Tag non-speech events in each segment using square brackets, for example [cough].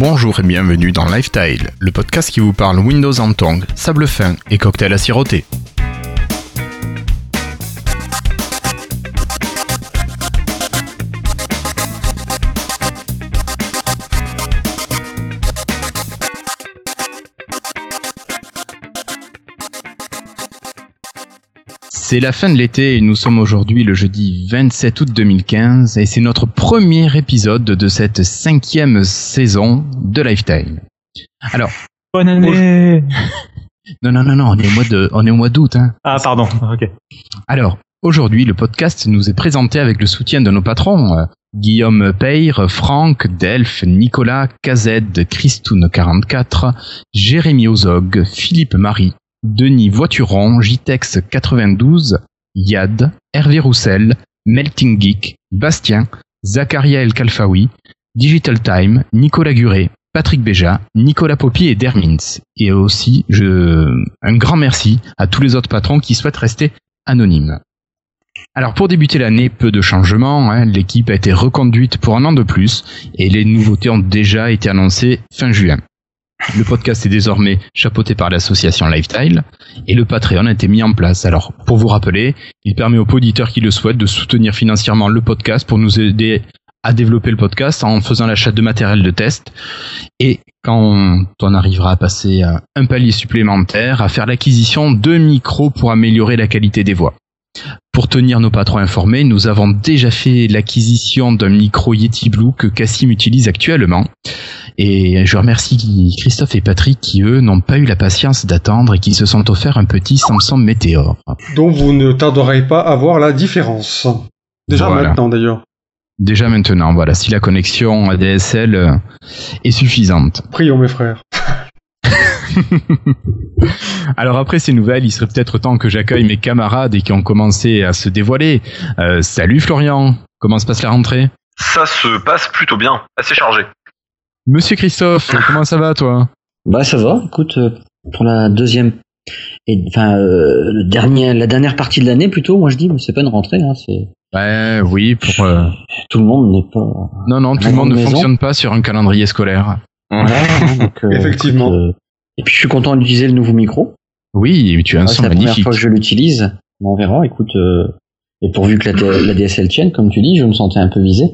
Bonjour et bienvenue dans Lifestyle, le podcast qui vous parle Windows en tongs, sable fin et cocktail à siroter. C'est la fin de l'été et nous sommes aujourd'hui le jeudi 27 août 2015 et c'est notre premier épisode de cette cinquième saison de Lifetime. Alors. Bonne année [laughs] Non, non, non, non, on est au mois de, on est au mois d'août, hein. Ah, pardon, ok. Alors, aujourd'hui, le podcast nous est présenté avec le soutien de nos patrons, euh, Guillaume Peyre, Franck, Delph, Nicolas, Kazed, Christoun44, Jérémy Ozog, Philippe Marie, Denis Voituron, JTEX 92, Yad, Hervé Roussel, Melting Geek, Bastien, Zacharia El Kalfaoui, Digital Time, Nicolas Guré, Patrick Béja, Nicolas Poppy et Dermins. Et aussi, je, un grand merci à tous les autres patrons qui souhaitent rester anonymes. Alors pour débuter l'année, peu de changements, hein. l'équipe a été reconduite pour un an de plus et les nouveautés ont déjà été annoncées fin juin. Le podcast est désormais chapeauté par l'association Lifestyle et le Patreon a été mis en place. Alors, pour vous rappeler, il permet aux auditeurs qui le souhaitent de soutenir financièrement le podcast pour nous aider à développer le podcast en faisant l'achat de matériel de test et quand on arrivera à passer un palier supplémentaire, à faire l'acquisition de micros pour améliorer la qualité des voix. Pour tenir nos patrons informés, nous avons déjà fait l'acquisition d'un micro Yeti Blue que Cassim utilise actuellement. Et je remercie Christophe et Patrick qui, eux, n'ont pas eu la patience d'attendre et qui se sont offerts un petit Samsung Meteor. Donc vous ne tarderez pas à voir la différence. Déjà maintenant d'ailleurs. Déjà maintenant, voilà, si la connexion ADSL euh, est suffisante. Prions mes frères. [laughs] Alors après ces nouvelles, il serait peut-être temps que j'accueille mes camarades et qui ont commencé à se dévoiler. Euh, salut Florian, comment se passe la rentrée? Ça se passe plutôt bien, assez chargé. Monsieur Christophe, [laughs] comment ça va toi Bah ça va, écoute, euh, pour la deuxième et enfin euh, le dernier, la dernière partie de l'année plutôt, moi je dis, mais c'est pas une rentrée, hein, c'est. Ouais, oui, pour tout le monde n'est pas. Non, non, tout le monde ne fonctionne pas sur un calendrier scolaire. Voilà, hein, [laughs] Effectivement. écoute, et puis je suis content d'utiliser le nouveau micro. Oui, tu as un Ouais, son c'est la première magnifique. fois que je l'utilise. On verra, écoute. euh, et pourvu que la, la DSL tienne, comme tu dis, je me sentais un peu visé.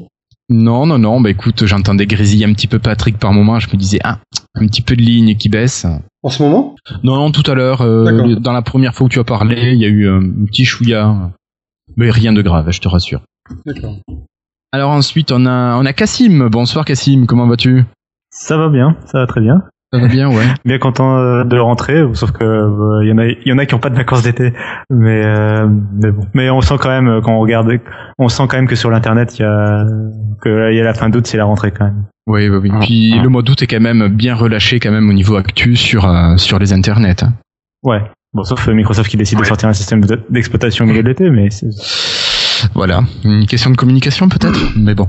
Non, non, non, bah écoute, j'entendais grésiller un petit peu Patrick par moment, je me disais, ah, un petit peu de ligne qui baisse. En ce moment? Non, non, tout à l'heure, euh, dans la première fois où tu as parlé, il y a eu euh, un petit chouïa. Mais rien de grave, je te rassure. D'accord. Alors ensuite, on a, on a Cassim. Bonsoir Cassim, comment vas-tu? Ça va bien, ça va très bien. Ça va bien, ouais. [laughs] Bien content euh, de rentrer, sauf que euh, il y en a, il y en a qui ont pas de vacances d'été, mais euh, mais bon. Mais on sent quand même euh, quand on regarde, on sent quand même que sur l'internet il y a que là, il y a la fin d'août, c'est la rentrée quand même. Oui, oui, oui. Puis le mois d'août est quand même bien relâché quand même au niveau actu sur, euh, sur les internets. hein. Ouais. Bon, sauf euh, Microsoft qui décide de sortir un système de- d'exploitation au milieu de l'été, mais c'est- Voilà, une question de communication peut-être, [clears throat] mais bon.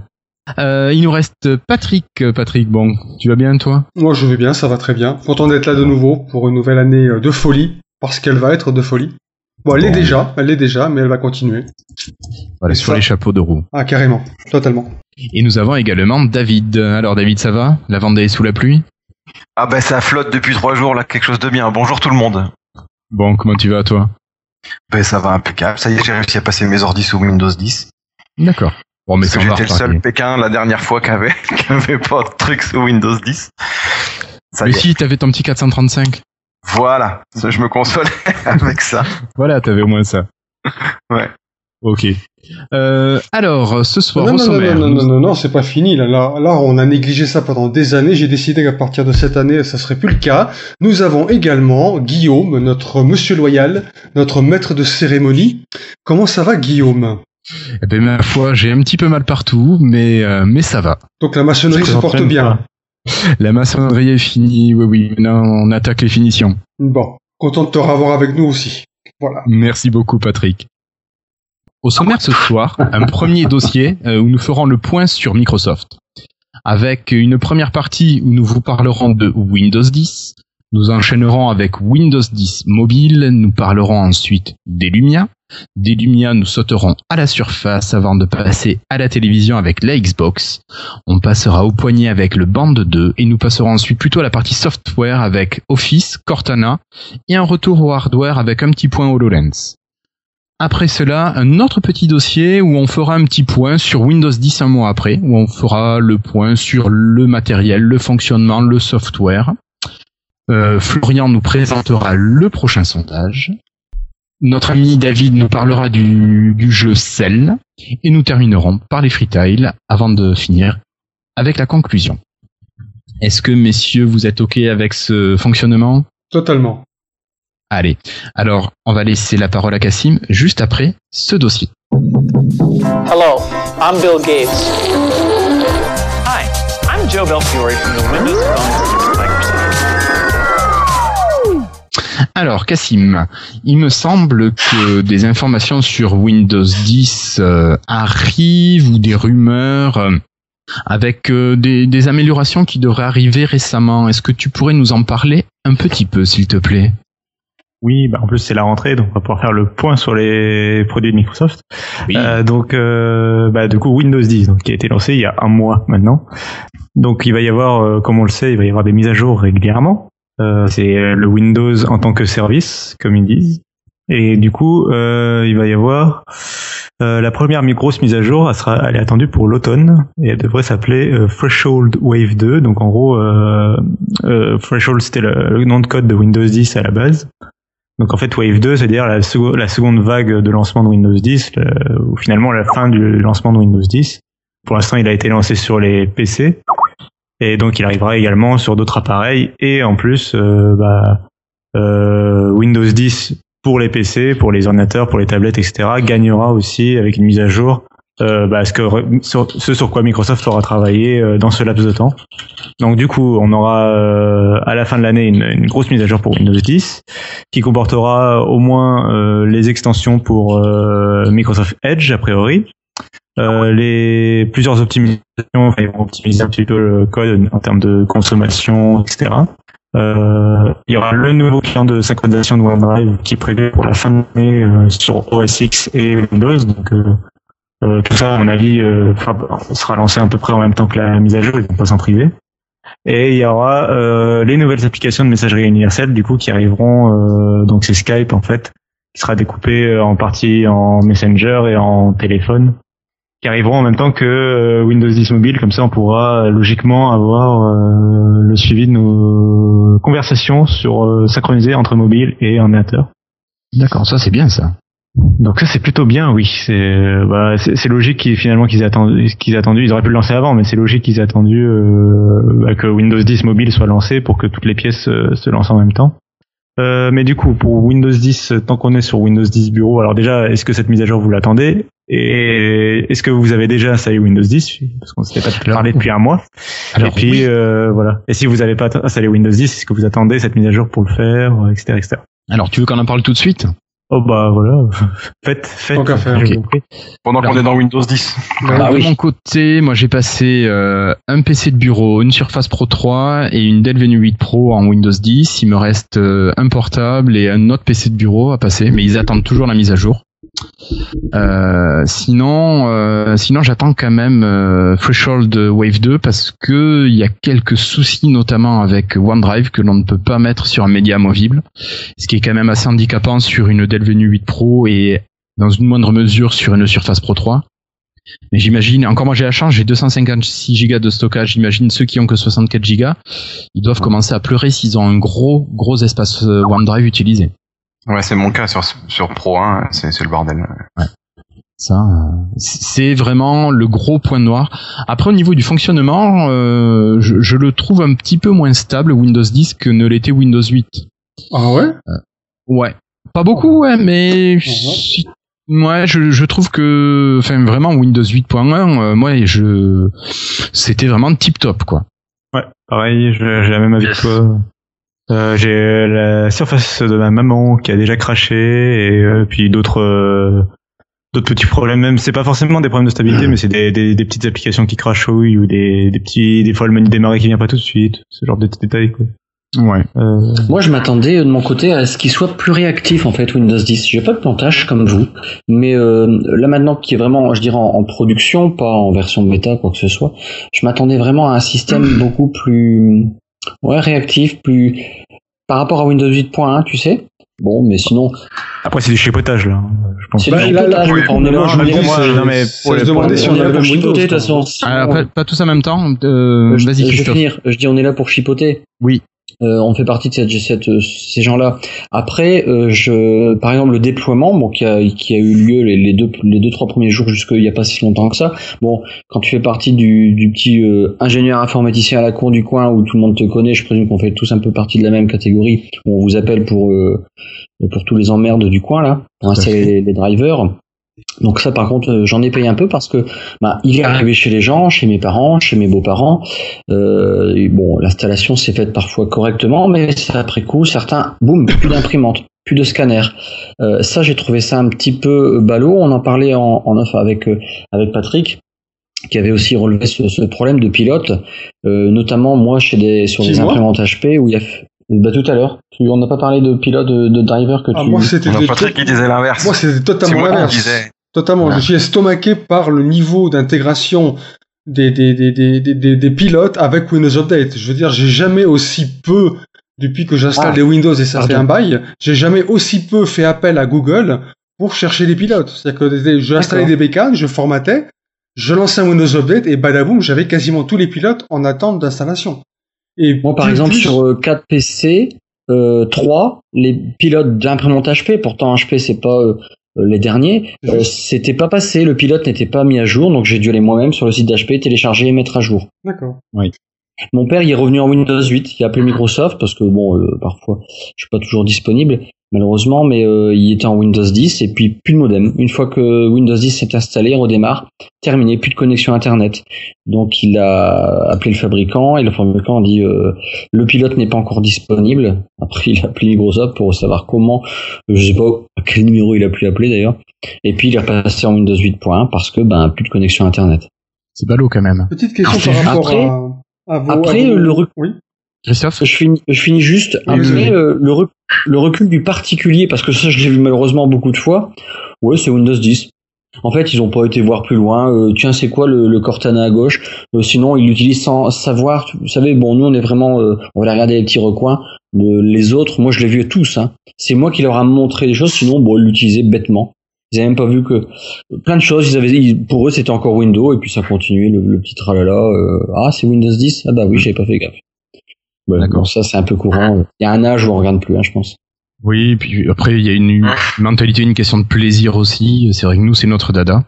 Euh, il nous reste Patrick. Patrick, bon, tu vas bien toi? Moi je vais bien, ça va très bien. Content d'être là de nouveau pour une nouvelle année euh, de folie, parce qu'elle va être de folie. Bon, elle est Bon. déjà, elle est déjà, mais elle va continuer. Voilà, sur ça- les chapeaux de roue. Ah, carrément, totalement. Et nous avons également David. Alors David, ça va? La Vendée est sous la pluie? Ah bah ça flotte depuis trois jours là, quelque chose de bien. Bonjour tout le monde. Bon, comment tu vas toi? Ben ça va impeccable. Ça y est, j'ai réussi à passer mes ordis sous Windows 10. D'accord. Bon, mais j'étais le seul reparler. Pékin la dernière fois qui avait, [laughs] avait pas de truc sous Windows 10. Ça Mais si, t'avais ton petit 435. Voilà. Ça, je me consolais [laughs] avec ça. Voilà, t'avais au moins ça. Ouais. Ok. Euh, alors, ce soir, non, au non, non, sommaire, non, non, nous- non, non, non, c'est pas fini. Là, là, là, on a négligé ça pendant des années. J'ai décidé qu'à partir de cette année, ça serait plus le cas. Nous avons également Guillaume, notre monsieur loyal, notre maître de cérémonie. Comment ça va, Guillaume? Eh ben, ma foi, j'ai un petit peu mal partout, mais, euh, mais ça va. Donc la maçonnerie se porte bien. pas. [laughs] La maçonnerie est finie, oui, oui. Maintenant, on attaque les finitions. Bon, content de te revoir avec nous aussi. Voilà. Merci beaucoup, Patrick. Au sommaire ce soir, un premier dossier euh, où nous ferons le point sur Microsoft. Avec une première partie où nous vous parlerons de Windows 10. Nous enchaînerons avec Windows 10 mobile. Nous parlerons ensuite des Lumia. Des Lumia, nous sauterons à la surface avant de passer à la télévision avec la Xbox. On passera au poignet avec le Band 2 et nous passerons ensuite plutôt à la partie software avec Office, Cortana et un retour au hardware avec un petit point HoloLens. Après cela, un autre petit dossier où on fera un petit point sur Windows 10 un mois après, où on fera le point sur le matériel, le fonctionnement, le software. Euh, Florian nous présentera le prochain sondage. Notre ami David nous parlera du, du jeu Cell. Et nous terminerons par les freetiles avant de finir avec la conclusion. Est-ce que messieurs, vous êtes OK avec ce fonctionnement? Totalement. Allez, alors on va laisser la parole à Cassim juste après ce dossier. Hello, I'm Bill Gates. Hi, I'm Joe Belfiore from the Windows Phone Alors Cassim, il me semble que des informations sur Windows 10 euh, arrivent ou des rumeurs euh, avec euh, des, des améliorations qui devraient arriver récemment. Est-ce que tu pourrais nous en parler un petit peu, s'il te plaît? Oui, bah en plus c'est la rentrée, donc on va pouvoir faire le point sur les produits de Microsoft. Euh, donc, euh, bah, du coup, Windows 10, donc, qui a été lancé il y a un mois maintenant. Donc, il va y avoir, euh, comme on le sait, il va y avoir des mises à jour régulièrement. Euh, c'est euh, le Windows en tant que service, comme ils disent. Et du coup, euh, il va y avoir la première mi- grosse mise à jour. Elle, sera, est attendue pour l'automne et elle devrait s'appeler Threshold Wave 2. Donc, en gros, Threshold c'était le, le nom de code de Windows 10 à la base. Donc en fait Wave 2, c'est-à-dire la, sec- la seconde vague de lancement de Windows 10, le- ou finalement la fin du lancement de Windows 10. Pour l'instant, il a été lancé sur les PC, et donc il arrivera également sur d'autres appareils, et en plus, euh, bah, euh, Windows 10 pour les PC, pour les ordinateurs, pour les tablettes, etc., gagnera aussi avec une mise à jour. Euh, bah, ce, sur, quoi Microsoft aura travaillé dans ce laps de temps. Donc du coup, on aura à la fin de l'année une, grosse mise à jour pour Windows 10 qui comportera au moins les extensions pour Microsoft Edge a priori, euh, les plusieurs optimisations, enfin, ils vont optimiser un petit peu le code en termes de consommation, etc. Euh, il y aura le nouveau client de synchronisation de OneDrive qui est prévu pour la fin de l'année euh, sur OS X et Windows. Donc euh, tout ça, à mon avis, sera lancé à peu près en même temps que la mise à jour. Ils vont pas s'en priver. Et il y aura les nouvelles applications de messagerie universelle du coup qui arriveront. donc c'est Skype en fait qui sera découpé en partie en Messenger et en téléphone qui arriveront en même temps que euh, Windows 10 mobile. Comme ça, on pourra euh, logiquement avoir euh, le suivi de nos conversations sur euh, synchronisées entre mobile et ordinateur. D'accord, ça c'est bien ça. Donc ça c'est plutôt bien, oui. C'est euh, bah, logique qu'ils finalement qu'ils aient attendu, qu'ils aient attendu. Ils auraient pu le lancer avant, mais c'est logique qu'ils aient attendu euh, bah, que Windows 10 mobile soit lancé pour que toutes les pièces se lancent en même temps. Euh, mais du coup, pour Windows 10, euh, tant qu'on est sur Windows 10 Bureau, alors déjà, est-ce que cette mise à jour vous l'attendez? Et est-ce que vous avez déjà installé Windows 10 Parce qu'on ne s'était pas Alors, parlé depuis un mois. Alors, Et puis oui. euh, voilà. Et si vous n'avez pas installé Windows 10, est-ce que vous attendez cette mise à jour pour le faire, etc., etc. Alors tu veux qu'on en parle tout de suite? Oh bah voilà, [laughs] faites, faites. Tant qu'à faire. j'ai compris. Pendant qu'on est dans Windows 10. Bah de oui. mon côté, moi j'ai passé euh, un PC de bureau, une Surface Pro 3 et une Dell Venue 8 Pro en Windows 10. Il me reste euh, un portable et un autre PC de bureau à passer, mais ils attendent toujours la mise à jour. Euh, sinon, euh, sinon j'attends quand même euh, Threshold Wave 2 parce que il y a quelques soucis notamment avec OneDrive que l'on ne peut pas mettre sur un média amovible, ce qui est quand même assez handicapant sur une Dell Venue 8 Pro et dans une moindre mesure sur une Surface Pro 3. Mais j'imagine, encore moi j'ai la chance, j'ai 256 Go de stockage. J'imagine ceux qui ont que 64 Go, ils doivent commencer à pleurer s'ils ont un gros, gros espace OneDrive utilisé. Ouais, c'est mon cas sur, sur Pro 1, c'est c'est le bordel. Ça, euh, c'est vraiment le gros point noir. Après, au niveau du fonctionnement, euh, je, je le trouve un petit peu moins stable Windows 10 que ne l'était Windows 8. Ah ouais? Ouais, pas beaucoup, ouais, mais si- ouais, je, je trouve que, enfin, vraiment Windows 8.1, euh, moi, je, c'était vraiment tip top, quoi. Ouais, pareil, j'ai la même avis Yes. que toi. Euh, j'ai la surface de ma maman qui a déjà craché et euh, puis d'autres euh, d'autres petits problèmes même c'est pas forcément des problèmes de stabilité mais c'est des, des, des petites applications qui crachouillent ou des, des petits des fois le menu démarrer qui vient pas tout de suite ce genre de petits détails quoi. Ouais. Euh, Moi, je m'attendais euh, de mon côté à ce qu'il soit plus réactif en fait Windows 10. J'ai pas de plantage comme vous, mais euh, là maintenant qui est vraiment, je dirais en, en production, pas en version bêta quoi que ce soit, je m'attendais vraiment à un système [clears throat] beaucoup plus ouais réactif, plus par rapport à Windows 8.1, tu sais. Bon, mais sinon, Après, c'est du chipotage, là. Je pense c'est pas. du là, chipotage, oui, mais on est non, là, je me on est dis, non, mais pour les- demander pour si on est là pour chipoter de toute façon. Ah, pas, tous en même temps. Euh, je, Vas-y, je vais finir. Je dis on est là pour chipoter. Oui. Euh, on fait partie de cette, cette- ces gens-là. Après, euh, je, par exemple, le déploiement, bon, qui a, qui a eu lieu les, les deux, les deux trois premiers jours jusqu'il n'y a pas si longtemps que ça. Bon, quand tu fais partie du, du petit euh, ingénieur informaticien à la cour du coin où tout le monde te connaît, je présume qu'on fait tous un peu partie de la même catégorie. Où on vous appelle pour euh, pour tous les emmerdes du coin là, pour installer les, les drivers. Donc ça, par contre, euh, j'en ai payé un peu parce que bah, il est arrivé chez les gens, chez mes parents, chez mes beaux-parents. Euh, bon, l'installation s'est faite parfois correctement, mais c'est après coup, certains, boum, plus d'imprimante, plus de scanner. Euh, ça, j'ai trouvé ça un petit peu ballot. On en parlait en, en off avec euh, avec Patrick qui avait aussi relevé ce, ce problème de pilote, euh, notamment moi chez des sur des imprimantes HP où il y a bah, tout à l'heure. Tu- On n'a pas parlé de pilote de, de driver que Ah, tu. moi, c'était Patrick qui disait l'inverse. moi, c'était C'est totalement l'inverse. Totalement. Ah. Je suis estomaqué par le niveau d'intégration des, des, des, des, des, des- des pilotes avec Windows Update. Je veux dire, j'ai jamais aussi peu, depuis que j'installe Ah. les Windows et ça fait un bail, j'ai jamais aussi peu fait appel à Google pour chercher les pilotes. C'est-à-dire que des- je installais des bécanes, je formatais, je lançais un Windows Update et badaboum, j'avais quasiment tous les pilotes en attente d'installation. Et Moi, par exemple, plus- sur euh, 4 PC, euh, 3, les pilotes d'imprimante HP, pourtant HP, c'est pas euh, les derniers, euh, c'était pas passé, le pilote n'était pas mis à jour, donc j'ai dû aller moi-même sur le site d'HP, télécharger et mettre à jour. D'accord. Mon père, il est revenu en Windows 8, il a appelé Microsoft, parce que bon, euh, parfois, je suis pas toujours disponible, malheureusement, mais euh, il était en Windows 10, et puis plus de modem. Une fois que Windows 10 s'est installé, il redémarre, terminé, plus de connexion Internet. Donc il a appelé le fabricant, et le fabricant a dit, euh, le pilote n'est pas encore disponible. Après, il a appelé Microsoft pour savoir comment, je sais pas à quel numéro il a pu appeler d'ailleurs, et puis il est repassé en Windows 8.1 parce que, ben, plus de connexion Internet. C'est ballot quand même. Petite question Après- par rapport après- à, à vos, après, à vos- le rec- Oui. Christophe Je finis, je finis juste après oui, oui. euh, le, le recul du particulier, parce que ça je l'ai vu malheureusement beaucoup de fois. Ouais, c'est Windows 10. En fait, ils n'ont pas été voir plus loin. Euh, tiens, c'est quoi le, le Cortana à gauche? Euh, Sinon, ils l'utilisent sans savoir. Vous savez, bon, nous on est vraiment, euh, on va regarder les petits recoins. Le- les autres, moi je les vu tous. Hein. C'est moi qui leur a montré des choses. Sinon, bon, ils l'utilisaient bêtement. Ils avaient même pas vu que plein de choses. Ils avaient, ils- pour eux, c'était encore Windows et puis ça continuait le, le petit tralala. euh, ah, c'est Windows 10. Ah bah oui, j'avais pas fait gaffe. Ouais, D'accord. ça c'est un peu courant. Il y a un âge où on regarde plus, hein, je pense. Oui, puis après, il y a une, une mentalité, une question de plaisir aussi. C'est vrai que nous, c'est notre dada.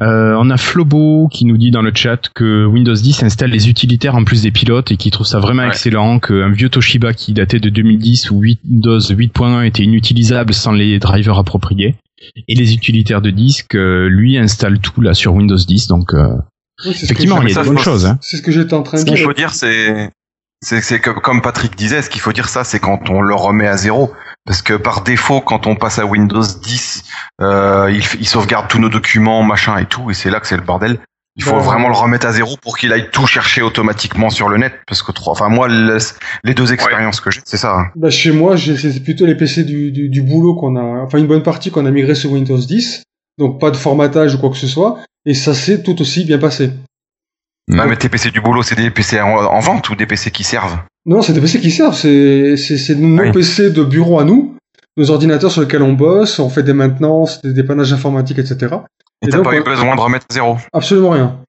Euh, on a Flobo qui nous dit dans le chat que Windows 10 installe les utilitaires en plus des pilotes et qui trouve ça vraiment Ouais. excellent, qu'un vieux Toshiba qui datait de 2010 où Windows 8.1 était inutilisable sans les drivers appropriés. Et les utilitaires de disque, euh, lui, installe tout là sur Windows 10. Donc, euh, Oui, effectivement, il y a des bonnes choses. Hein. C'est ce que j'étais en train de Ce qu'il dire. faut dire, c'est, c'est, comme Patrick disait, ce qu'il faut dire ça, c'est quand on le remet à zéro. Parce que par défaut, quand on passe à Windows 10, euh, il, il sauvegarde tous nos documents, machin et tout, et c'est là que c'est le bordel. Il faut Ouais. vraiment le remettre à zéro pour qu'il aille tout chercher automatiquement sur le net. Parce que trop, enfin, moi, le- les deux expériences que j'ai, c'est ça. hein. Bah, chez moi, c'est plutôt les PC du, du, du boulot qu'on a, enfin une bonne partie qu'on a migré sur Windows 10, donc pas de formatage ou quoi que ce soit, et ça s'est tout aussi bien passé. Ah, mais tes PC du boulot, c'est des PC en, en vente ou des PC qui servent Non, c'est des PC qui servent, c'est c'est nos Oui. PC de bureau à nous, nos ordinateurs sur lesquels on bosse, on fait des maintenances, des dépannages informatiques, etc. Et Et t'as pas eu besoin de remettre à zéro Absolument rien.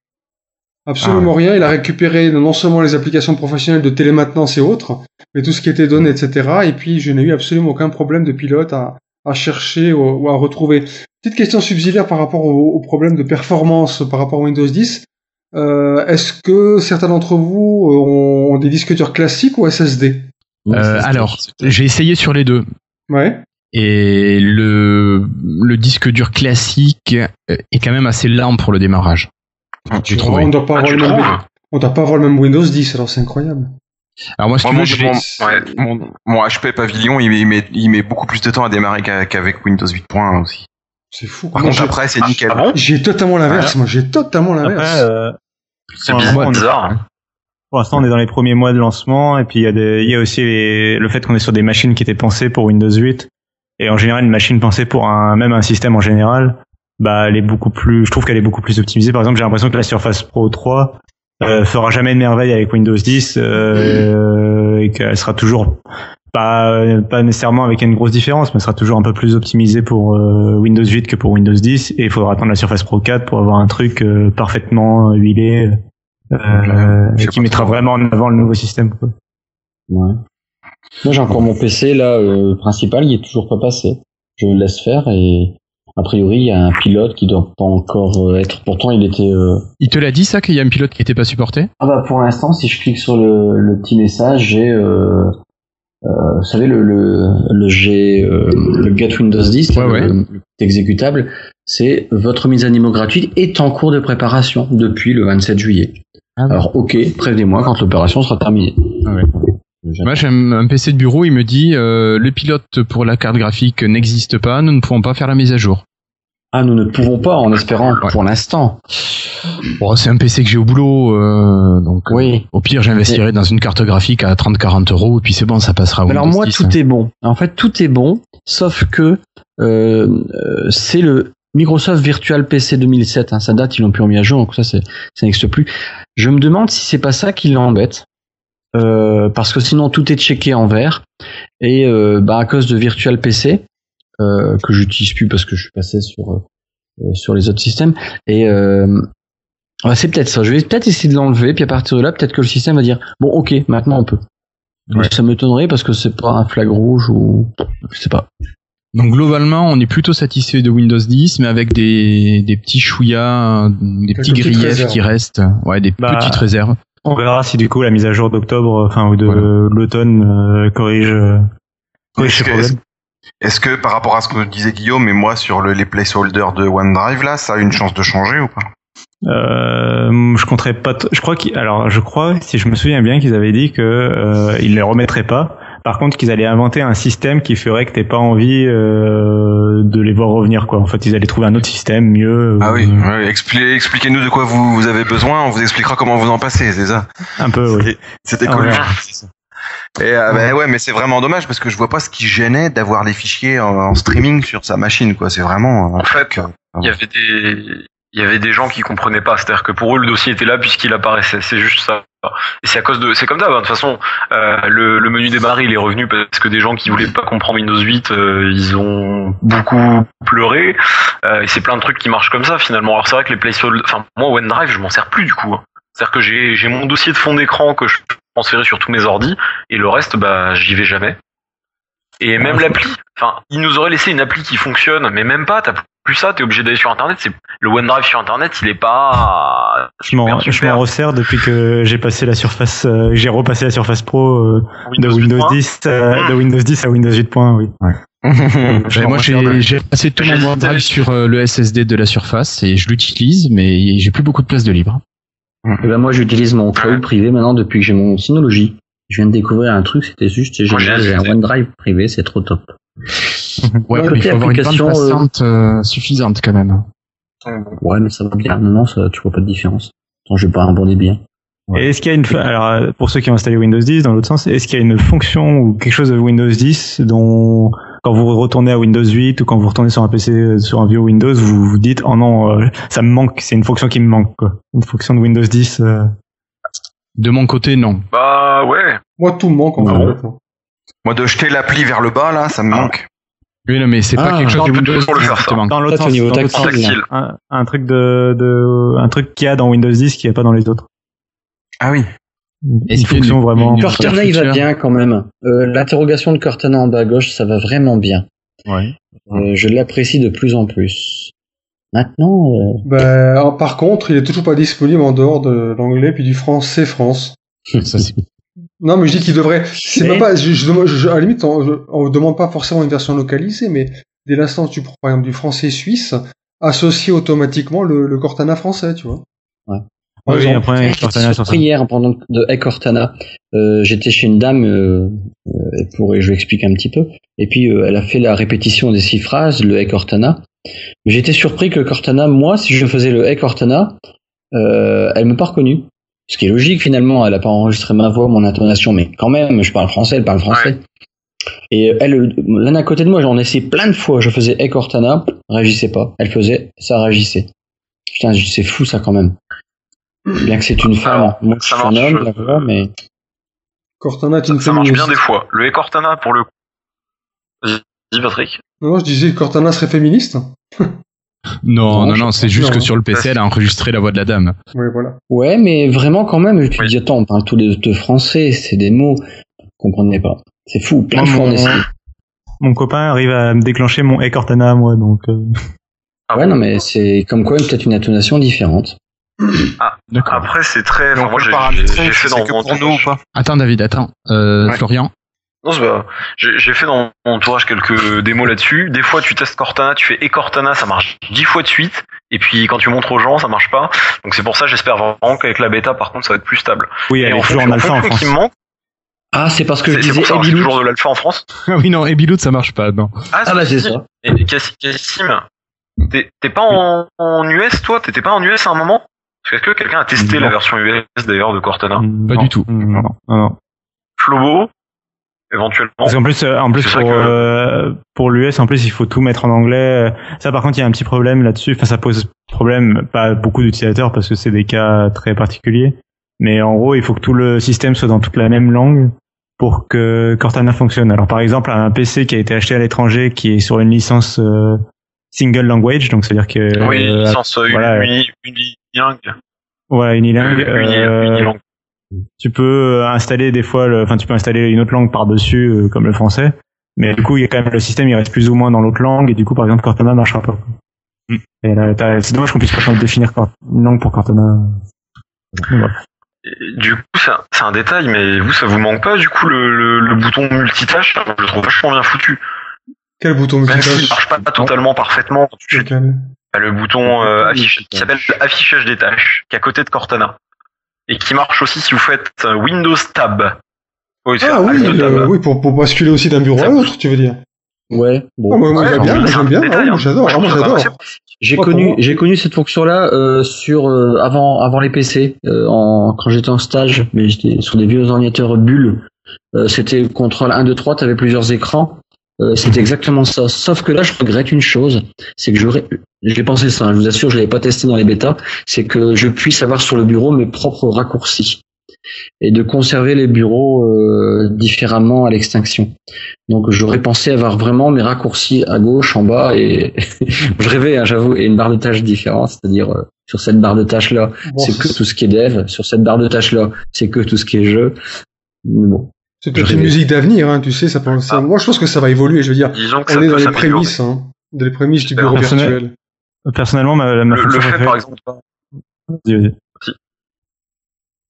Absolument rien. Il a récupéré non seulement les applications professionnelles de télémaintenance et autres, mais tout ce qui était donné, etc. Et puis, je n'ai eu absolument aucun problème de pilote à, à chercher ou, ou à retrouver. Petite question subsidiaire par rapport au, au problème de performance par rapport à Windows 10. Euh, Est-ce que certains d'entre vous ont, ont des disques durs classiques ou SSD Euh, alors, j'ai essayé sur les deux. Ouais. Et le, le disque dur classique euh, est quand même assez lent pour le démarrage. J'ai trouvé. On doit pas Ah, avoir tu le même, trouves on doit pas avoir le même Windows 10, alors c'est incroyable. Alors moi, si Moi, tu mon, veux, mon- ouais, mon- mon HP Pavilion, il, il met, il met beaucoup plus de temps à démarrer qu'a- qu'avec Windows 8.1 aussi. C'est fou. Par Moi, contre, j'ai- après, c'est nickel. Ah bon J'ai totalement l'inverse, moi j'ai totalement l'inverse. Euh, C'est bizarre. bizarre. hein. Pour l'instant, on est dans les premiers mois de lancement, et puis il y a, des, il y a aussi les- le fait qu'on est sur des machines qui étaient pensées pour Windows 8. Et en général, une machine pensée pour un, même un système en général, bah, elle est beaucoup plus, je trouve qu'elle est beaucoup plus optimisée. Par exemple, j'ai l'impression que la Surface Pro 3 euh, fera jamais de merveille avec Windows 10 euh, et qu'elle sera toujours pas pas nécessairement avec une grosse différence, mais sera toujours un peu plus optimisée pour euh, Windows 8 que pour Windows 10 et il faudra attendre la Surface Pro 4 pour avoir un truc euh, parfaitement huilé euh, et pas qui mettra trop. vraiment en avant le nouveau système. quoi. Ouais. Moi, j'ai encore mon PC là euh, principal, il est toujours pas passé. Je le laisse faire et a priori, il y a un pilote qui doit pas encore euh, être. Pourtant, il était. euh, Il te l'a dit ça qu'il y a un pilote qui était pas supporté? Ah bah pour l'instant, si je clique sur le, le petit message, j'ai, euh, euh, vous savez, le, le, le G, euh, le Get Windows 10, Ouais, le, ouais. le petit exécutable, c'est votre mise à niveau gratuite est en cours de préparation depuis le 27 juillet. Ah ouais. Alors ok, prévenez-moi quand l'opération sera terminée. Ah. Moi j'ai un, un PC de bureau, il me dit euh, le pilote pour la carte graphique n'existe pas, nous ne pouvons pas faire la mise à jour. Ah, nous ne pouvons pas, en espérant, Ouais. pour l'instant. Bon, c'est un PC que j'ai au boulot, euh, donc euh, Oui. au pire j'investirai dans une carte graphique à 30-40 euros et puis c'est bon, ça passera. à Alors moi, 10, tout hein. est bon. En fait, tout est bon, sauf que euh, c'est le Microsoft Virtual PC 2007. Hein, ça date, ils l'ont plus remis à jour, donc ça, c'est, ça n'existe plus. Je me demande si c'est pas ça qui l'embête. Euh, parce que sinon tout est checké en vert et euh, bah à cause de Virtual PC euh, que j'utilise plus parce que je suis passé sur euh, sur les autres systèmes et euh, ouais, c'est peut-être ça je vais peut-être essayer de l'enlever puis à partir de là peut-être que le système va dire bon ok maintenant on peut Ouais. ça m'étonnerait parce que c'est pas un flag rouge ou je sais pas Donc globalement, on est plutôt satisfait de Windows 10, mais avec des, des petits chouïas, des petits griefs qui restent. Ouais, des Bah, petites réserves. On verra si du coup la mise à jour d'octobre, enfin ou de Voilà. l'automne euh, corrige, euh, corrige que, problèmes. Est-ce que par rapport à ce que disait Guillaume et moi sur le- les placeholders de OneDrive là, ça a une chance de changer ou pas? Euh, je compterais pas. Je crois qu'ils. Alors, je crois, si je me souviens bien, qu'ils avaient dit que euh, ils les remettraient pas. Par contre, qu'ils allaient inventer un système qui ferait que t'aies pas envie euh, de les voir revenir, quoi. En fait, ils allaient trouver un autre système mieux. Ah euh, oui, ouais, expli- expliquez-nous de quoi vous, vous avez besoin, on vous expliquera comment vous en passez, c'est ça? Un peu, oui. C'était Ah, cool. ouais. Et euh, ben ouais, mais c'est vraiment dommage parce que je vois pas ce qui gênait d'avoir les fichiers en, en streaming sur sa machine, quoi. C'est vraiment. un En fait, euh, il y avait des il y avait des gens qui comprenaient pas. C'est-à-dire que pour eux le dossier était là puisqu'il apparaissait. C'est juste ça. Et c'est à cause de c'est comme ça de toute façon euh, le, le menu démarrer il est revenu parce que des gens qui voulaient pas comprendre Windows 8 euh, ils ont beaucoup pleuré. Euh, et c'est plein de trucs qui marchent comme ça finalement. Alors c'est vrai que les placeholders enfin moi OneDrive je m'en sers plus du coup hein. c'est-à-dire que j'ai j'ai mon dossier de fond d'écran que je peux transférer sur tous mes ordis et le reste bah j'y vais jamais et même l'appli, enfin, ils nous auraient laissé une appli qui fonctionne, mais même pas, t'as plus ça, t'es obligé d'aller sur internet, c'est, le OneDrive sur internet, il est pas, Je m'en, je resserre depuis que j'ai passé la Surface, euh, j'ai repassé la Surface Pro euh, de Windows 8.1. 10, euh, de Windows 10 à Windows 8.1, oui. [laughs] Moi, j'ai passé tout mon OneDrive sur euh, le SSD de la Surface et je l'utilise, mais j'ai plus beaucoup de place de libre. Et ben moi j'utilise mon cloud privé maintenant depuis que j'ai mon Synology. Je viens de découvrir un truc c'était juste génial j'ai un. OneDrive privé c'est trop top. Ouais, Ouais, mais il faut avoir une bande euh, passante euh, suffisante quand même. ouais mais ça va bien. Non non ça, tu vois pas de différence. Attends, je vais pas abonder bien Et est-ce qu'il y a une, fa- alors euh, pour ceux qui ont installé Windows 10 dans l'autre sens, est-ce qu'il y a une fonction ou quelque chose de Windows 10 dont quand vous retournez à Windows 8 ou quand vous retournez sur un PC euh, sur un vieux Windows, vous vous dites oh non euh, ça me manque, c'est une fonction qui me manque quoi, une fonction de Windows 10. euh. De mon côté, non. Bah ouais. Moi, tout me manque en Ah fait. bon? Moi, de jeter l'appli vers le bas, là, ça me manque. Oui, non, mais c'est pas Ah, quelque chose de Windows toujours le 10, faire, ça. Dans l'autre sens, niveau dans l'autre tactile, sens, tactile. un, un truc de, de un truc qu'il y a dans Windows 10 qui n'y a pas dans les autres. Ah oui. Est-ce fonction vraiment. Cortana il va bien quand même Euh, l'interrogation de Cortana en bas à gauche ça va vraiment bien Ouais. Euh, je l'apprécie de plus en plus maintenant euh, Ben, alors, par contre, il est toujours pas disponible en dehors de l'anglais puis du français France. [laughs] Ça, [laughs] Non, mais je dis qu'il devrait. C'est Mais- pas. Je, je, demande- je- à la limite, on, je- on demande pas forcément une version localisée, mais dès l'instant où tu prends par exemple du français suisse, associe automatiquement le, le Cortana français, tu vois. Ouais. Par Oui, exemple. après, Cortana sur ça. Hier, en parlant de Hey Cortana, euh, j'étais chez une dame, euh, pour, et je lui explique un petit peu, et puis euh, elle a fait la répétition des six phrases, le Hey Cortana. J'étais surpris que Cortana, moi, si je faisais le Hey Cortana, euh, elle m'a pas reconnu. Ce qui est logique finalement, elle a pas enregistré ma voix, mon intonation, mais quand même, je parle français, elle parle français. Et elle, l'un à côté de moi, j'en ai essayé plein de fois. Je faisais Hey Cortana, réagissait pas. Elle faisait, ça réagissait. Putain, c'est fou ça quand même. Bien que c'est une femme, Alors, moi je ça suis un homme, la voix, mais Cortana est une Ça marche bien des fois. Le E Cortana, pour le coup. Vas-y, Patrick. Non, je disais que Cortana serait féministe. [laughs] Non, Non, non, c'est juste non. que sur le PC, elle a enregistré la voix de la dame. Oui, voilà. ouais, mais vraiment quand même, tu te Oui. dis attends, on parle tous les deux français, c'est des mots, vous comprenez pas. C'est fou, plein de fois on mon- essaie. Mon copain arrive à me déclencher mon Hey Cortana à moi, donc. euh, Ah Ouais, bon non, mais c'est comme quoi peut-être une intonation différente. D'accord. Après, c'est très. Enfin, moi, j'ai fait dans mon entourage- pas? Attends, David, attends. Euh, Ouais. Florian? Non, c'est pas. J'ai fait dans mon entourage quelques démos là-dessus. Des fois, tu testes Cortana, tu fais et Cortana, ça marche dix fois de suite. Et puis, quand tu montres aux gens, ça marche pas. Donc, c'est pour ça, j'espère vraiment qu'avec la bêta, par contre, ça va être plus stable. Oui, et elle en est toujours en alpha en France. qui me manque, Ah, c'est parce que je disais c'est toujours de l'alpha en France. [laughs] Ah oui, non, Ebilout, ça marche pas, non. Ah bah c'est ça. Et Cassim, t'es t'es pas en, en US, toi? T'étais pas en US à un moment? Est-ce que quelqu'un a testé Non. la version US d'ailleurs de Cortana Pas du tout. Non, non, non. Flobo Éventuellement. Parce qu'en plus, euh, en plus C'est ça pour, que- euh, pour l'US, en plus, il faut tout mettre en anglais. Ça, par contre, il y a un petit problème là-dessus. Enfin, ça pose problème, pas beaucoup d'utilisateurs parce que c'est des cas très particuliers. Mais en gros, il faut que tout le système soit dans toute la même langue pour que Cortana fonctionne. Alors, par exemple, un PC qui a été acheté à l'étranger, qui est sur une licence euh, single language, donc c'est-à-dire que oui, euh, licence euh, voilà. uni- unilingue. voilà, unilingue, Uni- euh, unilingue. tu peux euh, installer des fois, le- enfin tu peux installer une autre langue par-dessus euh, comme le français, mais du coup il y a quand même le système il reste plus ou moins dans l'autre langue et du coup par exemple Cortana marchera pas. Mm. Et là, t'as- c'est dommage qu'on puisse pas définir une langue pour Cortana. Voilà. Du coup, c'est un, c'est un détail, mais vous, ça vous manque pas, du coup, le, le, le bouton multitâche? Je le trouve vachement bien foutu. Quel bouton Même s'il multitâche marche pas totalement parfaitement, tu le bouton euh, affiche, qui s'appelle affichage des tâches, qui est à côté de Cortana. Et qui marche aussi si vous faites euh, Windows Tab. Oui, Ah oui, Tab. euh, oui, pour, pour basculer aussi d'un bureau à l'autre, tu veux dire. Ouais. Ah, Bon. moi, moi, Ouais, j'aime bien, j'aime bien. Ah, hein. j'adore, ah, j'adore. J'ai connu, j'ai connu cette fonction-là euh, sur euh, avant avant les PC, euh, en, quand j'étais en stage, mais j'étais sur des vieux ordinateurs bulles. Euh, c'était contrôle 1, 2, 3, t'avais plusieurs écrans. Euh, c'était exactement ça. Sauf que là, je regrette une chose, c'est que j'aurais, j'ai pensé ça, hein, je vous assure, je l'avais pas testé dans les bêtas, c'est que je puisse avoir sur le bureau mes propres raccourcis et de conserver les bureaux euh, différemment à l'extinction. Donc j'aurais pensé avoir vraiment mes raccourcis à gauche, en bas et [laughs] je rêvais, hein, j'avoue, et une barre de tâches différente, c'est-à-dire euh, sur cette barre de tâches là, Bon, c'est que tout ce qui est dev, sur cette barre de tâches là, c'est que tout ce qui est jeu. Mais bon, C'est peut-être une musique d'avenir, hein, tu sais. Ça peut, ça- Ah. Moi, je pense que ça va évoluer. Je veux dire, Disons que on ça est dans les prémices, hein, dans les prémices du bureau Personnel- virtuel. Personnellement, ma, ma Le, fonction le fait, préférée- par exemple, Vas-y, vas-y.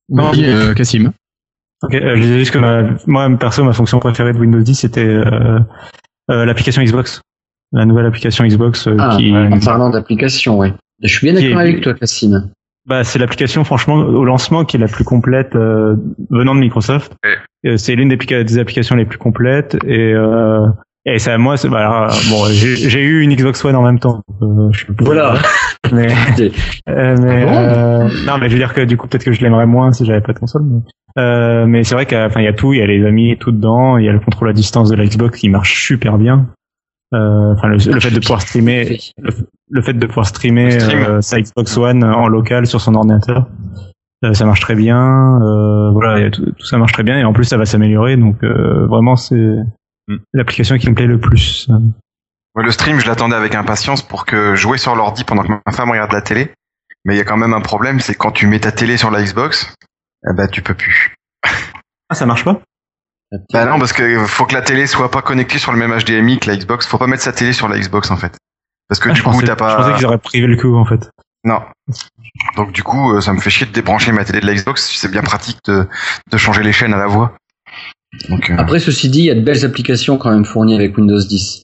Non, Oui, euh, Cassim. Ok, euh, je disais juste que ma, moi, perso, ma fonction préférée de Windows 10, c'était euh, euh, l'application Xbox. La nouvelle application Xbox euh, ah, qui, en parlant d'application, ouais. Je suis bien d'accord avec toi, Cassine. bah, c'est l'application, franchement, au lancement, qui est la plus complète euh, venant de Microsoft. Euh, C'est l'une des, applica- des applications les plus complètes et euh, et ça, moi, c'est- bah, alors, bon, j'ai j'ai eu une Xbox One en même temps. Euh, je suis un peu- Voilà. [laughs] Mais, euh, mais Ah bon euh, non, mais je veux dire que du coup, peut-être que je l'aimerais moins si j'avais pas de console. Mais, euh, mais c'est vrai qu'il y a tout, il y a les amis, tout dedans. Il y a le contrôle à distance de la Xbox qui marche super bien. Euh, Enfin, le, le fait de pouvoir streamer, le, le fait de pouvoir streamer stream. euh, sa Xbox One en local sur son ordinateur, euh, ça marche très bien. Euh, voilà, tout, tout ça marche très bien et en plus ça va s'améliorer. Donc euh, vraiment, c'est l'application qui me plaît le plus. Ouais, Le stream, je l'attendais avec impatience pour que jouer sur l'ordi pendant que ma femme regarde la télé. Mais il y a quand même un problème, c'est quand tu mets ta télé sur la Xbox, eh ben tu peux plus. Ah, ça marche pas? Bah non, parce que faut que la télé soit pas connectée sur le même HDMI que la Xbox. Faut pas mettre sa télé sur la Xbox en fait. Parce que Ah, du je coup t'as je pensais pas. qu'ils auraient privé le coup en fait. Non. Donc du coup, euh, ça me fait chier de débrancher ma télé de la Xbox. C'est bien pratique de, de changer les chaînes à la voix. Donc euh, Après, ceci dit, il y a de belles applications quand même fournies avec Windows 10.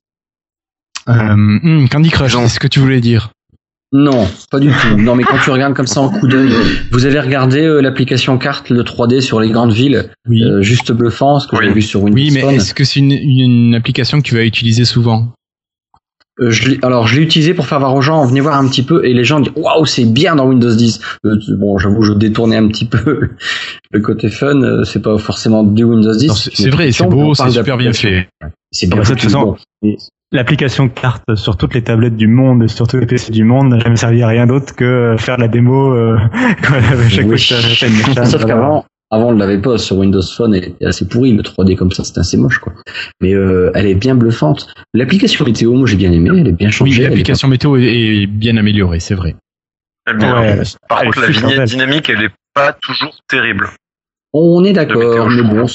Euh, hum, Candy Crush, c'est ce que tu voulais dire? Non, pas du tout. Non, mais quand tu regardes comme ça en coup d'œil, vous avez regardé euh, l'application carte, le 3D sur les grandes villes, Oui. euh, juste bluffant, ce que Oui. j'ai vu sur Windows oui, mais est-ce que c'est une, une application que tu vas utiliser souvent? Euh, je l'ai- alors, je l'ai utilisé pour faire voir aux gens, venez voir un petit peu, et les gens disent waouh, c'est bien dans Windows 10. Euh, bon, j'avoue, je détournais un petit peu [laughs] le côté fun. euh, C'est pas forcément du Windows 10. Non, C'est vrai, c'est beau, c'est super bien fait. C'est bien bon. Et- L'application carte sur toutes les tablettes du monde, et sur tous les PC du monde, n'a jamais servi à rien d'autre que faire la démo euh, [laughs] chaque fois que fait. Sauf qu'avant, avant, on ne l'avait pas sur Windows Phone, elle était assez pourrie, le 3D comme ça, c'était assez moche, quoi. Mais euh, elle est bien bluffante. L'application météo, moi j'ai bien aimé, elle est bien Oui, changée. est l'application météo est, est bien améliorée, c'est vrai. Elle bien. Ouais, Par elle contre, la vignette belle. dynamique, elle est pas toujours terrible. On est d'accord, mais bon,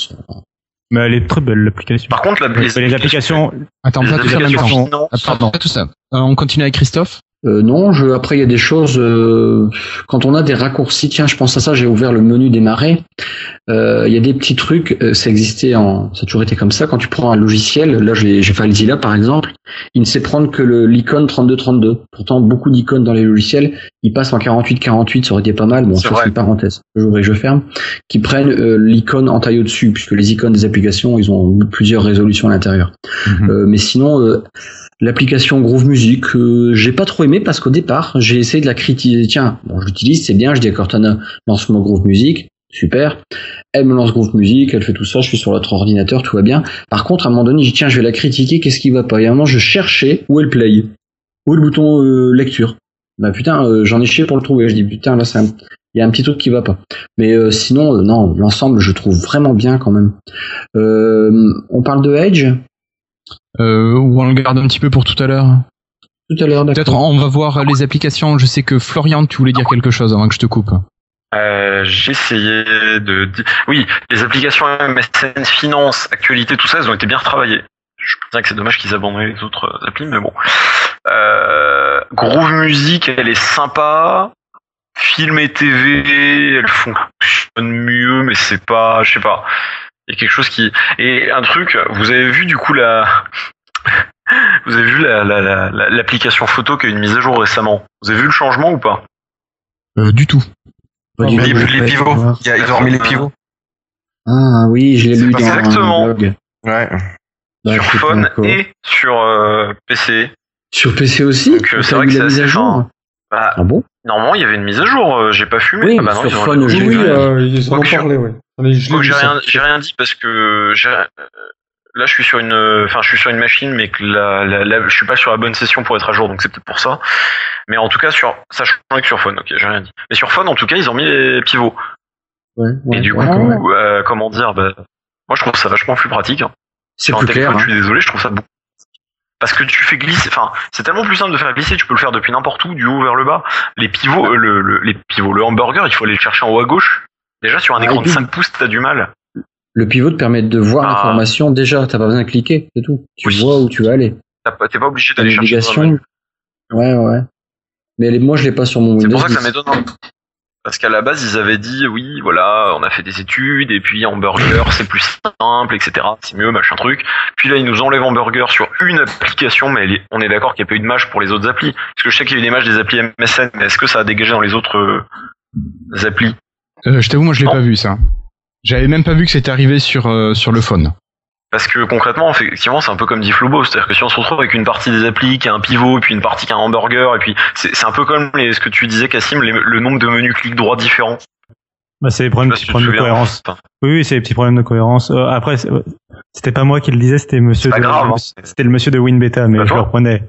Mais elle est très belle l'application. Par contre, la, Mais les applications, Attends, les pas tout ça en pardon, pas tout ça. Euh, on continue avec Christophe? Euh, non, je, après il y a des choses. euh, quand on a des raccourcis, tiens, je pense à ça. J'ai ouvert le menu démarrer. Euh, Il y a des petits trucs. euh, ça existait en, ça a toujours été comme ça. Quand tu prends un logiciel, là j'ai fait Alzilla par exemple, il ne sait prendre que l'icône 3232. Pourtant, beaucoup d'icônes dans les logiciels, ils passent en 4848. Ça aurait été pas mal. Bon, C'est ça c'est une parenthèse. Je j'ouvre et je ferme. Qui prennent euh, l'icône en taille au-dessus, puisque les icônes des applications, ils ont plusieurs résolutions à l'intérieur. Euh, mais sinon, euh, l'application Groove Music, euh, j'ai pas trop aimé parce qu'au départ, j'ai essayé de la critiquer. Tiens, bon, je l'utilise, c'est bien. Je dis à Cortana, lance-moi Groove Music. Super. Elle me lance Groove Music, elle fait tout ça, je suis sur l'autre ordinateur, tout va bien. Par contre, à un moment donné, j'ai tiens, je vais la critiquer, qu'est-ce qui va pas? Et à un moment, je cherchais où est le play, où est le bouton euh, lecture? Bah putain, euh, j'en ai chié pour le trouver. Je dis, putain, là, c'est il y a un petit truc qui va pas. Mais euh, sinon, non, l'ensemble, je trouve vraiment bien quand même. On parle de Edge? Euh, Ou on le garde un petit peu pour tout à l'heure tout à l'heure, d'accord. Peut-être on va voir les applications. Je sais que Florian, tu voulais dire quelque chose avant que je te coupe. Euh, j'ai essayé de oui les applications MSN finance actualité tout ça elles ont été bien retravaillées je pense que c'est dommage qu'ils abandonnent les autres euh, applis mais bon euh, Groove Music elle est sympa film et TV elle fonctionne mieux mais c'est pas je sais pas il y a quelque chose qui et un truc vous avez vu du coup la [laughs] vous avez vu la- la- la- la- l'application photo qui a eu une mise à jour récemment? Vous avez vu le changement ou pas? Euh, du tout. Pas du les, pivots. Il y a- ils ont remis les pivots. Ah oui, je l'ai C'est lu dans exactement. un blog. Ouais. Bah, sur phone et sur euh, PC. Sur PC aussi? Donc, euh, c'est vrai que la mise à jour? Bah, Ah bon? normalement, il y avait une mise à jour. J'ai pas fumé. Oui, ah bah non, sur ils ont phone, ont- Oui, euh, ils en ont parlé, ouais. Je j'ai rien, j'ai rien dit parce que j'ai- euh, là, je suis sur une, euh, enfin, je suis sur une machine, mais que la, la, la- je suis pas sur la bonne session pour être à jour, donc c'est peut-être pour ça. Mais en tout cas, sur, ça change que sur phone. Ok, j'ai rien dit. Mais sur phone, en tout cas, ils ont mis les pivots. Ouais, ouais, Et du coup, ouais. euh, comment dire, bah, moi, je trouve ça vachement plus pratique. hein. c'est plus clair. hein. je suis désolé, je trouve ça beaucoup. Parce que tu fais glisser, enfin, c'est tellement plus simple de faire glisser, tu peux le faire depuis n'importe où, du haut vers le bas. Les pivots, euh, le, le- les pivots, le hamburger, il faut aller le chercher en haut à gauche. Déjà, sur un Ah, écran de puis- 5 pouces, t'as du mal. Le pivot te permet de voir Ah. l'information déjà, t'as pas besoin de cliquer, c'est tout. Tu Oui. vois où tu vas aller. T'es pas obligé d'aller chercher dans un. Ouais, ouais. Mais moi, je l'ai pas sur mon C'est Windows. pour ça que ça 10. m'étonne. Parce qu'à la base, ils avaient dit, oui, voilà, on a fait des études, et puis hamburger, c'est plus simple, etc. C'est mieux, machin truc. Puis là, ils nous enlèvent hamburger sur une application, mais on est d'accord qu'il n'y a pas eu de match pour les autres applis. Parce que je sais qu'il y a eu des matchs des applis MSN, mais est-ce que ça a dégagé dans les autres euh, applis? Euh, je t'avoue, moi je l'ai Non. pas vu ça. J'avais même pas vu que c'était arrivé sur euh, sur le phone. Parce que concrètement, effectivement, c'est un peu comme dit Flobo, c'est-à-dire que si on se retrouve avec une partie des applis qui a un pivot, et puis une partie qui a un hamburger, et puis c'est un peu comme les, ce que tu disais, Cassim, les- le nombre de menus clic droit différents. Bah, c'est les problèmes, si petits problèmes de cohérence. Enfin, Oui, oui, c'est les petits problèmes de cohérence. Euh, après, c'est- c'était pas moi qui le disais, c'était monsieur. hein. C'était le monsieur de WinBeta, mais Pas je le reprenais.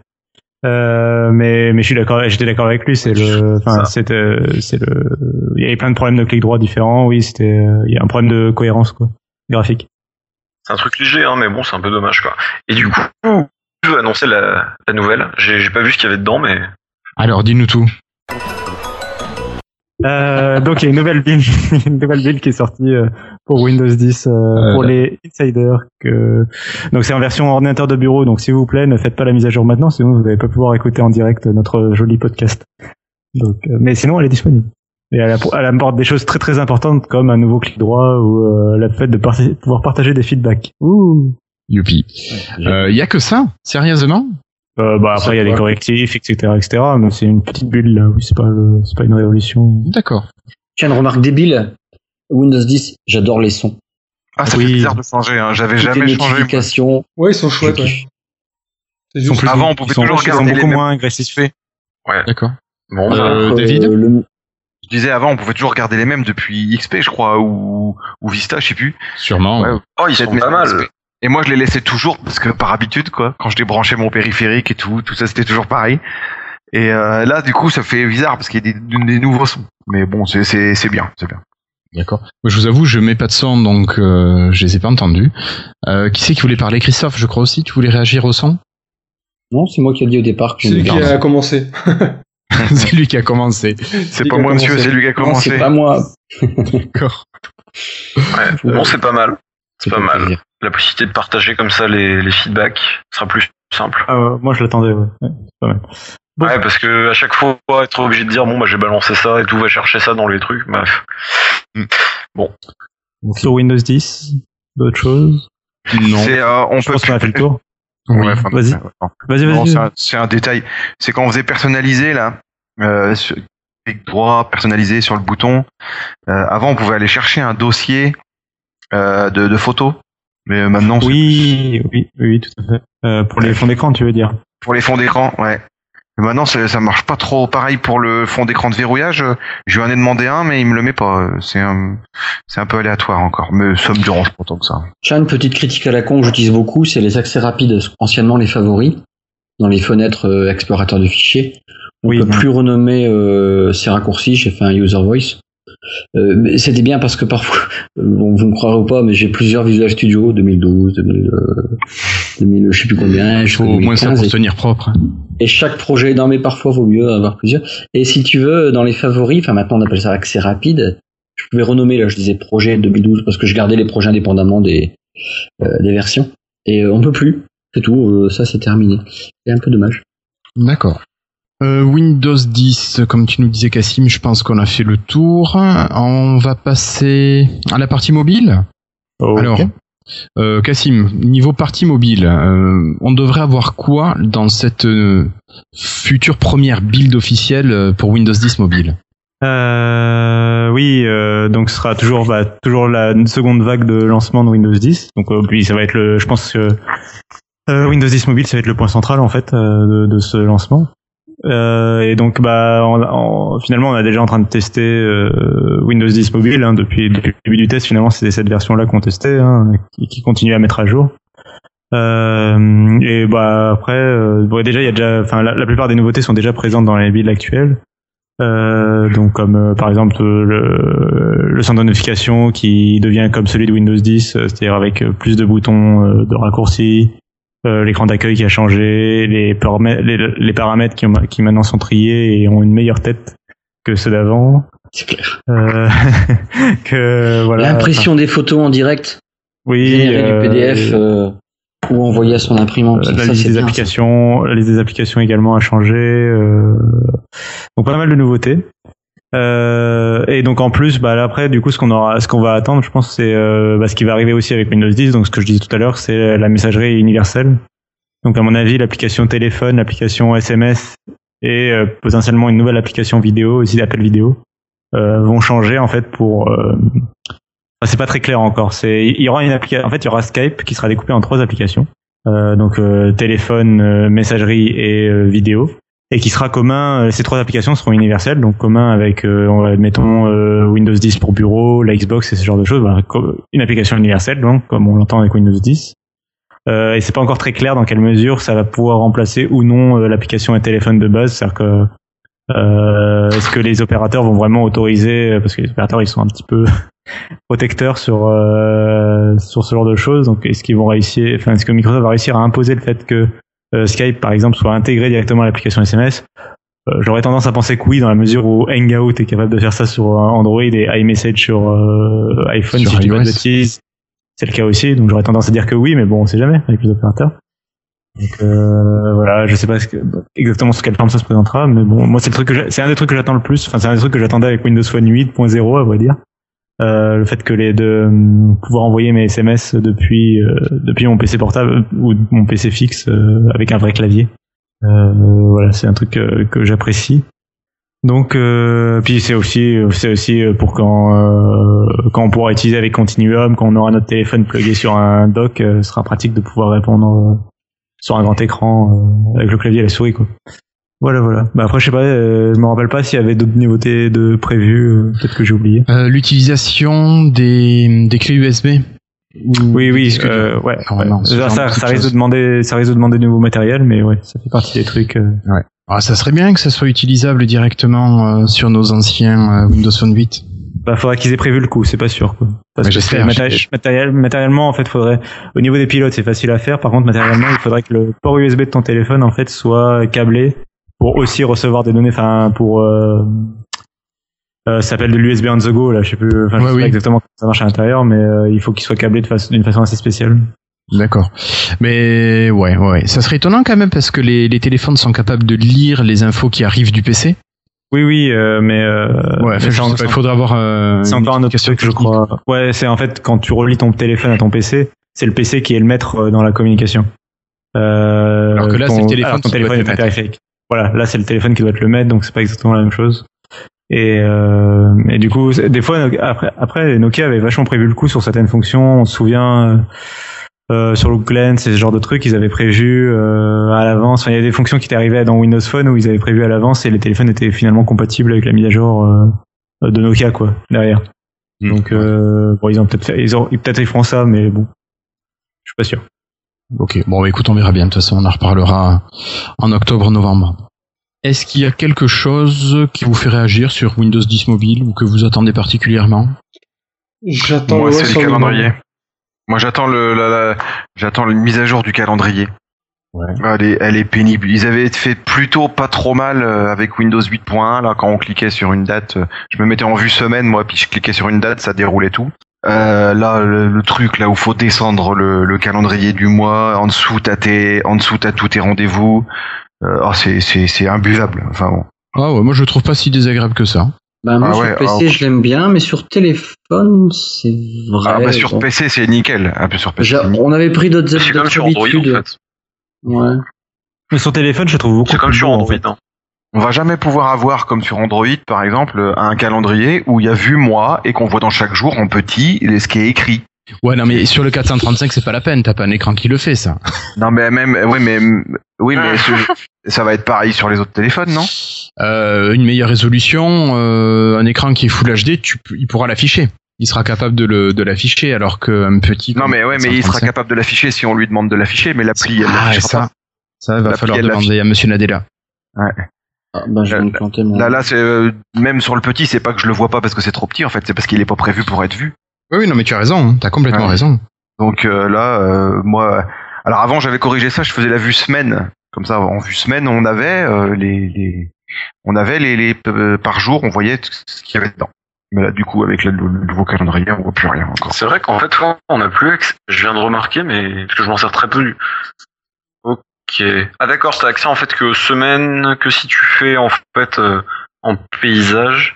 Euh, mais mais je suis d'accord, j'étais d'accord avec lui. C'est le, enfin, c'était, c'est le, il y avait plein de problèmes de clic droit différents. Oui, c'était, il y a un problème de cohérence quoi, graphique. C'est un truc léger, hein, mais bon, c'est un peu dommage, quoi. Et du coup, je veux annoncer la, la nouvelle? J'ai j'ai pas vu ce qu'il y avait dedans, mais Alors dis-nous tout. Euh, donc il y a une nouvelle build, [laughs] une nouvelle build qui est sortie euh, pour Windows 10 euh, pour les insiders. Que... Donc c'est en version ordinateur de bureau. Donc s'il vous plaît, ne faites pas la mise à jour maintenant, sinon vous n'allez pas pouvoir écouter en direct notre joli podcast. Donc, euh, mais sinon elle est disponible. Et elle, app- elle apporte des choses très très importantes comme un nouveau clic droit ou euh, le fait de par- pouvoir partager des feedbacks. Ouh. Youpi. Euh, y a que ça Sérieusement? Euh, bah après il y a des Ouais. correctifs, etc., etc. Mais c'est une petite build là. Oui, c'est pas c'est pas une révolution. D'accord. Tiens, une remarque débile. Windows 10, j'adore les sons. Ah, ça Oui. fait bizarre de changer, hein. J'avais jamais les changé. notifications. Ouais, ils sont chouettes, ouais. juste. plus- Avant, on ils pouvait sont- toujours ils sont regarder les beaucoup mêmes. moins agressifs. D'accord. Bon, bah, Euh, David Euh, le- Je disais avant, on pouvait toujours garder les mêmes depuis XP, je crois, ou, ou Vista, je sais plus. Sûrement. Ouais, oh, ils sont pas mal. XP. Et moi, je les laissais toujours parce que par habitude, quoi. Quand je débranchais mon périphérique et tout, tout ça, c'était toujours pareil. Et euh, là, du coup, ça fait bizarre parce qu'il y a des, des nouveaux sons. Mais bon, c'est c'est c'est bien, c'est bien. D'accord. Moi, je vous avoue, je mets pas de son, donc euh, je les ai pas entendus. Euh, qui c'est qui voulait parler? Christophe, je crois aussi. Tu voulais réagir au son? Non, c'est moi qui ai dit au départ que C'est lui qui a commencé. [laughs] C'est lui qui a commencé. C'est pas moi, monsieur, c'est lui qui a Non, commencé. c'est pas moi. D'accord. Ouais. Bon, c'est pas mal. C'est pas mal. plaisir. La possibilité de partager comme ça les, les feedbacks sera plus simple. Ah, ouais, moi, je l'attendais. Ouais. Ouais, c'est pas mal. Bon. Ouais, parce que à chaque fois, être obligé de dire bon bah j'ai balancé ça et tout, va chercher ça dans les trucs. Bref. Sur Windows 10, d'autres choses? Non. Euh, on Je peut pense qu'on a fait le tour. Oui. Ouais, enfin, Vas-y. Vas-y, vas-y. c'est un, détail. C'est quand on faisait personnaliser là, euh, sur- clic droit, personnaliser sur le bouton. Euh, avant, on pouvait aller chercher un dossier euh, de, de photos, mais maintenant, Oui, oui, oui, tout à fait. Euh, pour les fonds d'écran, tu veux dire? Pour les fonds d'écran, ouais. Mais maintenant, ça, ça marche pas trop. Pareil pour le fond d'écran de verrouillage. euh, Je lui en ai demandé un, mais il me le met pas. Euh, C'est un, c'est un peu aléatoire encore, mais ça me dérange pas tant que ça. Tiens, une petite critique à la con que j'utilise beaucoup, c'est les accès rapides, anciennement les favoris, dans les fenêtres euh, explorateurs de fichiers. On Oui, peut plus renommer euh, ces raccourcis, j'ai fait un user voice. Euh, C'était bien parce que parfois, [laughs] euh, bon, vous me croirez ou pas, mais j'ai plusieurs Visual Studio, 2012, 2000, euh, 2000 je sais plus combien, Il jusqu'en faut au moins ça 2015, pour et- se tenir propre. hein. et chaque projet, non mais parfois vaut mieux avoir plusieurs. Et si tu veux, dans les favoris, enfin maintenant on appelle ça accès rapide, je pouvais renommer, là je disais projet 2012 parce que je gardais les projets indépendamment des, euh, des versions. Et on peut plus, c'est tout, ça c'est terminé. C'est un peu dommage. D'accord. Euh, Windows 10, comme tu nous disais Cassim, je pense qu'on a fait le tour. On va passer à la partie mobile. Ok. Alors, euh, Cassim, niveau partie mobile, euh, on devrait avoir quoi dans cette euh, future première build officielle pour Windows 10 mobile? Euh, oui, euh, donc ce sera toujours bah, toujours la seconde vague de lancement de Windows 10. Donc euh, oui, ça va être le, je pense que Windows 10 mobile, ça va être le point central en fait de, de ce lancement. Euh, et donc bah on- on- finalement on est déjà en train de tester euh, Windows 10 mobile hein, depuis, depuis le début du test. Finalement c'est cette version là qu'on testait, hein, qui, continue à mettre à jour. Euh, et bah après, euh, bon, déjà il y a déjà, enfin la, la plupart des nouveautés sont déjà présentes dans les builds actuelles. Euh, donc comme euh, par exemple le, le centre de notification qui devient comme celui de Windows 10, euh, c'est-à-dire avec plus de boutons de raccourcis, euh, l'écran d'accueil qui a changé, les, paramètres- les, les paramètres qui, ont- qui maintenant sont triés et ont une meilleure tête que ceux d'avant. C'est clair. Euh, [laughs] que voilà. L'impression des photos en direct, oui, générer euh, du PDF euh, ou envoyer à son imprimante. Euh, la ça liste c'est des bien. ça. applications, la liste des applications également a changé. euh, donc pas mal de nouveautés. Euh, et donc en plus, bah après, du coup, ce qu'on aura, ce qu'on va attendre, je pense, c'est euh, bah, ce qui va arriver aussi avec Windows 10. Donc ce que je disais tout à l'heure, c'est la messagerie universelle. Donc à mon avis, l'application téléphone, l'application SMS et euh, potentiellement une nouvelle application vidéo, aussi d'appel vidéo, euh, vont changer en fait pour. euh, enfin, c'est pas très clair encore. C'est, il y aura une application. En fait, il y aura Skype qui sera découpé en trois applications. Euh, donc téléphone, messagerie et vidéo, et qui sera commun. euh, ces trois applications seront universelles, donc commun avec, euh, mettons euh, Windows 10 pour bureau, la Xbox et ce genre de choses. Voilà, une application universelle, donc comme on l'entend avec Windows 10. Euh, et c'est pas encore très clair dans quelle mesure ça va pouvoir remplacer ou non euh, l'application et téléphone de base, c'est-à-dire que euh, est-ce que les opérateurs vont vraiment autoriser, parce que les opérateurs ils sont un petit peu [laughs] protecteurs sur sur ce genre de choses. Donc, est-ce qu'ils vont réussir, enfin, est-ce que Microsoft va réussir à imposer le fait que Skype, par exemple, soit intégré directement à l'application SMS Euh, J'aurais tendance à penser que oui, dans la mesure où Hangout est capable de faire ça sur euh, Android et iMessage sur euh, iPhone, Sur si je dis pas de iOS. bêtises. C'est le cas aussi, donc j'aurais tendance à dire que oui, mais bon, on sait jamais avec les opérateurs. Donc euh, voilà, je sais pas ce que, exactement sur quelle forme ça se présentera, mais bon, moi c'est le truc que j'ai- c'est un des trucs que j'attends le plus. Enfin, c'est un des trucs que j'attendais avec Windows Phone 8.0 à vrai dire. Euh, le fait que les de euh, pouvoir envoyer mes SMS depuis euh, depuis mon PC portable ou mon PC fixe euh, avec un vrai clavier. Euh, voilà, c'est un truc que, j'apprécie. Donc, euh, puis c'est aussi c'est aussi pour quand euh, quand on pourra utiliser avec Continuum, quand on aura notre téléphone plugué sur un dock, euh, ce sera pratique de pouvoir répondre sur un grand écran euh, avec le clavier et la souris quoi. Voilà voilà. Bah après je sais pas, euh, je me rappelle pas s'il y avait d'autres nouveautés de prévues, euh, peut-être que j'ai oublié. Euh, L'utilisation des, des clés USB. Oui oui, euh, ouais. Ouais. non, ce ça, ça, ça risque de demander ça risque de demander de nouveaux matériels, mais ouais, ça fait partie des trucs. euh. Ah, ça serait bien que ça soit utilisable directement euh, sur nos anciens Windows Phone 8. Bah, faudrait qu'ils aient prévu le coup, c'est pas sûr, quoi. Parce Ouais, que matéri- matériel- matériellement, en fait, faudrait, au niveau des pilotes, c'est facile à faire. Par contre, matériellement, il faudrait que le port USB de ton téléphone, en fait, soit câblé pour aussi recevoir des données, enfin, pour, euh, euh, ça s'appelle de l'USB on the go, là, je sais plus, enfin, je Ouais, sais oui. pas exactement comment ça marche à l'intérieur, mais euh, il faut qu'il soit câblé façon- d'une façon assez spéciale. D'accord. Mais ouais, ouais, ça serait étonnant quand même parce que les, les téléphones sont capables de lire les infos qui arrivent du PC. Oui, oui, euh, mais, euh, Ouais, mais je pas, il faudrait avoir. euh, C'est encore un autre truc, je technique. crois. Ouais, c'est en fait quand tu relis ton téléphone à ton PC, c'est le PC qui est le maître euh, dans la communication. Euh, Alors que là, c'est le téléphone alors ton téléphone est périphérique. Voilà, là c'est le téléphone qui doit être le maître, donc c'est pas exactement la même chose. Et, euh, et du coup, des fois, après, après, Nokia avait vachement prévu le coup sur certaines fonctions. On se souvient euh, euh, sur Look Lens et ce genre de trucs, ils avaient prévu euh, à l'avance. Enfin, il y a des fonctions qui étaient arrivées dans Windows Phone où ils avaient prévu à l'avance et les téléphones étaient finalement compatibles avec la mise à jour euh, de Nokia, quoi, derrière. Donc, euh, bon, ils ont peut-être ils ont, peut-être ils feront ça, mais bon, je suis pas sûr. Ok, bon, écoute, on verra bien. De toute façon, on en reparlera en octobre-novembre. Est-ce qu'il y a quelque chose qui vous fait réagir sur Windows 10 mobile ou que vous attendez particulièrement? J'attends Moi, le c'est sur le calendrier. Moi, j'attends le, la, la- j'attends une mise à jour du calendrier. Ouais. Elle est, elle est pénible. Ils avaient fait plutôt pas trop mal euh, avec Windows 8.1. Là, quand on cliquait sur une date, euh, je me mettais en vue semaine, moi, puis je cliquais sur une date, ça déroulait tout. Euh, là, le, le truc là où faut descendre le, le calendrier du mois, en dessous t'as tes, en dessous t'as tous tes rendez-vous. Euh, oh, c'est, c'est, c'est imbuvable. Enfin bon. Ah ouais, moi je le trouve pas si désagréable que ça. Bah, moi, Ah sur ouais, PC, ah, je l'aime bien, mais sur téléphone, c'est vrai. Ah, bah, sur bon. PC, c'est nickel. Un peu sur PC. C'est on avait pris d'autres C'est comme sur Android en habitudes. fait. Ouais. Mais sur téléphone, je le trouve beaucoup C'est comme plus sur Android. fait. On va jamais pouvoir avoir, comme sur Android, par exemple, un calendrier où il y a vu moi et qu'on voit dans chaque jour en petit ce qui est écrit. Ouais, non, mais sur le 435, c'est pas la peine. T'as pas un écran qui le fait, ça. [laughs] Non, mais même, oui, mais, oui, mais ce- ça va être pareil sur les autres téléphones, non? Euh, une meilleure résolution, euh, un écran qui est Full HD, tu, il pourra l'afficher. Il sera capable de le de l'afficher, alors qu'un petit. Non, mais ouais, mais il sera 435, capable de l'afficher si on lui demande de l'afficher, mais l'appli, elle Ah, l'affichera ça, pas. ça va falloir demander à Monsieur Nadella. Ah, bah, je vais Là, me planter mon. Là, là, c'est euh, même sur le petit, c'est pas que je le vois pas parce que c'est trop petit, en fait, c'est parce qu'il est pas prévu pour être vu. Oui, oui, non, mais tu as raison. hein, T'as complètement Ouais. raison. Donc euh, là, euh, moi, alors avant j'avais corrigé ça, je faisais la vue semaine. Comme ça, en vue semaine, on avait euh, les, les, on avait les, les euh, par jour, on voyait ce qu'il y avait dedans. Mais là, du coup, avec le, le nouveau calendrier, on voit plus rien encore. C'est vrai qu'en fait, on n'a plus accès. Je viens de remarquer, mais parce que je m'en sers très peu. Ok. Ah d'accord, t'as accès en fait que aux semaines, que si tu fais en fait euh, en paysage.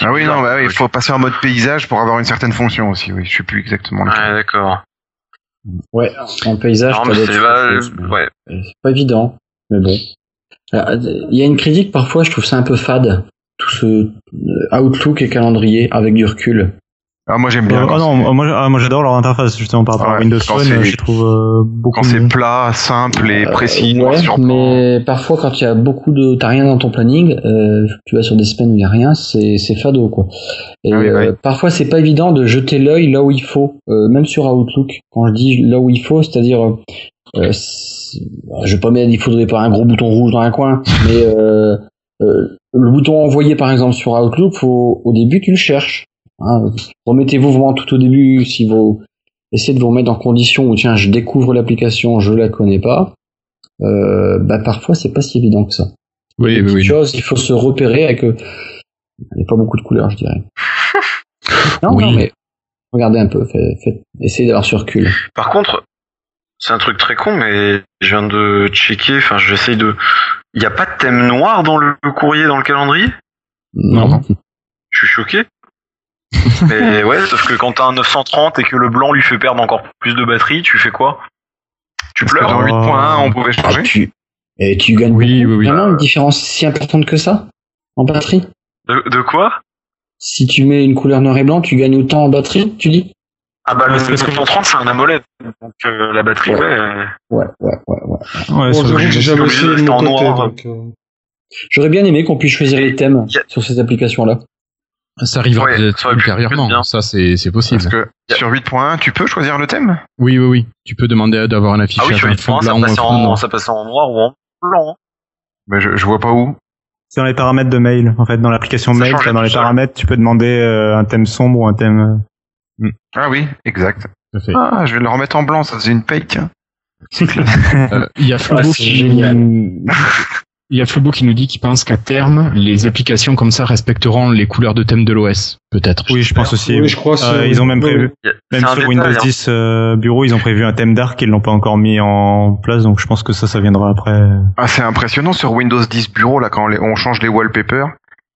Ah oui, bizarre. non, bah il faut passer en mode paysage pour avoir une certaine fonction aussi. Oui, je sais plus exactement. lequel. Ouais, d'accord. Ouais, en paysage, Non, mais c'est pas- ouais. C'est pas évident, mais bon. Euh, Il y a une critique parfois, je trouve ça un peu fade, tout ce euh, Outlook et calendrier avec du recul. Ah, moi j'aime bien. Ah quand non, moi, ah, moi j'adore leur interface justement par rapport Ouais, à Windows Phone, je trouve euh, beaucoup quand c'est plat, simple et Euh, précis, noir ouais, mais parfois quand il y a beaucoup de, t'as rien dans ton planning, euh, tu vas sur des semaines où il y a rien, c'est c'est fado quoi. Et Ah oui, euh, oui. parfois c'est pas évident de jeter l'œil là où il faut, euh, même sur Outlook. Quand je dis là où il faut, c'est-à-dire, euh, c'est- je vais pas mettre, il faudrait pas un gros bouton rouge dans un coin, mais euh, euh, le bouton envoyé par exemple sur Outlook, faut, au début tu le cherches. Hein, Remettez-vous vraiment tout au début si vous essayez de vous remettre en condition où tiens je découvre l'application, je la connais pas. Euh, bah parfois c'est pas si évident que ça. Oui, oui, oui. choses, il faut se repérer avec euh, il n'y a pas beaucoup de couleurs je dirais. [laughs] non, Oui. non mais regardez un peu, essayez d'avoir ce recul. Par contre, c'est un truc très con, mais je viens de checker. Enfin, j'essaye de. Il n'y a pas de thème noir dans le courrier, dans le calendrier? Non. Je suis choqué. Mais ouais, sauf que quand t'as un 930 et que le blanc lui fait perdre encore plus de batterie, tu fais quoi? Tu pleures dans 8.1, on pouvait Ah, changer. tu, et tu gagnes Oui, beaucoup. oui, oui. Vraiment une différence si importante que ça en batterie? De, de quoi? Si tu mets une couleur noir et blanc, tu gagnes autant en batterie, tu dis? Ah bah le Parce que- 730 c'est un AMOLED, donc euh, la batterie ouais. Ouais, ouais, ouais, ouais. Ouais, Bon, sur- j'avoue que j'ai jamais obligé essayé de d'acheter mon en côté, noir. donc, euh, J'aurais bien aimé qu'on puisse choisir les thèmes a- sur ces applications-là. Ça arrivera Ouais, ça ultérieurement. Ça, c'est c'est possible. Parce que sur 8.1, tu peux choisir le thème? Oui, oui, oui. Tu peux demander d'avoir un Ah affichage oui, sur en fond points, ça blanc ou en noir. ça passait en noir ou en blanc. hein. Mais je, je vois pas où. C'est dans les paramètres de mail. En fait, dans l'application Ça mail, dans les paramètres, tu peux demander euh, un thème sombre ou un thème. euh, Ah oui, exact. Ah, je vais le remettre en blanc, ça faisait une paye, tiens. [laughs] [laughs] Euh, Il y a Flobo Ah, c'est qui. [laughs] Il y a Flobo qui nous dit qu'il pense qu'à terme, les applications comme ça respecteront les couleurs de thème de l'OS, peut-être. Oui, je pense aussi. oui, je crois. Euh, ils ont même prévu, même sur Windows hein. 10 euh, Bureau, ils ont prévu un thème dark, ils l'ont pas encore mis en place, donc je pense que ça, ça viendra après. Ah, c'est impressionnant sur Windows 10 Bureau, là, quand on, change les wallpapers,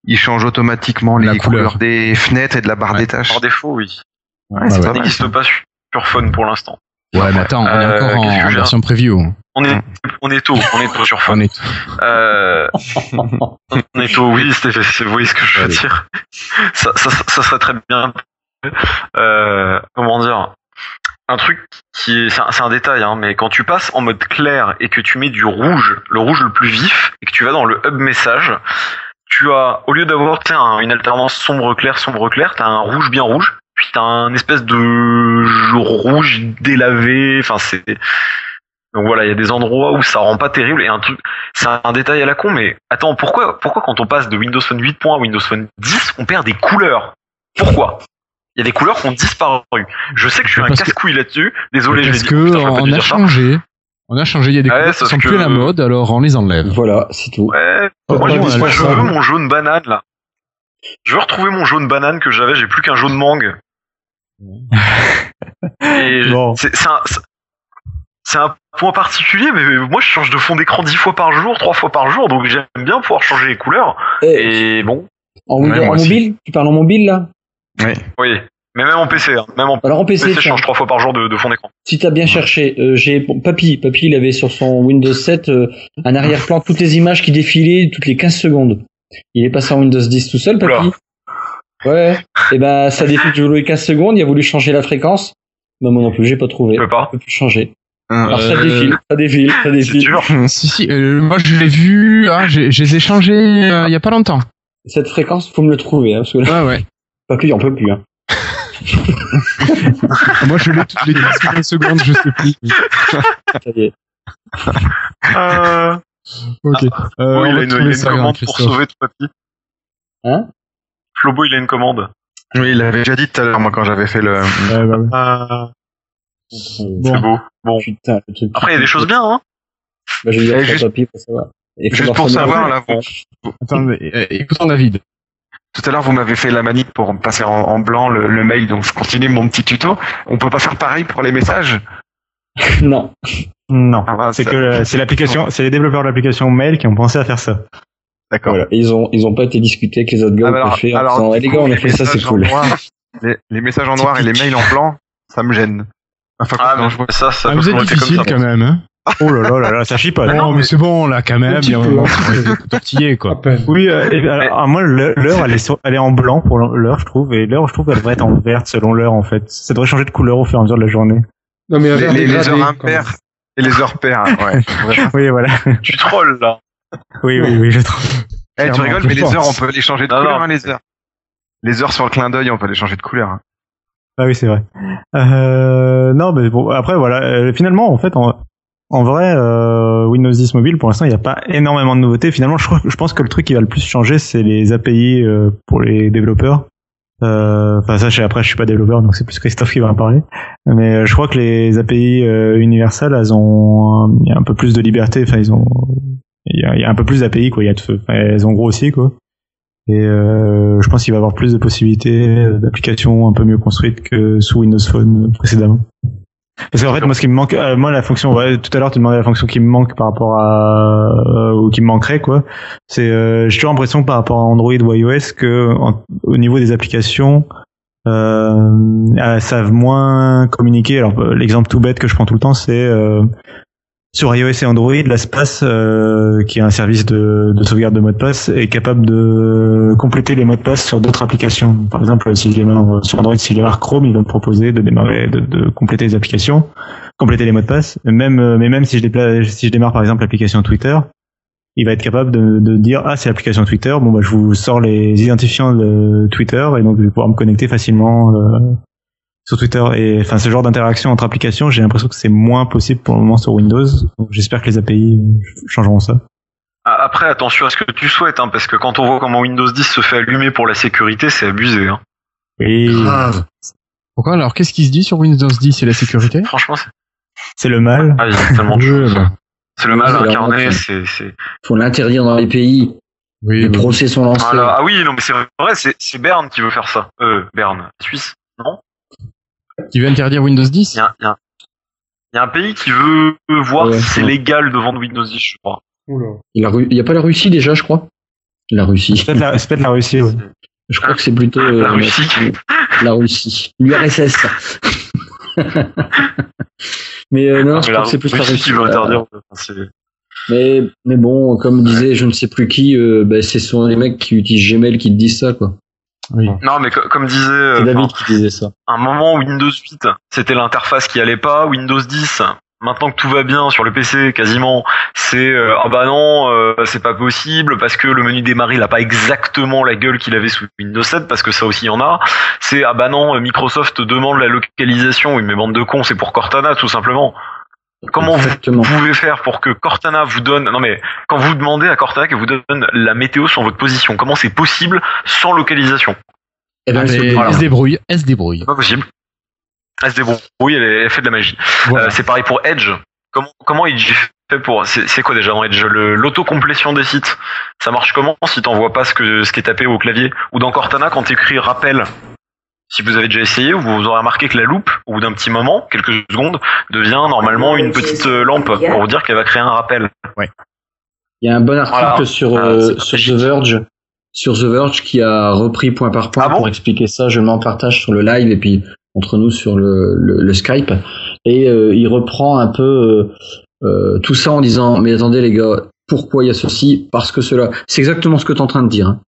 il change automatiquement les couleur. couleurs des fenêtres et de la barre Ouais. des tâches. Par défaut, oui. Ouais, c'est ouais. Ça n'existe pas sur phone pour l'instant. Ouais, mais attends, on est Euh, encore en, en version preview. On est, on est tôt, on est tôt sur On phone. est Euh, on est tôt, oui, c'est, c'est- vous voyez ce que je veux dire. Ça, ça, ça serait très bien. Euh, comment dire? Un truc qui est, c'est un, détail, hein, mais quand tu passes en mode clair et que tu mets du rouge, le rouge le plus vif, et que tu vas dans le hub message, tu as, au lieu d'avoir un- une alternance sombre clair sombre clair, t'as un rouge bien rouge, puis t'as un espèce de rouge délavé. Enfin, c'est donc voilà, il y a des endroits où ça rend pas terrible et un truc, c'est un détail à la con, mais attends, pourquoi, pourquoi quand on passe de Windows Phone 8 à Windows Phone 10, on perd des couleurs? Pourquoi? Il y a des couleurs qui ont disparu. Je sais que je suis un Parce casse-couille là-dessus. Désolé, je que. Putain, on a ça. changé. On a changé. Il y a des Ouais, couleurs qui sont que- plus à la mode, alors on les enlève. Voilà, c'est tout. Ouais. Pas Moi, je, moi, je dispensable. veux mon jaune banane là. Je veux retrouver mon jaune banane que j'avais. J'ai plus qu'un jaune mangue. [laughs] Et Bon. c'est c'est un, c'est- un point particulier, mais moi je change de fond d'écran dix fois par jour, trois fois par jour, donc j'aime bien pouvoir changer les couleurs. Eh, Et bon, en Ouais, mobile Tu parles en mobile là? Oui. Mais même en PC, hein. même en Alors en PC, PC, change trois fois par jour de, de fond d'écran. si t'as bien cherché, euh, j'ai bon, Papy, Papy, il avait sur son Windows 7 euh, un arrière-plan, toutes les images qui défilaient toutes les 15 secondes. Il est passé en Windows 10 tout seul, Papy? Ouais. Et ben ça défile toujours les 15 secondes. Il a voulu changer la fréquence. Ben, moi non plus, j'ai pas trouvé. Je peux pas. Je peux plus changer. Hein, Alors ça Euh, défile, ça défile, ça défile. dur. si, si, euh, moi je l'ai vu, ah, j'ai- je les ai changés euh, il y a pas longtemps. Cette fréquence, faut me le trouver, hein, parce que là, Ouais, ouais. Papy, on peut plus. Hein. [laughs] moi je l'ai toutes les 10 secondes, je sais plus. Ça y est. Euh, Ok. Euh, il a une, il a une ça, commande pour Christophe. sauver ton papy. Hein? Flobo, il a une commande. Oui, il l'avait déjà dit tout à l'heure, moi, quand j'avais fait le. Ouais, bah, ouais. Ah, Bon. c'est beau. Bon. Putain, le truc. Après, il y a des choses bien, hein. Bah, je vais Eh, juste- pour savoir. Et Juste pour savoir, là, vous, Attends, mais, euh, écoutons David. tout à l'heure, vous m'avez fait la manip pour passer en, en blanc le, le mail, donc je continue mon petit tuto. On peut pas faire pareil pour les messages? [laughs] Non. Non. Ah, bah, C'est que euh, c'est l'application, c'est les développeurs de l'application mail qui ont pensé à faire ça. D'accord. Voilà. Ils ont, ils ont pas été discutés avec les autres gars Ah, bah alors- Eh, les gars, on a fait ça, c'est cool. noir, [laughs] les, les messages en noir et les mails en blanc, ça me gêne. Enfin, Ah, non, je vois- ça, ça Ah, peut vous êtes comme difficile ça. quand même, hein. Oh là là là là, ça chipote. non, mais c'est bon, là, quand même. Il y a un À quoi. Oui, euh, et, alors, ah, moi l'heure elle est sur, elle est en blanc pour l'heure je trouve et l'heure je trouve elle devrait être en verte selon l'heure en fait. Ça devrait changer de couleur au fur et à mesure de la journée. Non, mais les, les- heures impaires et les heures paires, ouais. [laughs] Oui voilà. [laughs] Tu trolls, là. Oui oui oui je trouve. Eh, tu rigoles, mais les heures, on peut les changer de Non, couleur, non. hein, les heures. Les heures sur le clin d'œil, on peut les changer de couleur. Ah oui c'est vrai. Euh, non mais bon après voilà euh, finalement en fait en, en vrai euh, Windows 10 mobile pour l'instant il n'y a pas énormément de nouveautés. Finalement je, je pense que le truc qui va le plus changer c'est les API euh, pour les développeurs. Euh, Enfin ça après je suis pas développeur donc c'est plus Christophe qui va en parler. Mais euh, je crois que les API universelles elles ont il y a un peu plus de liberté. Enfin ils ont il y a, y a un peu plus d'API quoi. Il y a elles ont grossi quoi. Et euh, je pense qu'il va avoir plus de possibilités euh, d'applications un peu mieux construites que sous Windows Phone précédemment. Parce qu'en fait, moi, ce qui me manque, euh, moi, la fonction, tout à l'heure, tu demandais la fonction qui me manque par rapport à, euh, ou qui me manquerait, quoi. C'est, euh, j'ai toujours l'impression par rapport à Android ou iOS que, au niveau des applications, euh, elles savent moins communiquer. Alors, euh, l'exemple tout bête que je prends tout le temps, c'est, euh, sur iOS et Android, LastPass, euh, qui est un service de, de sauvegarde de mots de passe, est capable de compléter les mots de passe sur d'autres applications. Par exemple, si je démarre sur Android, si je démarre Chrome, il va me proposer de démarrer, de, de compléter les applications, compléter les mots de passe. Même, euh, mais même si je, si je démarre par exemple l'application Twitter, il va être capable de, de dire ah c'est l'application Twitter, bon bah je vous sors les identifiants de Twitter et donc je vais pouvoir me connecter facilement euh, sur Twitter et enfin ce genre d'interaction entre applications, j'ai l'impression que c'est moins possible pour le moment sur Windows. Donc, J'espère que les API changeront ça. Ah, Après, attention à ce que tu souhaites, hein, parce que quand on voit comment Windows 10 se fait allumer pour la sécurité, c'est abusé. Hein. Et Grave. Pourquoi? Alors Qu'est-ce qui se dit sur Windows 10 et la sécurité? [laughs] Franchement, c'est c'est le mal. ah, il y a tellement de [laughs] Ouais, choses. bah, C'est le mal incarné, vraiment- c'est... c'est- Faut l'interdire dans les pays. Oui, Les bah, procès sont lancés. Voilà. Ah oui, non, mais c'est vrai, c'est, c'est Berne qui veut faire ça. Euh, Berne, Suisse, non? Qui veut interdire Windows 10 Il y a, y y un pays qui veut voir Ouais, si c'est ouais. légal de vendre Windows 10, je crois. Il n'y a pas la Russie déjà, je crois? La Russie. C'est peut-être la, Russie. ouais. Je crois que c'est plutôt euh, La Russie. La Russie. L'URSS. [laughs] mais euh, non, je crois que c'est plus la Russie Russie. qui veut interdire. Enfin, c'est- Mais, mais bon, comme disait je ne sais plus qui, euh, bah, ce sont les mecs qui utilisent Gmail qui te disent ça, quoi. Non, mais co- comme disait, euh, C'est David qui disait ça. un moment Windows 8, c'était l'interface qui allait pas. Windows 10, maintenant que tout va bien sur le PC, quasiment, c'est euh, ah bah non, euh, c'est pas possible parce que le menu démarrer il a pas exactement la gueule qu'il avait sous Windows 7 parce que ça aussi il y en a. C'est ah bah non, Microsoft demande la localisation. Oui, mais bande de cons, c'est pour Cortana tout simplement. Comment vous pouvez faire pour que Cortana vous donne non mais quand vous demandez à Cortana qu'elle vous donne la météo sur votre position, comment c'est possible sans localisation? Eh ben, Ah, voilà. Elle se débrouille, elle se débrouille. C'est pas possible. Elle se débrouille, elle, elle fait de la magie. Voilà. Euh, c'est pareil pour Edge. Comment, comment Edge fait pour c'est, quoi déjà dans Edge? L'autocomplétion des sites Ça marche comment si t'envoies pas ce que ce qui est tapé au clavier? Ou dans Cortana quand t'écris rappel si vous avez déjà essayé, vous aurez remarqué que la loupe, au bout d'un petit moment, quelques secondes, devient normalement une petite euh, lampe pour vous dire qu'elle va créer un rappel. Il y a un bon article Voilà. sur, Voilà, euh, sur The Verge, sur The Verge qui a repris point par point Ah bon pour expliquer ça. Je m'en partage sur le live et puis entre nous sur le, le, le Skype. Et euh, il reprend un peu euh, euh, tout ça en disant mais attendez les gars, pourquoi il y a ceci? Parce que cela. C'est exactement ce que tu es en train de dire. hein.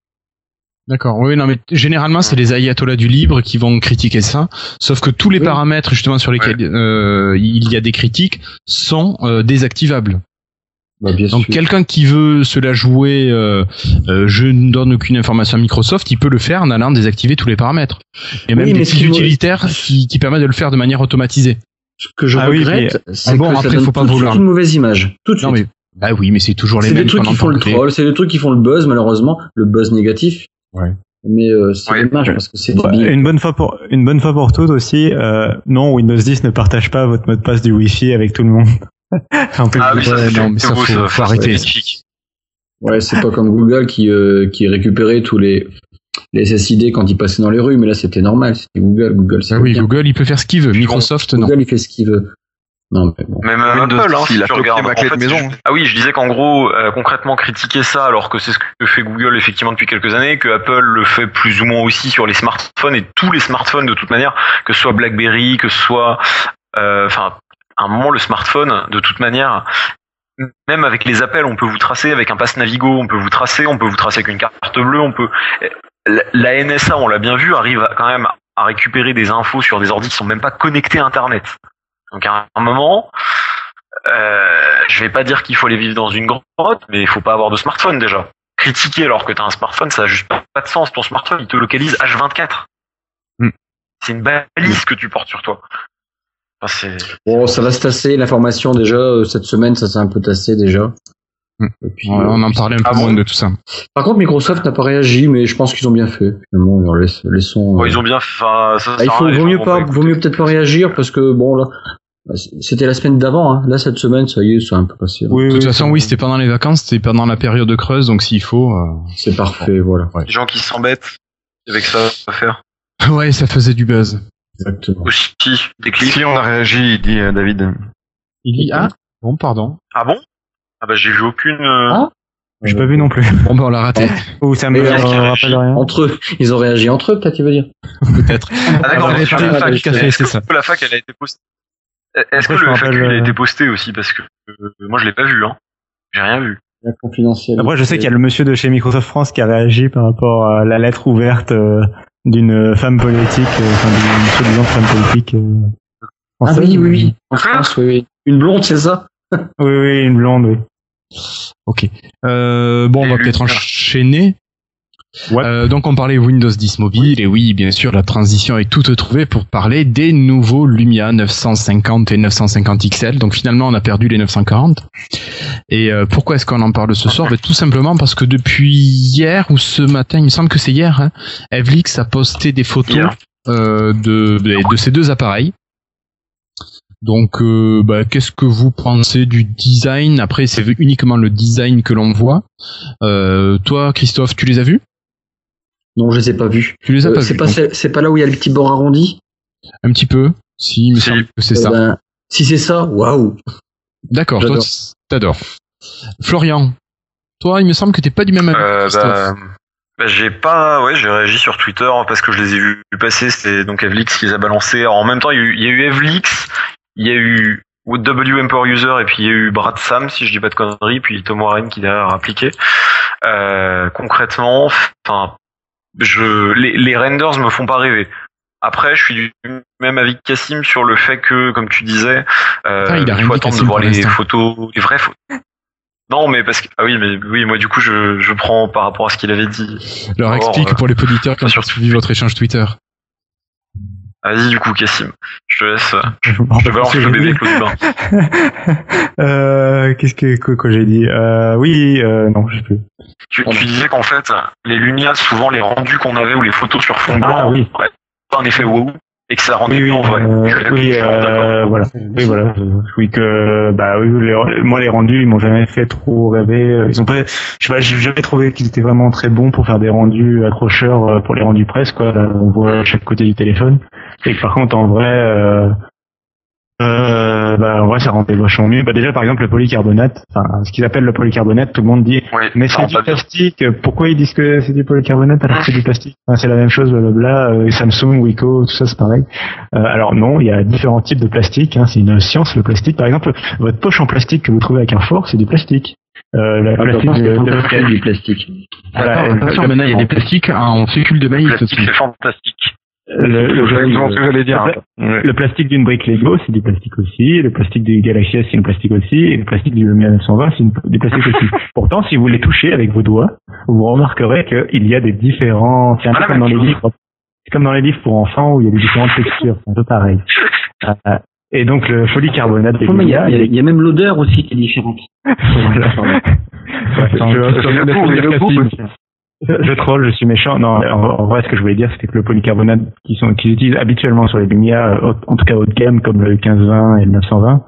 D'accord. Oui, non, mais généralement, c'est les ayatollahs du libre qui vont critiquer ça. Sauf que tous les Oui. paramètres, justement, sur lesquels euh, il y a des critiques, sont euh, désactivables. Bah, bien Donc, quelqu'un qui veut se la jouer, euh, euh, je ne donne aucune information à Microsoft, il peut le faire en allant désactiver tous les paramètres. Et même Oui, des petits utilitaires qui, qui permettent de le faire de manière automatisée. Ce que je Ah oui, regrette, c'est Ah bon, que ça après, donne faut pas tout vouloir. une mauvaise image. Tout de suite. Non, mais bah oui, mais c'est toujours les c'est mêmes des trucs qui font le troll, c'est des trucs qui font le buzz malheureusement, le buzz négatif. Ouais. Mais euh, c'est Ouais. dommage parce que c'est Bah, débile. une bonne fois pour une bonne fois pour toutes aussi. Euh, non, Windows 10 ne partage pas votre mot de passe du Wi-Fi avec tout le monde. [laughs] Un peu Ah oui, ça non, mais ça, beau, faut- ça, faut ça, arrêter. Ouais, c'est pas comme Google qui euh, qui récupérait tous les les SSID quand ils passaient dans les rues, mais là c'était normal, c'était Google, Google c'est Ah oui, bien. Google, il peut faire ce qu'il veut. Microsoft, non. Google il fait ce qu'il veut. Non mais bon. Même euh, Apple, hein, 10, si tu regardes. ma En clé de fait, maison. je- Ah oui, je disais qu'en gros, euh, concrètement, critiquer ça, alors que c'est ce que fait Google effectivement depuis quelques années, que Apple le fait plus ou moins aussi sur les smartphones et tous les smartphones de toute manière, que ce soit BlackBerry, que ce soit, euh, enfin, à un moment le smartphone, de toute manière, même avec les appels, on peut vous tracer avec un pass Navigo, on peut vous tracer, on peut vous tracer avec une carte bleue, on peut. La, NSA, on l'a bien vu, arrive quand même à récupérer des infos sur des ordi qui sont même pas connectés à Internet. Donc à un moment, euh, je vais pas dire qu'il faut les vivre dans une grotte, mais il faut pas avoir de smartphone déjà. Critiquer alors que tu as un smartphone, ça a juste pas, pas de sens. Ton smartphone, il te localise H24. Hmm. C'est une balise que tu portes sur toi. Enfin, Bon, ça va se tasser l'information déjà euh, cette semaine, ça s'est un peu tassé déjà. Hmm. Et puis, Ouais, euh, on en parlait un peu Ah moins de tout ça. Par contre, Microsoft n'a pas réagi, mais je pense qu'ils ont bien fait. Finalement, laisse- laissons. Euh, ils ont bien fait. ça Ah, il faut, mieux pas, vaut mieux peut-être pas réagir parce que bon là, c'était la semaine d'avant. Hein. Là cette semaine, ça y est, c'est un peu passé. hein. Oui, De toute oui, façon, oui, c'était pendant les vacances, c'était pendant la période de creuse, donc s'il faut. euh, C'est parfait, voilà. Les gens qui s'embêtent avec ça à faire. [laughs] Ouais, ça faisait du buzz. Exactement. Aussi, des clics. Si on a réagi, il dit euh, David. Il dit ah bon, pardon. Ah bon? Ah bah j'ai vu aucune. euh, Ah. J'ai pas vu non plus. Bon, ben on l'a raté. [laughs] Ou ça me Et euh, rappelle rien. Entre eux, ils ont réagi entre eux, peut-être, tu veux dire Peut-être. Ah d'accord, Ah, la fac, c'est ça. la fac, elle a été postée. Est-ce que le FAQ a été posté aussi Parce que euh, moi je l'ai pas vu, hein. J'ai rien vu. La confidentielle. Après, je sais qu'il y a le monsieur de chez Microsoft France qui a réagi par rapport à la lettre ouverte euh, d'une femme politique, euh, enfin d'une soi-disant femme politique. euh, Ah oui, oui, oui. En France, oui, oui. Une blonde, c'est ça? Oui, oui, une blonde, oui. Ok. Euh, bon, on va peut-être enchaîner. Ouais. Euh, donc on parlait Windows 10 mobile et oui bien sûr la transition est toute trouvée pour parler des nouveaux Lumia 950 et 950 XL donc finalement on a perdu les 940 et euh, pourquoi est-ce qu'on en parle ce soir? Ben, tout simplement parce que depuis hier ou ce matin il me semble que c'est hier hein, Evlix a posté des photos euh, de, de, de ces deux appareils. Donc euh, bah, qu'est-ce que vous pensez du design? Après c'est uniquement le design que l'on voit. Euh, toi Christophe tu les as vus? Non, je les ai pas vus. tu les as Euh, pas c'est vus c'est c'est pas là où il y a le petit bord arrondi? Un petit peu. Si, il me Si. semble que c'est Eh ça. ben, si c'est ça, waouh. D'accord, toi, t'adores. Florian, toi, il me semble que t'es pas du même avis. Euh, bah, bah, j'ai pas, ouais, j'ai réagi sur Twitter parce que je les ai vus passer. C'était donc Evlix qui les a balancés. Alors, en même temps, il y a eu, il y a eu Evlix, il y a eu W Empower User et puis il y a eu Brad Sam, si je dis pas de conneries, puis Tom Warren qui derrière a appliqué. Euh, concrètement, enfin, je, les, les renders me font pas rêver. Après, je suis du même avis que Cassim sur le fait que, comme tu disais, euh, Ah, il faut attendre de voir les photos, les vraies photos. Non, mais parce que ah oui, mais oui, moi du coup, je, je prends par rapport à ce qu'il avait dit. Alors or, explique euh, pour les auditeurs qui ont sur suivi votre échange Twitter. Vas-y, du coup, Cassim, je te laisse. [laughs] Je me Je rappelle balance le bébé. Claude Bain. [laughs] euh, qu'est-ce que, que, que j'ai dit? Euh, Oui, euh, non, je sais plus. Tu, tu disais qu'en fait, les Lumia, souvent les rendus qu'on avait ou les photos sur fond blanc, Ah, oui. ouais, pas un effet wow, et que ça rendait Oui, euh, oui, euh, voilà. Oui, voilà. euh, Oui, que, bah oui, les- moi, les rendus, ils m'ont jamais fait trop rêver. Ils ont pas, je sais pas, j'ai jamais trouvé qu'ils étaient vraiment très bons pour faire des rendus accrocheurs euh, pour les rendus presse, quoi. Là, on voit chaque côté du téléphone. Et que par contre, en vrai, euh, euh, bah, en vrai, ça rendait vachement mieux. Bah, déjà, par exemple, le polycarbonate, enfin, ce qu'ils appellent le polycarbonate, tout le monde dit, Oui, mais c'est rend du bien. plastique. Pourquoi ils disent que c'est du polycarbonate alors que c'est du plastique Enfin, C'est la même chose, blablabla. Euh, Samsung, Wiko, tout ça, c'est pareil. Euh, alors non, il y a différents types de plastique. Hein, c'est une science le plastique. Par exemple, votre poche en plastique que vous trouvez avec un fork, c'est du plastique. Euh, la Ah, plastique c'est de- de- fantastique du plastique. voilà, Attends, euh, attention, maintenant il y a des plastiques en fécule de maïs plastique, c'est fantastique. Le, le- C'est exactement ce que j'allais dire. le- le plastique d'une brique Lego, c'est du plastique aussi. Le plastique du Galaxy S, c'est du plastique aussi. Et le plastique du Lumia 920, c'est du plastique aussi. [laughs] Pourtant, si vous les touchez avec vos doigts, vous remarquerez qu'il y a des différents. C'est un peu comme dans les livres. C'est comme dans les livres pour enfants où il y a des différentes textures. C'est un peu pareil. Euh, Et donc le polycarbonate Oh, il y, a- y y même l'odeur aussi qui est différente. [laughs] Voilà. Ouais, Attends, je- troll, je suis méchant. Non, en, vrai, ce que je voulais dire, c'était que le polycarbonate qu'ils utilisent habituellement sur les Lumia, euh, en tout cas haut de gamme, comme le 1520 et le 920,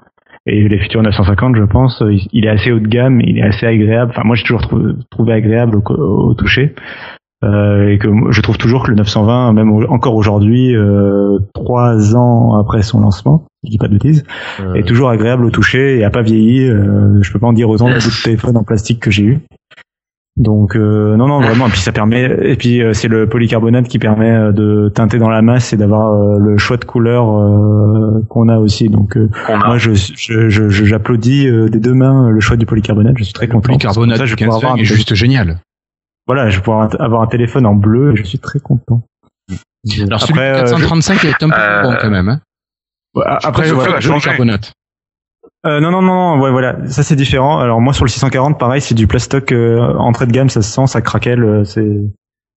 et les futurs 950, je pense, euh, il, est assez haut de gamme, il est assez agréable. Enfin, moi, j'ai toujours trou- trouvé agréable au, toucher. Euh, et que je trouve toujours que le 920, même encore aujourd'hui, euh, trois ans après son lancement, je dis pas de bêtises, Euh, est toujours agréable au toucher et a pas vieilli. Je peux pas en dire autant de [laughs] bouts de téléphone en plastique que j'ai eu. Donc euh, non non vraiment et puis ça permet et puis euh, c'est le polycarbonate qui permet euh, de teinter dans la masse et d'avoir euh, le choix de couleurs euh, qu'on a aussi donc euh, a. moi je je- je- je- j'applaudis euh, des deux mains le choix du polycarbonate je suis très le content polycarbonate ça, je vais pouvoir 15 avoir un est téléphone- juste génial. voilà je vais pouvoir avoir un téléphone en bleu et je suis très content Alors celui Après, euh, 435 est un peu Euh, bon quand même. Hein. après je voilà, vois je- le polycarbonate. Euh, non, non, non, ouais, voilà, ça c'est différent. Alors moi sur le 640, pareil, c'est du plastoc euh, entrée de gamme, ça se sent, ça craquelle, euh, c'est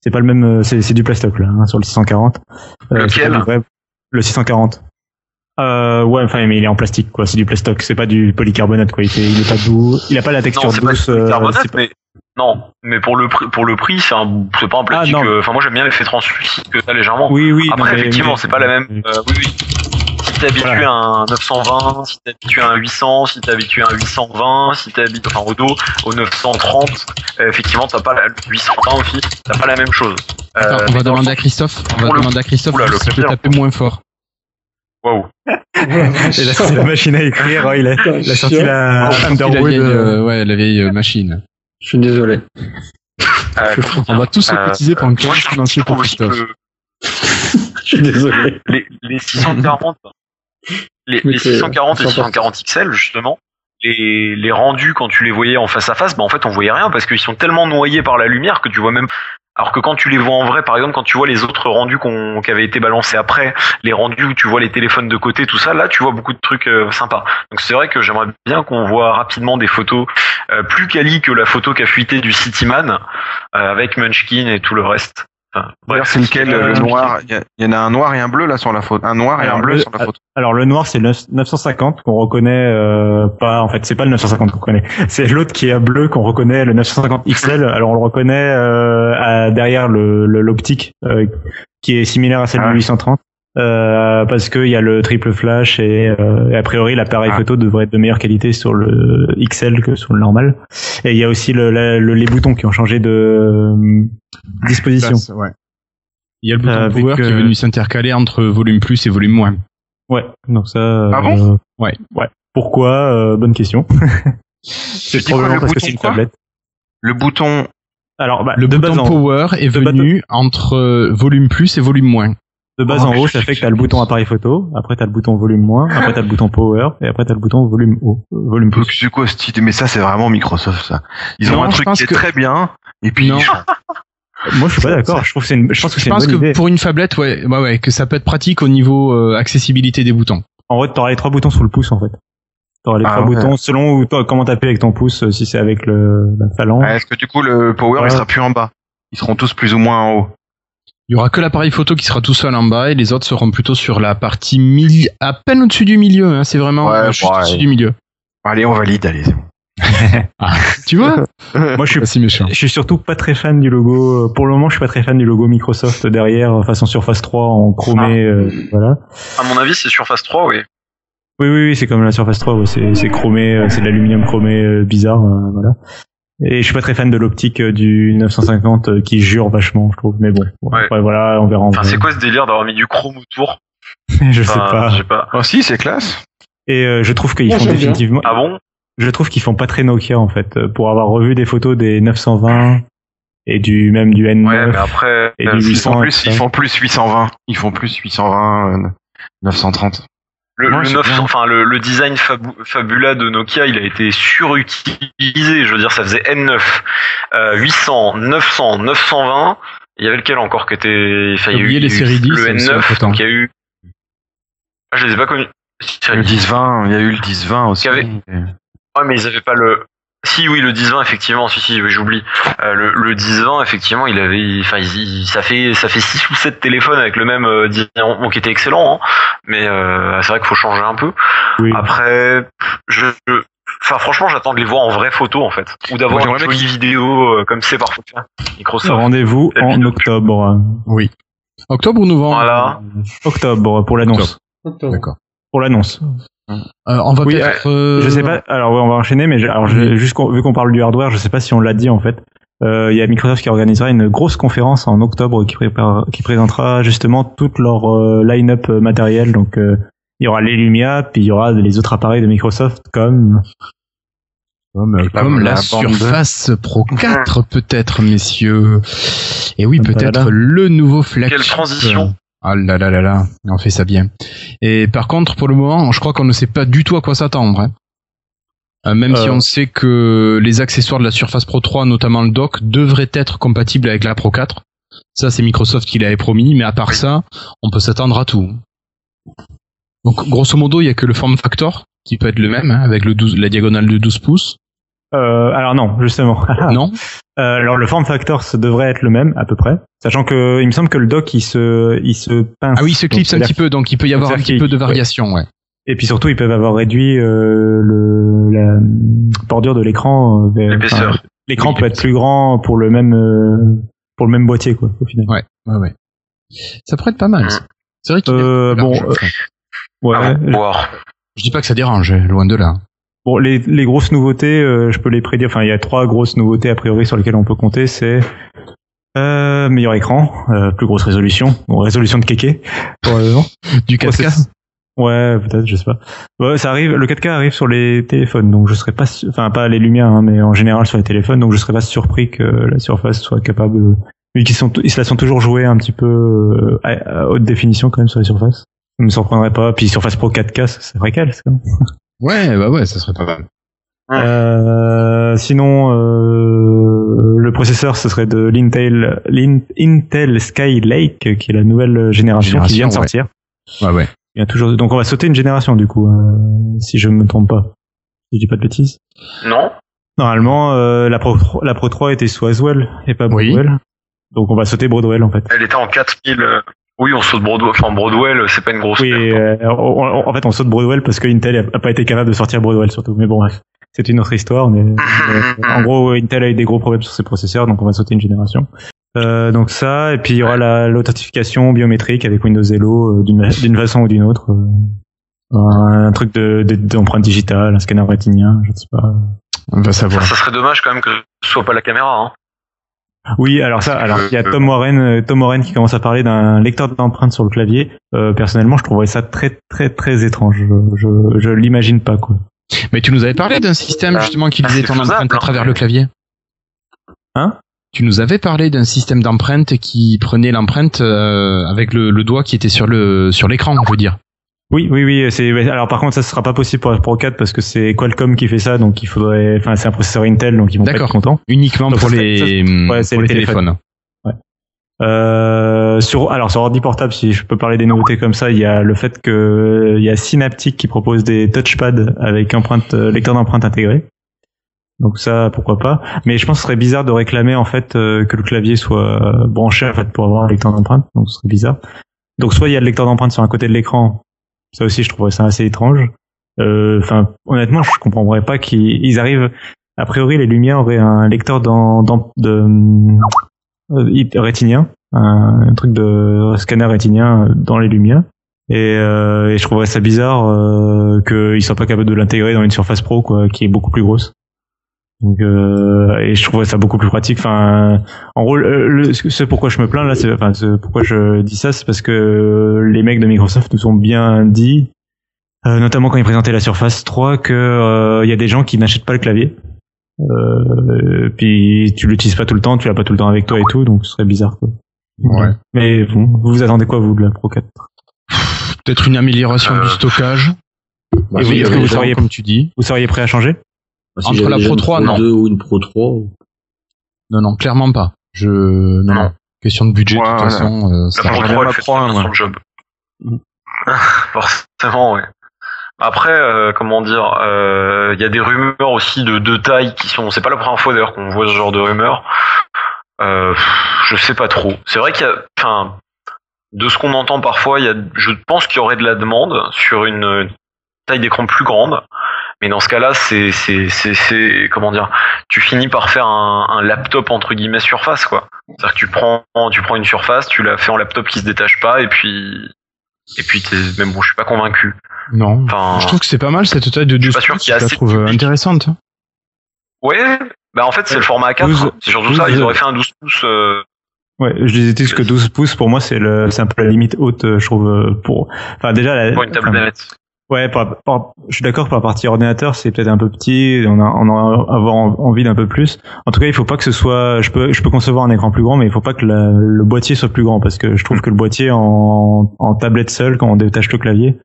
c'est pas le même, euh, c'est c'est du plastoc là, hein, sur le 640. Euh, Lequel vrai- Le 640. Euh, ouais, enfin, mais il est en plastique, quoi. C'est du plastoc, c'est pas du polycarbonate, quoi. Il, fait, il est pas doux, il a pas la texture Non, c'est pas douce. du carbonate, c'est pas- mais non, mais pour le prix, pour le prix, c'est un, c'est pas un plastique. Ah, euh, Enfin, moi j'aime bien l'effet translucide que t'as légèrement. Oui, oui. Après, non, mais- effectivement, c'est pas la même. euh, oui, oui. Si t'es habitué Voilà. à un 920, si t'es habitué à un 800, si t'es habitué à un 820, si t'es habitué, enfin, au dos, au 930, euh, effectivement, t'as pas la, le 820 aussi, t'as pas la même chose. Euh, Attends, on mais va demander à Christophe. On va demander à Christophe Oula, si tu peux taper moins fort. Waouh. [laughs] Et là, c'est la machine à écrire, oh, il, a, il a sorti la Oh, la vieille, euh, euh, ouais, la vieille euh, machine. Je suis désolé. Euh, On va tous se euh, cotiser pour un trouve- financier pour Christophe. [laughs] Je suis désolé. les, les 640, Les, les c'est- 640 et c'est 640 XL, justement, les, les rendus quand tu les voyais en face à face, bah en fait on voyait rien parce qu'ils sont tellement noyés par la lumière que tu vois même. Alors que quand tu les vois en vrai, par exemple, quand tu vois les autres rendus qu'on- qui avaient été balancés après, les rendus où tu vois les téléphones de côté, tout ça, là tu vois beaucoup de trucs euh, sympas. Donc c'est vrai que j'aimerais bien qu'on voit rapidement des photos euh, plus quali que la photo qu'a fuité du Cityman euh, avec Munchkin et tout le reste. Enfin, c'est lequel euh, le noir? Il y, en a un noir et un bleu là sur la photo. Un noir et Alors, un bleu le- sur la photo. Alors le noir c'est le 9- 950 qu'on reconnaît euh, pas en fait c'est pas le 950 qu'on reconnaît c'est l'autre qui est bleu qu'on reconnaît le 950 XL alors on le reconnaît euh, à- derrière le le- l'optique euh, qui est similaire à celle Ah. du 830 euh, parce qu'il y a le triple flash et, euh, et a priori l'appareil Ah. photo devrait être de meilleure qualité sur le XL que sur le normal et il y a aussi le, la- le- les boutons qui ont changé de euh, disposition Place, ouais. Il y a le bouton Euh, power avec, qui est euh, venu s'intercaler entre volume plus et volume moins. ouais donc ça Ah euh, bon? Ouais ouais pourquoi euh, bonne question [laughs] c'est probablement le parce que bouton c'est une tablette Le bouton. Alors, bah, Le bouton en, power est de base- venu entre euh, volume plus et volume moins. De base Oh, en haut, ça fait que t'as le bouton appareil photo, après t'as le bouton volume moins, après t'as le bouton power, et après t'as le bouton volume haut, euh, volume plus. C'est quoi cette idée? Mais ça, c'est vraiment Microsoft, ça. Ils ont Non, un je truc pense qui est que- très bien, et puis Non. [laughs] Moi, je suis pas d'accord. Je trouve que c'est une, je pense que Je c'est une pense bonne que idée. pour une phablette, ouais, ouais, ouais, que ça peut être pratique au niveau euh, accessibilité des boutons. En vrai, t'auras les trois boutons sous le pouce, en fait. T'auras les Ah trois ouais. boutons selon où toi- comment t'appuies avec ton pouce, euh, si c'est avec le, la phalange. Ah, Est-ce que du coup, le power, Ouais. il sera plus en bas? Ils seront tous plus ou moins en haut. Il y aura que l'appareil photo qui sera tout seul en bas et les autres seront plutôt sur la partie mili- à peine au-dessus du milieu. Hein, c'est vraiment Ouais, euh, juste ouais. au-dessus du milieu. Allez, on valide, allez. bon. [laughs] Tu vois [laughs] Moi, je suis Pas si méchant. Je suis surtout pas très fan du logo. euh, Pour le moment, je suis pas très fan du logo Microsoft derrière, euh, façon Surface 3 en chromé, euh, voilà. À mon avis, c'est Surface 3, oui. Oui, oui, oui, c'est comme la Surface 3, ouais, c'est, chromé, c'est de l'aluminium chromé euh, bizarre, euh, voilà. Et je suis pas très fan de l'optique euh, du 950 euh, qui jure vachement, je trouve. Mais bon, Ouais. après, voilà, on verra. en Enfin, c'est quoi ce délire d'avoir mis du chrome autour [laughs] Je sais pas. Je sais pas. Oh, si, c'est classe. Et euh, je trouve qu'ils font bien. définitivement. Ah bon? Je trouve qu'ils font pas très Nokia en fait. euh, Pour avoir revu des photos des 920 et du même du N9. Ouais, mais après, Et euh, du Ils 800, font plus, ils font plus 820. Ils font plus 820, euh, 930. Le, Ouais, le c'est 900, bien. enfin le, le design fabu- Fabula de Nokia, il a été surutilisé. Je veux dire, ça faisait N9, euh, 800, 900, 920. Il y avait lequel encore qui était, enfin, il y a eu, les séries 10 le aussi, N9, entre-temps. donc il y a eu. Ah, je les ai pas connus. Le 10. 10-20, il y a eu le 10-20 aussi. Avait- Ouais, mais ils avaient pas le. Si, oui, le 10-20, effectivement, si, si, oui, j'oublie. Euh, le, le 10-20, effectivement, il avait, enfin, il- il- ça fait, ça fait 6 ou 7 téléphones avec le même euh, design, bon, qui était excellent, hein, mais euh, c'est vrai qu'il faut changer un peu. Oui. Après, je, je- enfin, franchement, j'attends de les voir en vraie photo, en fait, ou d'avoir une jolie vidéo, euh, comme c'est parfois. Microsoft. Rendez-vous en vidéo. octobre. Oui. Octobre ou novembre? Voilà. Octobre pour l'annonce. Octobre. D'accord. Pour l'annonce. Euh, on va Oui, peut-être. euh, Je sais pas. Alors ouais, on va enchaîner, mais je- alors je- juste qu'on- vu qu'on parle du hardware, je sais pas si on l'a dit en fait. Euh, Il y a Microsoft qui organisera une grosse conférence en octobre qui, prépare, qui présentera justement toute leur euh, line-up euh, matériel. Donc euh, il y aura les Lumia, puis il y aura les autres appareils de Microsoft comme Comme, La- comme la. Surface Pro 4, peut-être, messieurs. Et oui, peut-être voilà. le nouveau flagship. Quelle transition. Ah là là là là, on fait ça bien. Et par contre, pour le moment, je crois qu'on ne sait pas du tout à quoi s'attendre. hein. Euh, même si Euh. on sait que les accessoires de la Surface Pro 3, notamment le dock, devraient être compatibles avec la Pro 4. Ça, c'est Microsoft qui l'avait promis, mais à part ça, on peut s'attendre à tout. Donc, grosso modo, il y a que le form factor qui peut être le même, hein, avec le 12, la diagonale de 12 pouces. Euh, alors non, justement. [laughs] non Euh, alors le form factor ça devrait être le même à peu près, sachant que il me semble que le dock il se il se pince. Ah oui, il se Donc, clipse un petit peu, donc il peut y avoir un petit peu de variation, ouais. Et puis surtout, ils peuvent avoir réduit euh, le, la bordure de l'écran. euh, L'épaisseur. L'écran Oui, peut être plus grand pour le même euh, pour le même boîtier, quoi, au final. Ouais, ouais, ouais. Ça pourrait être pas mal. ça. C'est vrai qu'il Euh, bon, euh. Ouais. Ah. Je dis pas que ça dérange, loin de là. Bon, les, les grosses nouveautés, euh, je peux les prédire. Enfin, il y a trois grosses nouveautés a priori sur lesquelles on peut compter. C'est euh, meilleur écran, euh, plus grosse résolution, bon, résolution de kéké, probablement. Du 4K Process- Ouais, peut-être, je sais pas. Ouais, ça arrive. Le 4K arrive sur les téléphones, donc je serais pas, su- enfin pas les lumières, hein, mais en général sur les téléphones, donc je serais pas surpris que la Surface soit capable. de- Vu qu'ils sont, ils se la sont toujours joués un petit peu euh, à, haute définition quand même sur les surfaces. Ça me surprendrait pas. Puis Surface Pro 4K, c'est vrai qu'elle. Ouais, bah ouais, ça serait pas mal. Euh, sinon, euh, le processeur, ce serait de l'Intel l'In- Intel Skylake, qui est la nouvelle génération, qui vient de ouais. sortir. Ouais, ouais. Il y a toujours, donc on va sauter une génération du coup, euh, si je me trompe pas. Si je dis pas de bêtises. Non Normalement, euh, la, Pro, la Pro 3 était sous Haswell et pas Oui. Broadwell. Donc on va sauter Broadwell en fait. Elle était en 4000. Euh, Oui, on saute Broadwell. Enfin, Broadwell, c'est pas une grosse Oui, perte. euh, on- on- en fait on saute Broadwell parce que Intel a, pas été capable de sortir Broadwell surtout. Mais bon bref, c'est une autre histoire. Mais, mais, en gros, Intel a eu des gros problèmes sur ses processeurs, donc on va sauter une génération. Euh, donc ça, et puis il y aura la- l'authentification biométrique avec Windows Hello euh, d'une d'une façon ou d'une autre. euh, un truc de de- d'empreinte digitale, un scanner rétinien, je ne sais pas. On va savoir. Ça serait dommage quand même que ce soit pas la caméra. Hein. Oui, alors ça, alors il y a Tom Warren, euh, Tom Warren qui commence à parler d'un lecteur d'empreintes sur le clavier. Euh, personnellement, je trouverais ça très très très étrange. Je je, je l'imagine pas quoi. Mais tu nous avais parlé d'un système justement qui Ah, lisait c'est ton empreinte à travers le clavier. Hein? Tu nous avais parlé d'un système d'empreinte qui prenait l'empreinte euh, avec le, le doigt qui était sur le sur l'écran, je veux dire. Oui, oui, oui. C'est alors par contre, ça sera pas possible pour la Pro 4 parce que c'est Qualcomm qui fait ça, donc il faudrait. Enfin, c'est un processeur Intel, donc ils vont pas être D'accord. contents. Uniquement Donc, pour les, ouais, pour les les téléphones. Euh, sur alors sur ordi portable, si je peux parler des nouveautés comme ça, il y a le fait que il y a Synaptic qui propose des touchpads avec empreinte euh, lecteur d'empreinte intégré. Donc ça, pourquoi pas. Mais je pense que ce serait bizarre de réclamer en fait euh, que le clavier soit branché en fait pour avoir un lecteur d'empreinte. Donc ce serait bizarre. Donc soit il y a le lecteur d'empreinte sur un côté de l'écran. Ça aussi, je trouverais ça assez étrange. Euh, Enfin, honnêtement, je comprendrais pas qu'ils ils arrivent. A priori, les Lumières auraient un lecteur d'en- d'en- de, euh, rétinien, un, un truc de scanner rétinien dans les lumières. Et, euh, et je trouverais ça bizarre euh, qu'ils soient pas capables de l'intégrer dans une Surface Pro, quoi, qui est beaucoup plus grosse. Donc, euh, et je trouverais ça beaucoup plus pratique. Enfin, en gros, le, ce pourquoi je me plains là, c'est, enfin, ce pourquoi je dis ça, c'est parce que les mecs de Microsoft nous ont bien dit, euh, notamment quand ils présentaient la Surface 3, que euh, il y a des gens qui n'achètent pas le clavier. Euh, puis tu l'utilises pas tout le temps, tu l'as pas tout le temps avec toi et tout, donc ce serait bizarre. Quoi. Ouais. Mais bon, vous vous attendez quoi vous de la Pro 4 Peut-être une amélioration Euh, du stockage. Et oui, est-ce que vous seriez- comme tu dis. Vous seriez prêt à changer? Si Entre la Pro une 3, non. 2 ou une Pro 3. Non, non, clairement pas. Je non, non. Question de budget, de toute Voilà. façon. euh, ça La Pro va. j'aimerais 3, elle ma fait Pro très un, bien moi. son job. [laughs] Forcément, ouais. Après, euh, comment dire, euh, il y a des rumeurs aussi de deux tailles qui sont. C'est pas la première fois d'ailleurs qu'on voit ce genre de rumeurs. Euh, je sais pas trop. C'est vrai qu'il y a, enfin, de ce qu'on entend parfois, il y a, je pense qu'il y aurait de la demande sur une euh, taille d'écran plus grande. Mais dans ce cas-là, c'est, c'est, c'est, c'est, comment dire, tu finis par faire un, un laptop entre guillemets surface, quoi. C'est-à-dire que tu prends, tu prends une surface, tu la fais en laptop qui se détache pas, et puis, et puis, t'es, même bon, je suis pas convaincu. Non. Enfin, Je trouve que c'est pas mal cette taille de suis 12 pas sûr pouces. qu'il y Je a la assez de trouve public. intéressante. ouais, bah en fait, c'est le format A4. 12, c'est surtout 12, ça. Ils auraient fait un 12 pouces. euh, Ouais, je disais que 12 pouces pour moi c'est le c'est un peu la limite haute euh, je trouve euh, pour enfin déjà la, pour une enfin, tablette. Ouais, par- par- je suis d'accord par partie ordinateur, c'est peut-être un peu petit, on a, on a avoir en- envie d'un peu plus. En tout cas, il faut pas que ce soit, je peux, je peux concevoir un écran plus grand, mais il faut pas que la- le boîtier soit plus grand parce que je trouve que le boîtier en, en tablette seule, quand on détache le clavier,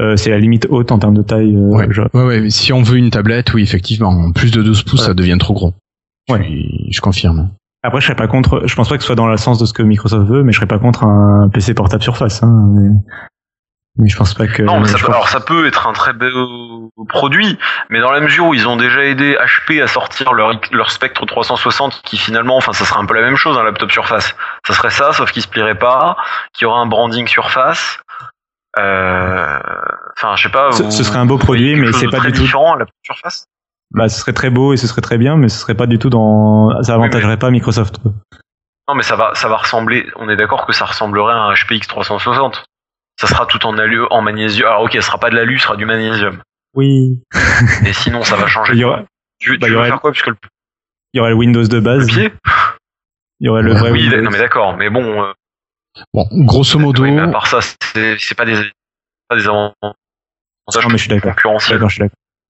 euh, c'est la limite haute en termes de taille. euh, Ouais. Ouais, ouais, mais si on veut une tablette, oui, effectivement, en plus de 12 pouces, Ouais. ça devient trop gros. Ouais. Je, je confirme. Après, je serais pas contre, je pense pas que ce soit dans le sens de ce que Microsoft veut, mais je serais pas contre un PC portable Surface. Hein, mais, mais je pense pas que. Non, mais ça je peut, pense- alors ça peut être un très beau produit, mais dans la mesure où ils ont déjà aidé HP à sortir leur, leur Spectre 360, qui finalement, enfin, ça serait un peu la même chose, un laptop Surface. Ça serait ça, sauf qu'il se plierait pas, qu'il y aura un branding Surface. Euh, Enfin, je sais pas. Ce- vous- ce serait un beau produit, mais c'est pas très du tout- différent, un laptop Surface. bah, ce serait très beau et ce serait très bien, mais ce serait pas du tout dans, ça avantagerait pas Microsoft. Non, mais ça va, ça va ressembler. On est d'accord que ça ressemblerait à un HPX 360. Ça sera tout en alu, en magnésium. Alors ok, ce sera pas de l'alu, ce sera du magnésium. Oui. [laughs] Et sinon, ça va changer. Il y aurait, Tu, tu bah, il y faire quoi puisque le, il y aurait le Windows de le base. pied Il y aurait le vrai Oui, Windows. non mais d'accord. Mais bon, euh, Bon, grosso modo, oui, mais à part ça, c'est c'est pas des, pas des avantages Non, mais je suis d'accord.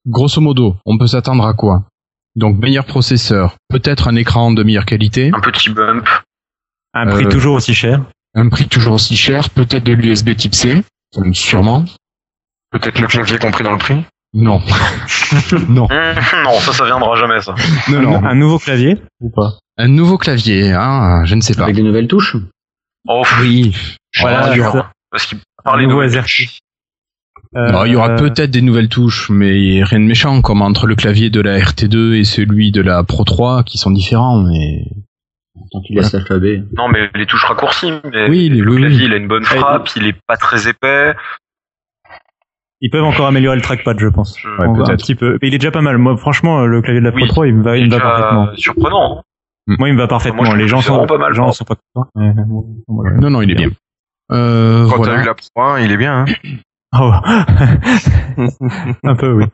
grosso modo, on peut s'attendre à quoi? Donc meilleur processeur, peut-être un écran de meilleure qualité, Un petit bump. Un prix Euh, toujours aussi cher. Un prix toujours aussi cher, peut-être de l'USB type C. Sûrement. Peut-être le clavier compris dans le prix Non. [laughs] non. [laughs] Non, ça, ça viendra jamais, ça. Non, un, non. un nouveau clavier ou pas Un nouveau clavier, hein, je ne sais pas. Avec des nouvelles touches. Oh, Oui. Voilà, ça. Parce qu'il nouveau de SRT. Alors, il y aura Euh, peut-être des nouvelles touches, mais rien de méchant, comme entre le clavier de la RT2 et celui de la Pro 3, qui sont différents, mais... Tant qu'il laisse l'alphabet. Non, mais les touches raccourcies. Mais Oui, les- le oui, clavier, oui. il a une bonne frappe, il est pas très épais. Ils peuvent encore améliorer le trackpad, je pense. Je- Ouais, un peut-être. petit peu. Mais il est déjà pas mal. Moi, franchement, le clavier de la Pro Oui. 3, il me va, il me va déjà parfaitement. surprenant. hein. Moi, il me va parfaitement. Moi, les gens c'est sont, pas mal, les gens sont pas contents. Non, non, il est bien. Euh, Quand voilà. t'as vu la Pro 1, il est bien. Hein. [laughs] Oh. [laughs] un peu, oui.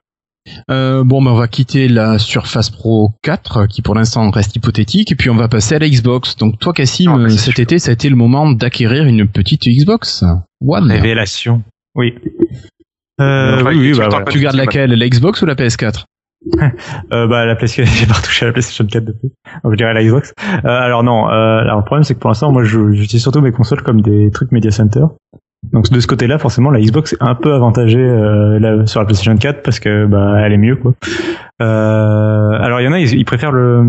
Euh, bon, ben, on va quitter la Surface Pro 4, qui pour l'instant reste hypothétique, et puis on va passer à la Xbox. Donc toi, Cassim, Ah, bah, c'est cet sûr. été, ça a été le moment d'acquérir une petite Xbox One. Révélation. Oui. Euh, oui, oui, bah, voilà. Tu gardes laquelle, la Xbox ou la PS4 [laughs] Euh, bah, la PlayStation, [laughs] j'ai pas retouché à la PlayStation 4 depuis. Donc, je dirais la Xbox. Euh, alors non, euh, alors le problème c'est que pour l'instant, moi, j'utilise surtout mes consoles comme des trucs Media Center. Donc de ce côté-là, forcément, la Xbox est un peu avantagée euh, là, sur la PlayStation 4 parce que bah, elle est mieux, quoi. Euh, alors il y en a, ils, préfèrent le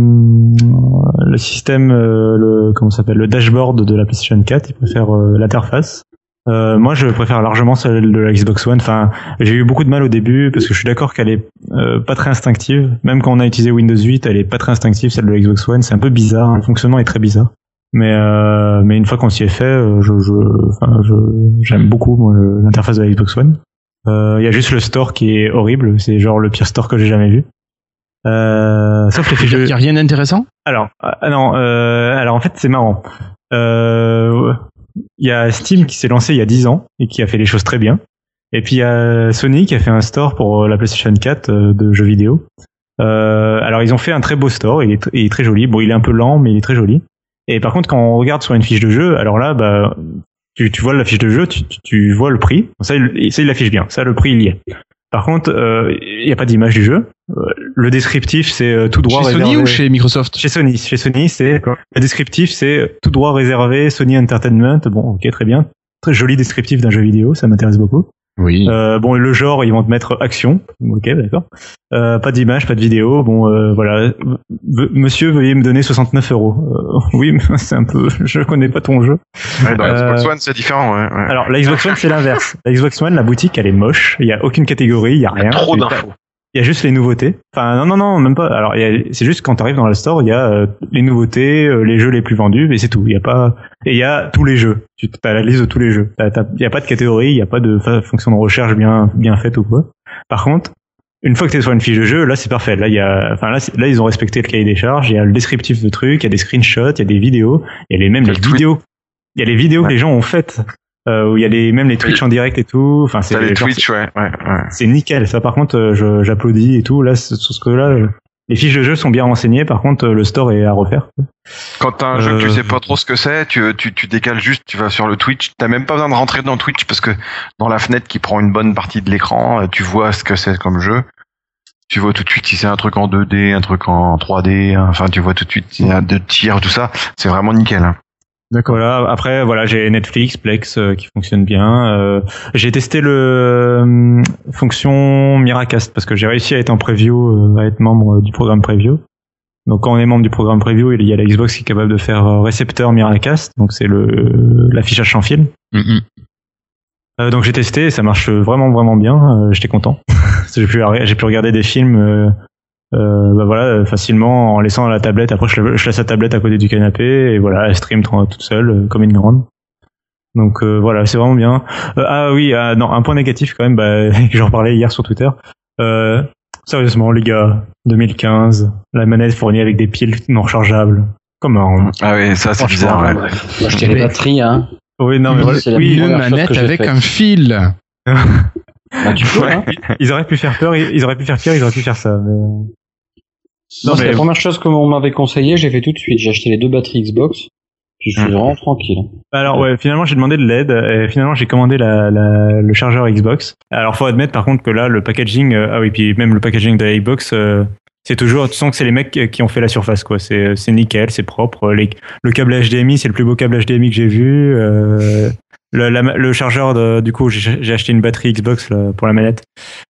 le système, euh, le comment s'appelle, le dashboard de la PlayStation 4. Ils préfèrent euh, l'interface. Euh, moi, je préfère largement celle de la Xbox One. Enfin, j'ai eu beaucoup de mal au début parce que je suis d'accord qu'elle est euh, pas très instinctive. Même quand on a utilisé Windows 8, elle est pas très instinctive celle de la Xbox One. C'est un peu bizarre. Le fonctionnement est très bizarre. Mais euh, mais une fois qu'on s'y est fait, euh, je je enfin, je j'aime beaucoup l'interface de la Xbox One. Euh, Il y a juste le store qui est horrible. C'est genre le pire store que j'ai jamais vu. Euh, sauf les fiches de y a rien d'intéressant? Alors, ah non, euh, alors en fait c'est marrant. Euh, Il y a Steam qui s'est lancé il y a 10 ans et qui a fait les choses très bien. Et puis il y a Sony qui a fait un store pour la PlayStation 4 euh, de jeux vidéo. Euh, alors ils ont fait un très beau store, il est, tr- il est très joli. Bon, il est un peu lent, mais il est très joli. Et par contre, quand on regarde sur une fiche de jeu, alors là, bah, tu, tu vois la fiche de jeu, tu, tu- tu vois le prix. Ça, il, ça, il l'affiche bien. Ça, le prix, il y est. Par contre, euh, il n'y a pas d'image du jeu. Euh, le descriptif, c'est euh, tout droit Chez Sony ou chez Microsoft? Chez Sony, chez Sony, c'est le descriptif, c'est tout droit réservé Sony Entertainment. Bon, ok, très bien, très joli descriptif d'un jeu vidéo, ça m'intéresse beaucoup. Oui. Euh, bon, le genre, ils vont te mettre action, ok, d'accord. Euh, pas d'image, pas de vidéo. Bon, euh, voilà. V- Monsieur, veuillez me donner 69 euros. Euh, [laughs] oui, mais c'est un peu, [laughs] je connais pas ton jeu. Ouais, dans la Euh, Xbox One, c'est différent. Ouais, ouais. Alors, la Xbox One, c'est l'inverse. La Xbox One, la boutique, elle est moche. Il y a aucune catégorie, il y a y rien. a trop d'infos. Il y a juste les nouveautés. Enfin, non, non, non, même pas. Alors, c'est juste quand tu arrives dans le store, il y a euh, les nouveautés, euh, les jeux les plus vendus, et c'est tout. Il y a pas et il y a tous les jeux. Tu as la liste de tous les jeux. Il y a pas de catégorie, il y a pas de fonction de recherche bien bien faite ou quoi. Par contre, une fois que tu es sur une fiche de jeu, là c'est parfait. Là il y a, enfin là, là ils ont respecté le cahier des charges. Il y a le descriptif de trucs, il y a des screenshots, il y a des vidéos, il y a les même Il y a les le tweet. vidéos. Il y a les vidéos que les gens ont faites. Euh, où il y a les même les Twitch en direct et tout. Enfin, c'est les genre, Twitch, ouais, ouais, ouais. c'est nickel. Ça, par contre, euh, j'applaudis et tout. Là, c'est- sur ce que là, euh, les fiches de jeu sont bien renseignées. Par contre, euh, le store est à refaire. Quand t'as un jeu que tu sais pas trop ce que c'est, tu, tu, tu décales juste, tu vas sur le Twitch. T'as même pas besoin de rentrer dans Twitch parce que dans la fenêtre qui prend une bonne partie de l'écran, tu vois ce que c'est comme jeu. Tu vois tout de suite si c'est un truc en 2D, un truc en 3D. hein. Enfin, tu vois tout de suite s'il y a deux tiers, tout ça. C'est vraiment nickel. hein. D'accord. Voilà. Après, voilà, j'ai Netflix, Plex euh, qui fonctionne bien. Euh, j'ai testé le euh, fonction Miracast parce que j'ai réussi à être en preview, euh, à être membre du programme preview. Donc, quand on est membre du programme preview, il y a la Xbox qui est capable de faire euh, récepteur Miracast. Donc, c'est le l'affichage sans fil. Mhm. Euh, donc j'ai testé, et ça marche vraiment vraiment bien. euh, J'étais content. [laughs] j'ai pu j'ai pu regarder des films, euh, bah voilà, euh, facilement en laissant la tablette. Après je, la- je laisse la tablette à côté du canapé et voilà, elle stream toute seule euh, comme une grande. Donc euh, voilà, c'est vraiment bien. Euh, ah oui, ah, non, un point négatif quand même, bah, que [laughs] j'en parlais hier sur Twitter. Euh, sérieusement les gars, 2015, la manette fournie avec des piles non rechargeables. Comment Ah oui, ça c'est bizarre. Ouais. Moi, je dirais batterie, hein. Oui, non mais voilà. c'est la oui, Une manette avec un fil. Bah, tu peux, hein. ils auraient pu faire peur, ils ils auraient pu faire pire, ils auraient pu faire ça. Mais... Non, c'est la première chose qu'on m'avait conseillé, j'ai fait tout de suite. J'ai acheté les deux batteries Xbox, puis je suis vraiment tranquille. Alors ouais, finalement j'ai demandé de l'aide et finalement j'ai commandé la, la- le chargeur Xbox. Alors faut admettre par contre que là le packaging, euh, ah oui puis même le packaging de la Xbox, euh, c'est toujours, tu sens que c'est les mecs qui ont fait la surface quoi. C'est c'est nickel, c'est propre. Les- le câble HDMI c'est le plus beau câble HDMI que j'ai vu. Euh, Le, la- le chargeur, de- du coup, j'ai acheté une batterie Xbox là, pour la manette.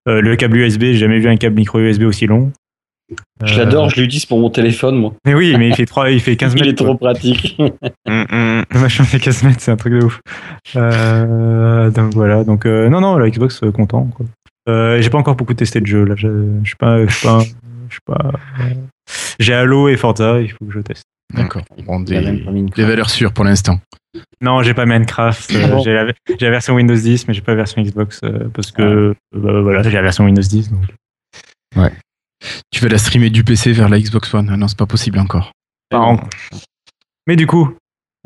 Euh, le câble USB, j'ai jamais vu un câble micro USB aussi long. Je Euh, l'adore, je l'utilise pour mon téléphone, moi. Mais oui, mais il fait 3, il fait [laughs] 15 mètres. Il est quoi. trop pratique. Hum, hum. Le machin fait 15 mètres, c'est un truc de ouf. Euh, donc voilà, donc euh, non, non, la Xbox, euh, content. quoi. Euh, j'ai pas encore beaucoup testé de jeux là. Je je suis pas, je suis pas, je suis pas. euh, J'ai Halo et Forza, il faut que je teste. D'accord. Bon, des, des valeurs sûres pour l'instant. Non, j'ai pas Minecraft. euh, Ah bon j'ai la, j'ai la version Windows 10, mais j'ai pas la version Xbox euh, parce que euh, bah, voilà, j'ai la version Windows 10. Donc. Tu vas la streamer du PC vers la Xbox One. Non, c'est pas possible encore. Mais du coup,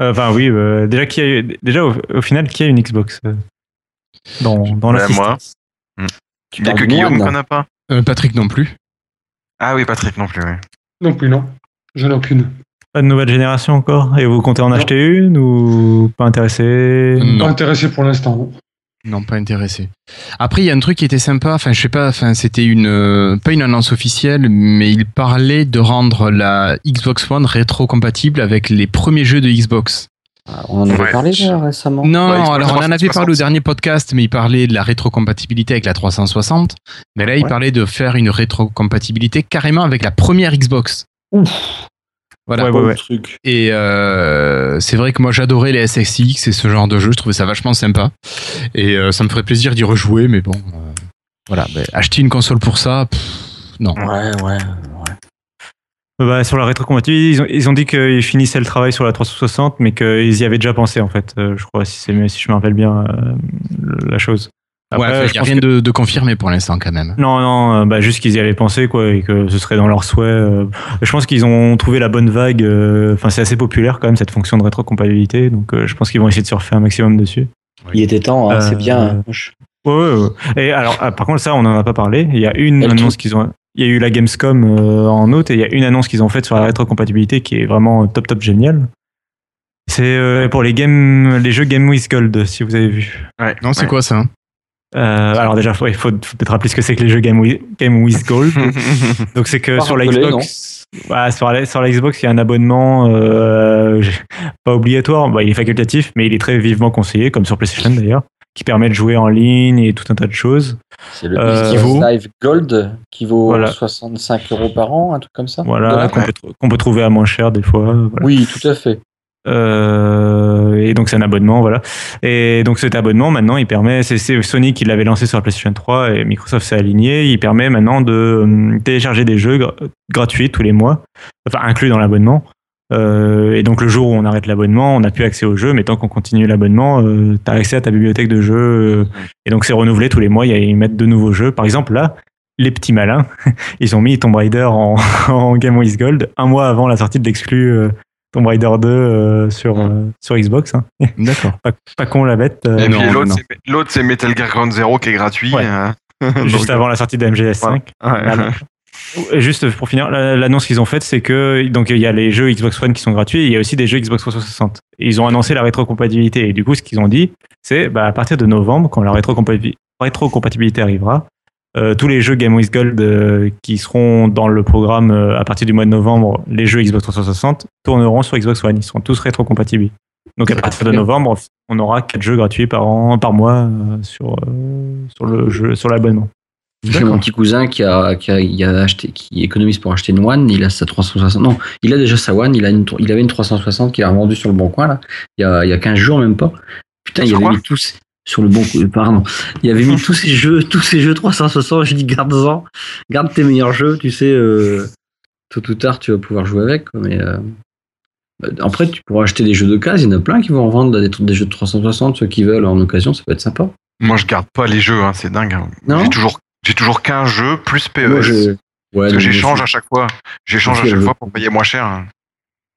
euh, enfin oui, euh, déjà qui a eu- déjà au, au final qui a une Xbox euh, dans dans Bah, l'assistance Il y a parles que Guillaume moi, qu'on n'a pas. Euh, Patrick non plus. Ah oui, Patrick non plus. oui. Non plus, non. J'en ai aucune. Pas de nouvelle génération encore? Et vous comptez en Non. acheter une ou pas intéressé? Non. Pas intéressé pour l'instant. Non. Pas intéressé. Après, il y a un truc qui était sympa. Enfin, je sais pas. Enfin, c'était une euh, pas une annonce officielle, mais il parlait de rendre la Xbox One rétro-compatible avec les premiers jeux de Xbox. Ah, On en avait Ouais. parlé déjà récemment. Non, Ouais, alors on en avait 360. parlé au dernier podcast, mais il parlait de la rétrocompatibilité avec la 360. Mais là, il Ouais. parlait de faire une rétrocompatibilité carrément avec la première Xbox. Voilà. Ouais, ouais, ouais. truc. Et euh, c'est vrai que moi j'adorais les SXX et ce genre de jeu, je trouvais ça vachement sympa. Et euh, ça me ferait plaisir d'y rejouer, mais bon, euh, voilà. Ben, acheter une console pour ça, pff, non. Ouais, ouais. Bah, sur la rétrocompatibilité, ils ont, ils ont dit qu'ils finissaient le travail sur la 360, mais qu'ils y avaient déjà pensé en fait. euh, je crois si c'est si je me rappelle bien euh, la chose. Ouais, Après, enfin, je il n'y a pense rien que- de, de confirmé pour l'instant quand même. Non, non, euh, bah, juste qu'ils y avaient pensé, quoi, et que ce serait dans leur souhait. euh. Je pense qu'ils ont trouvé la bonne vague. euh, Enfin, c'est assez populaire quand même, cette fonction de rétrocompatibilité. Donc, euh, je pense qu'ils vont essayer de surfer un maximum dessus. Il était temps, hein, Euh, c'est bien. hein. Ouais, ouais, ouais. Et alors, ah, par contre, ça, on en a pas parlé. Il y a une Elle annonce qu'ils ont. Il y a eu la Gamescom euh, en août et il y a une annonce qu'ils ont faite sur la rétrocompatibilité qui est vraiment top, top génial. C'est euh, pour les, game, les jeux Game with Gold, si vous avez vu. Ouais. Non, c'est Ouais. quoi ça? hein Euh, alors déjà, il faut, faut peut-être rappeler ce que c'est que les jeux Game with, Game with Gold. [laughs] Donc c'est que Pas sur la Xbox, sur, la, sur la Xbox, il y a un abonnement euh, pas obligatoire, bah, il est facultatif, mais il est très vivement conseillé, comme sur PlayStation d'ailleurs, qui permet de jouer en ligne et tout un tas de choses. C'est le Euh, vaut- Live Gold qui vaut Voilà. 65 euros par an, un truc comme ça. Voilà, qu'on peut, trouver à moins cher des fois. voilà. Oui, tout à fait. Euh, et donc c'est un abonnement, voilà. Et donc cet abonnement maintenant, il permet, c'est Sony qui l'avait lancé sur la PlayStation 3 et Microsoft s'est aligné. Il permet maintenant de hum, télécharger des jeux gra- gratuits tous les mois, enfin inclus dans l'abonnement. Euh, et donc le jour où on arrête l'abonnement, on n'a plus accès aux jeux, mais tant qu'on continue l'abonnement, euh, tu as accès à ta bibliothèque de jeux. euh, et donc c'est renouvelé tous les mois, ils mettent de nouveaux jeux. Par exemple là, les petits malins, [laughs] ils ont mis Tomb Raider en, [laughs] en Game with Gold un mois avant la sortie de l'exclu euh, Tomb Raider 2 euh, sur, euh, sur Xbox. hein. [laughs] D'accord. Pas, pas con la bête. euh, Et puis l'autre, c'est- l'autre, c'est Metal Gear Ground Zero qui est gratuit. Ouais. euh. [laughs] juste Donc, avant la sortie de MGS5. ouais. Ouais. [laughs] Et juste pour finir, la- l'annonce qu'ils ont faite, c'est que donc il y a les jeux Xbox One qui sont gratuits, et il y a aussi des jeux Xbox 360. Et ils ont annoncé la rétrocompatibilité. Et du coup, ce qu'ils ont dit, c'est bah, à partir de novembre, quand la rétrocompatibi- rétrocompatibilité arrivera, euh, tous les jeux Game with Gold euh, qui seront dans le programme euh, à partir du mois de novembre, les jeux Xbox 360 tourneront sur Xbox One. Ils seront tous rétrocompatibles. Donc à partir de novembre, on aura quatre jeux gratuits par an, par mois sur sur le jeu, sur l'abonnement. J'ai mon petit cousin qui a, qui a, acheté, qui économise pour acheter une One. Il a sa 360. Non, il a déjà sa One. Il a une, il avait une 360 qu'il a revendue sur le bon coin là. Il y a, il y a 15 jours même pas. Putain, il avait mis tous sur le bon coup. Pardon. Il avait mis tous ces jeux, tous ces jeux 360. Je dis garde-en, garde tes meilleurs jeux. Tu sais, euh, tôt ou tard tu vas pouvoir jouer avec. quoi, Mais euh, bah, après, tu pourras acheter des jeux de case. Il y en a plein qui vont en vendre des, des jeux de 360. Ceux qui veulent en occasion, ça peut être sympa. Moi, je garde pas les jeux, hein, c'est dingue. hein. J'ai toujours, j'ai toujours 15 jeux plus PES. Moi, je- ouais, Parce que donc, j'échange à chaque fois. J'échange à chaque fois pour payer moins cher. hein.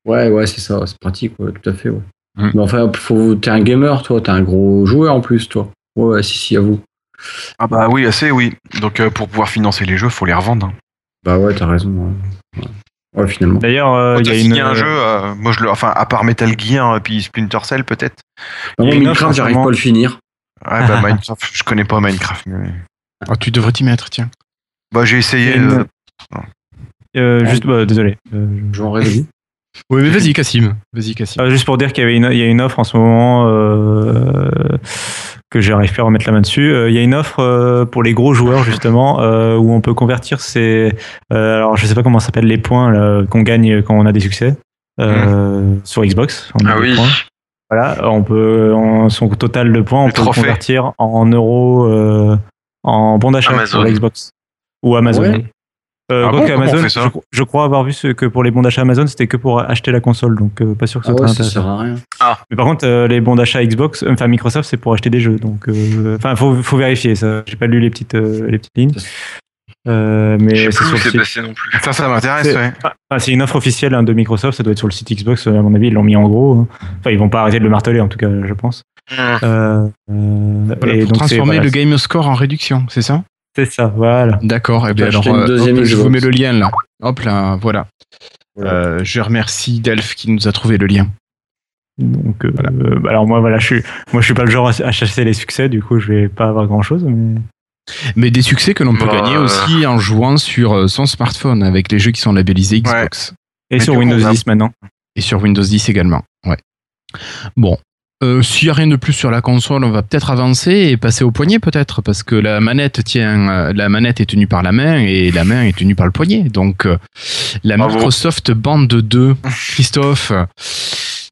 Ouais, ouais, c'est ça, c'est pratique, ouais, tout à fait, ouais. Mm. Mais enfin, faut, t'es un gamer, toi, t'es un gros joueur en plus, toi. Ouais, ouais, si, si, à vous. Ah bah oui, assez, oui. Donc euh, pour pouvoir financer les jeux, faut les revendre. hein. Bah ouais, t'as raison. Ouais, ouais. Finalement. D'ailleurs, euh, Quand il y t'as a une un jeu, euh, moi je le, enfin à part Metal Gear euh, puis Splinter Cell peut-être. Bah, une Minecraft, offre, j'arrive pas à le finir. Ouais, bah [laughs] Minecraft, je connais pas Minecraft. Mais... Oh, tu devrais t'y mettre, tiens. Bah j'ai essayé. Il y a une- euh, Euh, juste, bah, désolé. Euh, Je en rêve. Oui, mais vas-y, Cassim. Vas-y, Cassim. Euh, juste pour dire qu'il y avait une, il y a une offre en ce moment euh, que j'arrive pas à remettre la main dessus. Euh, il y a une offre euh, pour les gros joueurs justement euh, où on peut convertir ses, euh, alors je sais pas comment ça s'appelle les points qu'on gagne quand on a des succès euh, sur Xbox. On a Ah oui. points. Voilà, on peut, son total de points, on Le peut le convertir en euros, euh, en bon d'achat sur Xbox ou Amazon. Ouais. Euh, Ah quoique bon Comment on Amazon, fait ça je, je crois avoir vu ce que pour les bons d'achat Amazon, c'était que pour acheter la console, donc euh, pas sûr que ce Ah soit ouais, très ça sert à rien. Mais par contre, euh, les bons d'achat Xbox, euh, enfin Microsoft, c'est pour acheter des jeux. Donc, euh, enfin, faut, faut vérifier ça. J'ai pas lu les petites, euh, les petites lignes. Euh, mais Je sais où le c'est site. passé non plus. Ça, ça m'intéresse, C'est ouais. ah, une offre officielle hein, de Microsoft. Ça doit être sur le site Xbox. À mon avis, ils l'ont mis en gros. hein. Enfin, ils vont pas arrêter de le marteler, en tout cas, je pense. Hmm. Euh, euh, Voilà, et pour donc, transformer voilà, le game score en réduction, c'est ça? C'est ça. Voilà. D'accord. Bien alors, euh, deuxième hop, je vous mets le lien là. Hop là, voilà. Voilà. Euh, je remercie Delph qui nous a trouvé le lien. Donc, euh, euh, bah, alors moi, voilà, je suis, moi, je suis pas le genre à, chasser les succès. Du coup, je vais pas avoir grand chose. Mais... Mais des succès que l'on peut Bah, gagner euh, aussi en jouant sur son smartphone avec les jeux qui sont labellisés Xbox. Et Mais sur Windows on a- 10 maintenant. Et sur Windows 10 également. Ouais. Bon. Euh, S'il n'y a rien de plus sur la console, on va peut-être avancer et passer au poignet peut-être, parce que la manette tient, euh, la manette est tenue par la main et la main est tenue par le poignet. Donc euh, la Bravo. Microsoft Band 2, Christophe,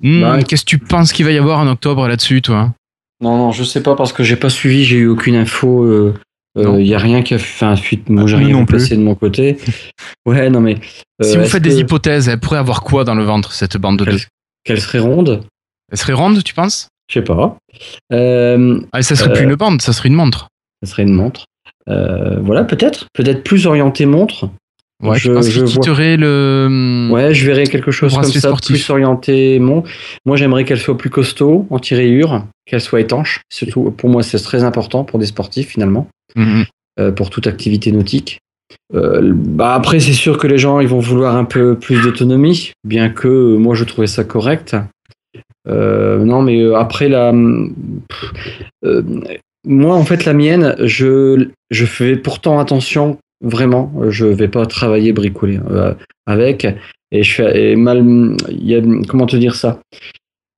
hmm, Bah, qu'est-ce que tu penses qu'il va y avoir en octobre là-dessus, toi? Non, non, je sais pas parce que j'ai pas suivi, j'ai eu aucune info. euh. Il y a rien qui a fait un fuite. Moi, j'ai Nous rien passer de mon côté. [laughs] Ouais, non, mais. euh, Si vous faites que- des hypothèses, elle pourrait avoir quoi dans le ventre cette bande 2 Qu'elle qu'elle serait ronde? Elle serait ronde, tu penses? Je sais pas. Euh, Ah, ça serait Euh, plus une bande, ça serait une montre. ça serait une montre. Euh, voilà, peut-être. Peut-être plus orienté montre. Ouais, je, je vois. le. Ouais, je verrais quelque chose comme ça, sportif. plus orienté montre. Moi, j'aimerais qu'elle soit plus costaud, anti-rayures, qu'elle soit étanche. Surtout, pour moi, c'est très important pour des sportifs, finalement. Mhm. euh, pour toute activité nautique. Euh, bah après, c'est sûr que les gens ils vont vouloir un peu plus d'autonomie, bien que euh, moi je trouvais ça correct. Euh, non, mais euh, après la, euh, moi en fait la mienne, je je fais pourtant attention vraiment. Je vais pas travailler bricoler avec et je fais mal. Comment te dire ça?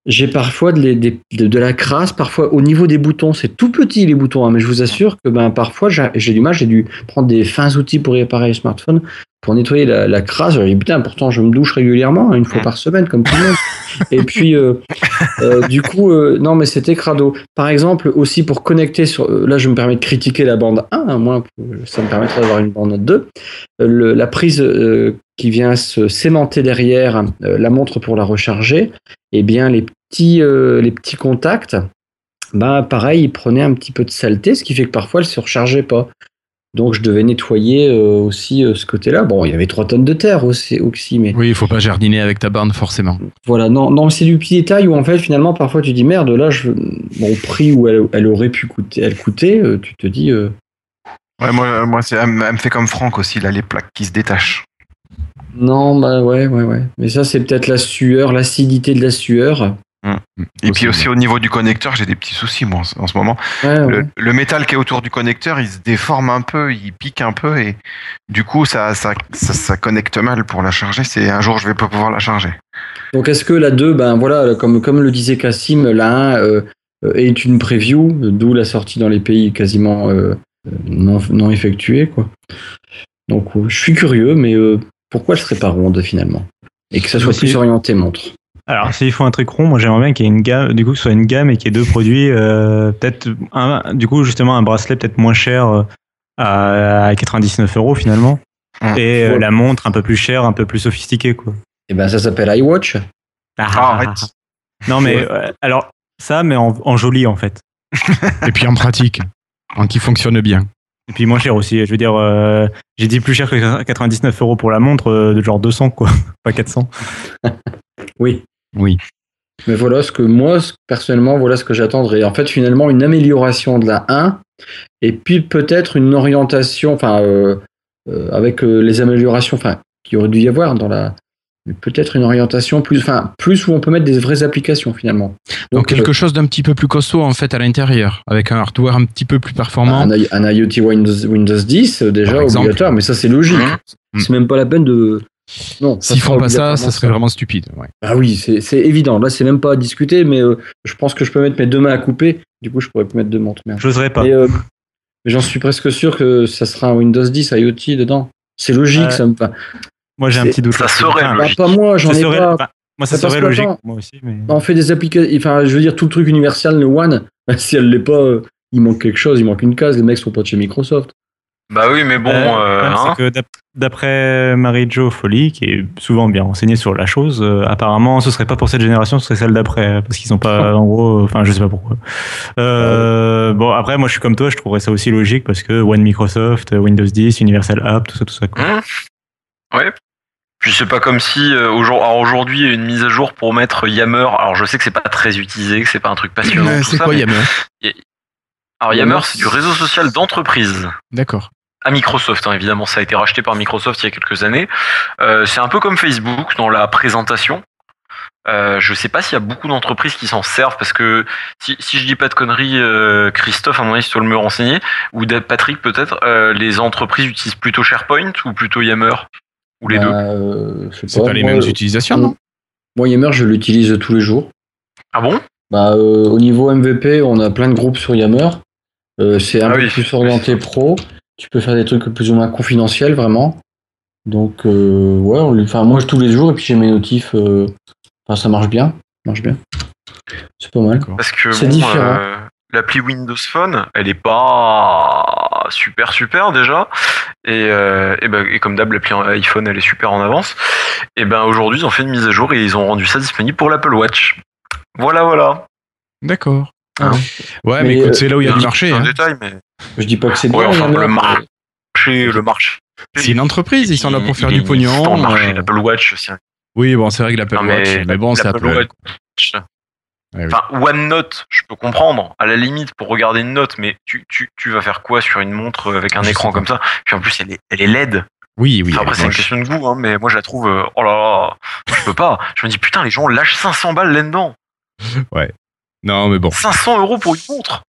J'ai parfois de, la crasse, parfois au niveau des boutons, c'est tout petit les boutons, hein, mais je vous assure que ben, parfois j'ai du mal, j'ai dû prendre des fins outils pour réparer le smartphone, pour nettoyer la, la crasse. J'ai dit putain, pourtant je me douche régulièrement, hein, une fois par semaine, comme tout le monde. Et puis, euh, euh, du coup, euh, non, mais c'était crado. Par exemple, aussi pour connecter sur. là, je me permets de critiquer la bande 1, hein, moi, ça me permettrait d'avoir une bande 2. Euh, le- la prise qui vient se cémenter derrière la montre pour la recharger, eh bien, les petits, les petits contacts, bah, pareil, ils prenaient un petit peu de saleté, ce qui fait que parfois, elles ne se rechargeaient pas. Donc, je devais nettoyer euh, aussi euh, ce côté-là. Bon, il y avait 3 tonnes de terre aussi, aussi mais Oui, il faut pas jardiner avec ta bande forcément. voilà. Non, non c'est du petit détail où, en fait, finalement, parfois, tu dis merde, là, je, bon, prix où elle, elle aurait pu coûter, elle coûtait, euh, tu te dis. euh, Ouais, moi, moi c'est, elle, me- elle me fait comme Franck aussi, là, les plaques qui se détachent. non, bah ouais, ouais, ouais. Mais ça, c'est peut-être la sueur, l'acidité de la sueur. Et puis aussi au niveau du connecteur, j'ai des petits soucis, moi, en ce- en ce moment. Ouais, ouais. Le, métal qui est autour du connecteur, il se déforme un peu, il pique un peu, et du coup, ça, ça, ça, ça connecte mal pour la charger. C'est un jour, je vais pas pouvoir la charger. Donc est-ce que la 2, ben voilà, comme, comme le disait Cassim, la 1 euh, est une preview, d'où la sortie dans les pays quasiment euh, non, non effectuée, quoi. Donc euh, je suis curieux, mais euh, pourquoi elle serait pas ronde finalement? Et que ça soit plus orienté montre. Alors, s'il faut un truc rond, moi j'aimerais bien qu'il y ait une gamme, du coup, que ce soit une gamme et qu'il y ait deux produits, euh, peut-être un, du coup, justement, un bracelet peut-être moins cher euh, à, à 99 euros finalement, Hum. et euh, la montre un peu plus chère, un peu plus sophistiquée, quoi. Et ben ça s'appelle iWatch. Ah, arrête. Non, mais Ouais. euh, alors, ça, mais en, en joli en fait. [laughs] Et puis en pratique, en qui fonctionne bien. Et puis moins cher aussi. Je veux dire, euh, j'ai dit plus cher que 99 euros pour la montre, euh, de genre 200, quoi, [laughs] pas 400. Oui. Oui. Mais voilà ce que moi, personnellement, voilà ce que j'attendrais. En fait, finalement, une amélioration de la 1, et puis peut-être une orientation, enfin, euh, euh, avec euh, les améliorations, enfin, qu'il aurait dû y avoir dans la. Peut-être une orientation plus, enfin, plus où on peut mettre des vraies applications finalement. Donc, quelque chose d'un petit peu plus costaud en fait à l'intérieur, avec un hardware un petit peu plus performant. un, un IoT Windows, Windows 10, euh, déjà obligatoire, mais ça c'est logique. Mhm. C'est même pas la peine de. Non, S'ils font pas ça, ça serait vraiment stupide. Ouais. Ah oui, c'est évident. Là, c'est même pas à discuter, mais euh, je pense que je peux mettre mes deux mains à couper. Du coup, je pourrais plus mettre deux montres. Merde. J'oserais pas. Mais, euh, mais j'en suis presque sûr que ça sera un Windows 10 IoT dedans. C'est logique, Ouais. ça me. Moi, j'ai un petit doute. ça serait bah, logique. pas moi, j'en ça ai serait- pas. enfin, moi, ça serait que, logique. Moi aussi, mais. On fait des applications. Enfin, je veux dire, tout le truc universel, le One, bah, [laughs] si elle l'est pas, euh, il manque quelque chose, il manque une case. Les mecs sont pas de chez Microsoft. Bah oui, mais bon, Euh, euh, hein. c'est que d'ap- d'après Marie-Jo Folly, qui est souvent bien renseignée sur la chose, euh, apparemment, ce serait pas pour cette génération, ce serait celle d'après, parce qu'ils sont pas, [laughs] en gros, enfin, je sais pas pourquoi. Euh, bon, après, moi, je suis comme toi, je trouverais ça aussi logique parce que One Microsoft, Windows 10, Universal App, tout ça, tout ça. quoi. Hum. Ouais. Puis c'est pas comme si euh, aujourd'hui il y a une mise à jour pour mettre Yammer. Alors je sais que c'est pas très utilisé, que c'est pas un truc passionnant. C'est ça, quoi mais- Yammer? Alors Yammer, Yammer? c'est du réseau social d'entreprise. D'accord. À Microsoft, hein, évidemment, ça a été racheté par Microsoft il y a quelques années. Euh, c'est un peu comme Facebook dans la présentation. Euh, je sais pas s'il y a beaucoup d'entreprises qui s'en servent parce que si, si je dis pas de conneries, euh, Christophe, à mon avis, tu dois me renseigner, ou Patrick peut-être, euh, les entreprises utilisent plutôt SharePoint ou plutôt Yammer Ou les Bah, deux? euh, C'est pas les moi, mêmes utilisations, moi, non? Moi, Yammer, je l'utilise tous les jours. Ah bon? Bah, euh, au niveau MVP, on a plein de groupes sur Yammer. Euh, c'est un Ah peu oui. plus orienté pro. Tu peux faire des trucs plus ou moins confidentiels, vraiment. Donc, euh, ouais, on enfin, moi, je tous les jours, et puis j'ai mes notifs. euh, Enfin, ça marche bien. Ça marche bien. C'est pas mal. Parce que C'est bon, différent. euh, l'appli Windows Phone, elle est pas super super déjà. Et, euh, et, ben, et comme d'hab, l'appli iPhone, elle est super en avance. Et ben aujourd'hui, ils ont fait une mise à jour et ils ont rendu ça disponible pour l'Apple Watch. Voilà, voilà. D'accord. Ah. Ouais, mais, Mais, écoute, euh, c'est là où il y a du marché. un hein. détail, mais Je dis pas que c'est Ouais, bien. enfin, le marché, le marché. C'est une entreprise, ils sont là pour faire du pognon. Le marché, euh, l'Apple Watch, un- Oui, bon, c'est vrai que l'Apple Watch, mais bon, c'est Apple. Watch. Ouais, oui. Enfin, OneNote, je peux comprendre, à la limite, pour regarder une note, mais tu, tu, tu vas faire quoi sur une montre avec un Je écran comme ça? Puis en plus, elle est, elle est LED. Oui, oui. Enfin, après, c'est une question de goût, hein, mais moi, je la trouve. euh, oh là là, je peux pas. Je me dis, putain, les gens lâchent 500 balles là-dedans. Non, mais bon. 500 euros pour une montre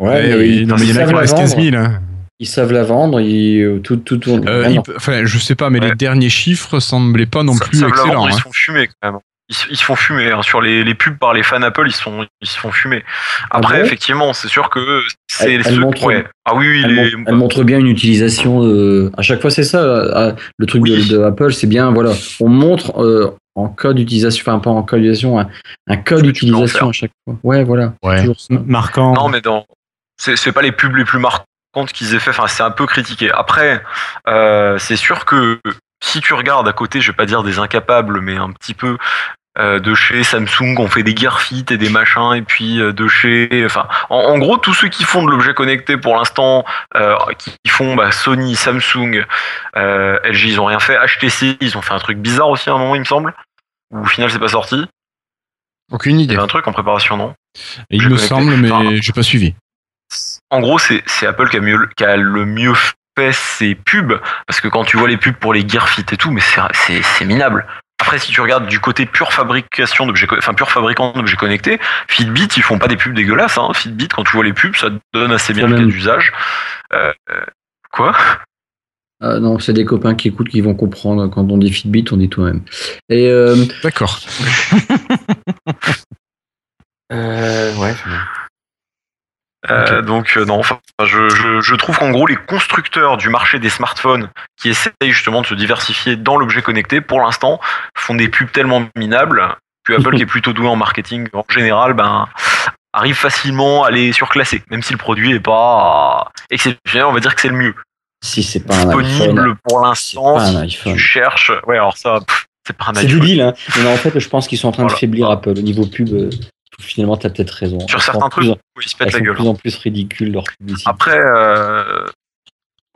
Ouais, mais oui, ils, non, mais il y en a qui laissent 15 vendre. 000. hein. Ils savent la vendre. Ils, euh, tout, tout tourne. Euh, Ah, Enfin, je sais pas, mais Ouais. les derniers chiffres semblaient pas non Ça- plus excellents. ils hein. se font fumer quand même. Ils, se- ils se font fumer hein. sur les, les pubs par les fans Apple, ils se font ils se font fumer. Après, bon effectivement, c'est sûr que c'est Elle- les elle ceux- montre- ouais. Ah oui, oui, Elle, les- montre, elle montre bien une utilisation. euh, à chaque fois, c'est ça. euh, Le truc Oui. de, de Apple, c'est bien. Voilà, on montre euh, en code d'utilisation, enfin pas en code d'utilisation, un, un en d'utilisation à chaque fois. Ouais, voilà. Ouais. Toujours ça. Marquant. Non, mais dans. C'est c'est pas les pubs les plus marquantes qu'ils aient fait. Enfin, c'est un peu critiqué. Après, euh, c'est sûr que si tu regardes à côté, je vais pas dire des incapables, mais un petit peu euh, de chez Samsung, on fait des Gear Fit et des machins, et puis euh, de chez. Enfin, en, en gros, tous ceux qui font de l'objet connecté pour l'instant, euh, qui, qui font bah, Sony, Samsung, LG, ils ont rien fait. HTC, ils ont fait un truc bizarre aussi à un moment, il me semble. Ou au final, c'est pas sorti. Aucune Il y idée. avait un truc en préparation, non? Il je me semble, mais Enfin, j'ai pas suivi. En gros, c'est Apple qui a, mieux, qui a le mieux fait ses pubs, parce que quand tu vois les pubs pour les Gear Fit et tout, mais c'est- minable. Après, si tu regardes du côté pure fabrication d'objets, enfin pure fabricant d'objets connectés, Fitbit, ils font pas des pubs dégueulasses. Hein. Fitbit, quand tu vois les pubs, ça te donne assez bien le cas d'usage. Euh, euh, quoi? Ah, non, c'est des copains qui écoutent qui vont comprendre. Quand on dit Fitbit, on dit tout de même. Et euh, D'accord. [laughs] ouais. Euh, Donc euh, non, enfin, je, je, je trouve qu'en gros les constructeurs du marché des smartphones qui essayent justement de se diversifier dans l'objet connecté, pour l'instant, font des pubs tellement minables que Apple, [laughs] qui est plutôt doué en marketing en général, ben arrive facilement à les surclasser, même si le produit est pas exceptionnel, on va dire que c'est le mieux. Si c'est pas un Disponible iPhone, pour l'instant, un si tu cherches, ouais alors ça, c'est pas un C'est débile, hein. Mais non, en fait, je pense qu'ils sont en train Voilà. de faiblir Apple au niveau pub. Finalement, t'as peut-être raison. Sur certains plus trucs, en- ils se pètent la sont de gueule. plus en plus ridicules leur publicité. Après, euh,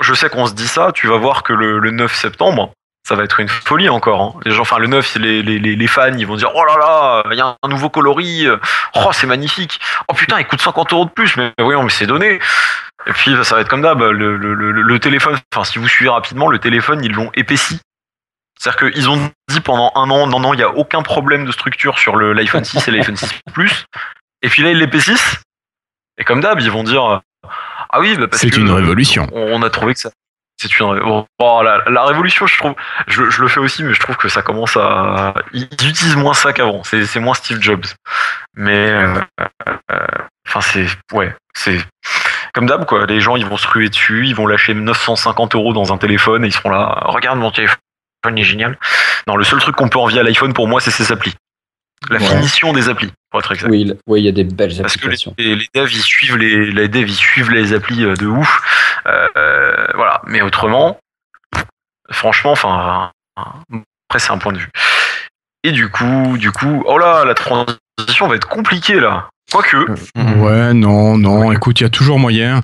je sais qu'on se dit ça, tu vas voir que le, le 9 septembre, ça va être une folie encore. hein. Les gens, enfin le 9, les, les, les, fans, ils vont dire oh là là, il y a un nouveau coloris, euh, oh c'est magnifique, oh putain, il coûte 50 euros de plus, mais voyons, mais c'est donné. Et puis ça va être comme d'hab, le, le, le, le téléphone, enfin si vous suivez rapidement, le téléphone, ils l'ont épaissi. C'est-à-dire qu'ils ont dit pendant un an, non, non, il n'y a aucun problème de structure sur l'iPhone 6 et l'iPhone 6 [laughs] Plus. Et puis là, ils l'épaississent. Et comme d'hab, ils vont dire, ah oui, bah parce C'est une révolution. on, a trouvé que ça. c'est une bon, bon, la, la révolution, je trouve, je, je le fais aussi, mais je trouve que ça commence à, ils utilisent moins ça qu'avant. C'est moins Steve Jobs, mais euh, euh, enfin c'est ouais, c'est comme d'hab quoi. Les gens ils vont se ruer dessus, ils vont lâcher 950 euros dans un téléphone et ils seront là. Regarde mon téléphone, est génial. Non, le seul truc qu'on peut envier à l'iPhone pour moi, c'est ses applis. La Ouais. finition des applis, pour être exact. Oui, il- oui, y a des belles Parce que les, applications. les, les devs ils suivent les, les devs ils suivent les applis euh, de ouf, euh, voilà. Mais autrement, franchement, enfin, après c'est un point de vue. Et du coup, du coup, oh là, la transition va être compliquée là. Quoique, Ouais, non, non. Écoute, il y a toujours moyen.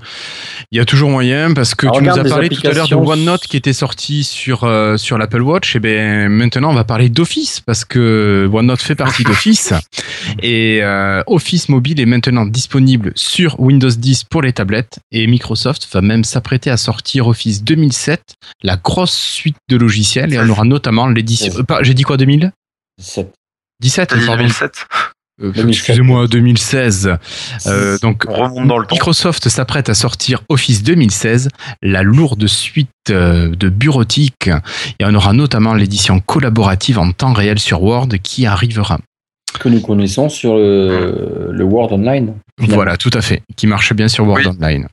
Il y a toujours moyen parce que Alors, tu nous as parlé tout à l'heure de OneNote qui était sorti sur euh, sur l'Apple Watch. Et ben maintenant, on va parler d'Office parce que OneNote fait partie [laughs] d'Office et euh, Office mobile est maintenant disponible sur Windows 10 pour les tablettes et Microsoft va même s'apprêter à sortir Office 2007, la grosse suite de logiciels et on aura notamment l'édition. euh, J'ai dit quoi 2000 Sept. 17 t'as dit pardon. 2007, Euh, 2007. Excusez-moi, 2016. Euh, donc on remonte dans le temps. Microsoft s'apprête à sortir Office 2016, la lourde suite euh, de bureautique, et on aura notamment l'édition collaborative en temps réel sur Word qui arrivera. Que nous connaissons sur le, le Word Online. finalement. Voilà, tout à fait, qui marche bien sur Word Oui. Online.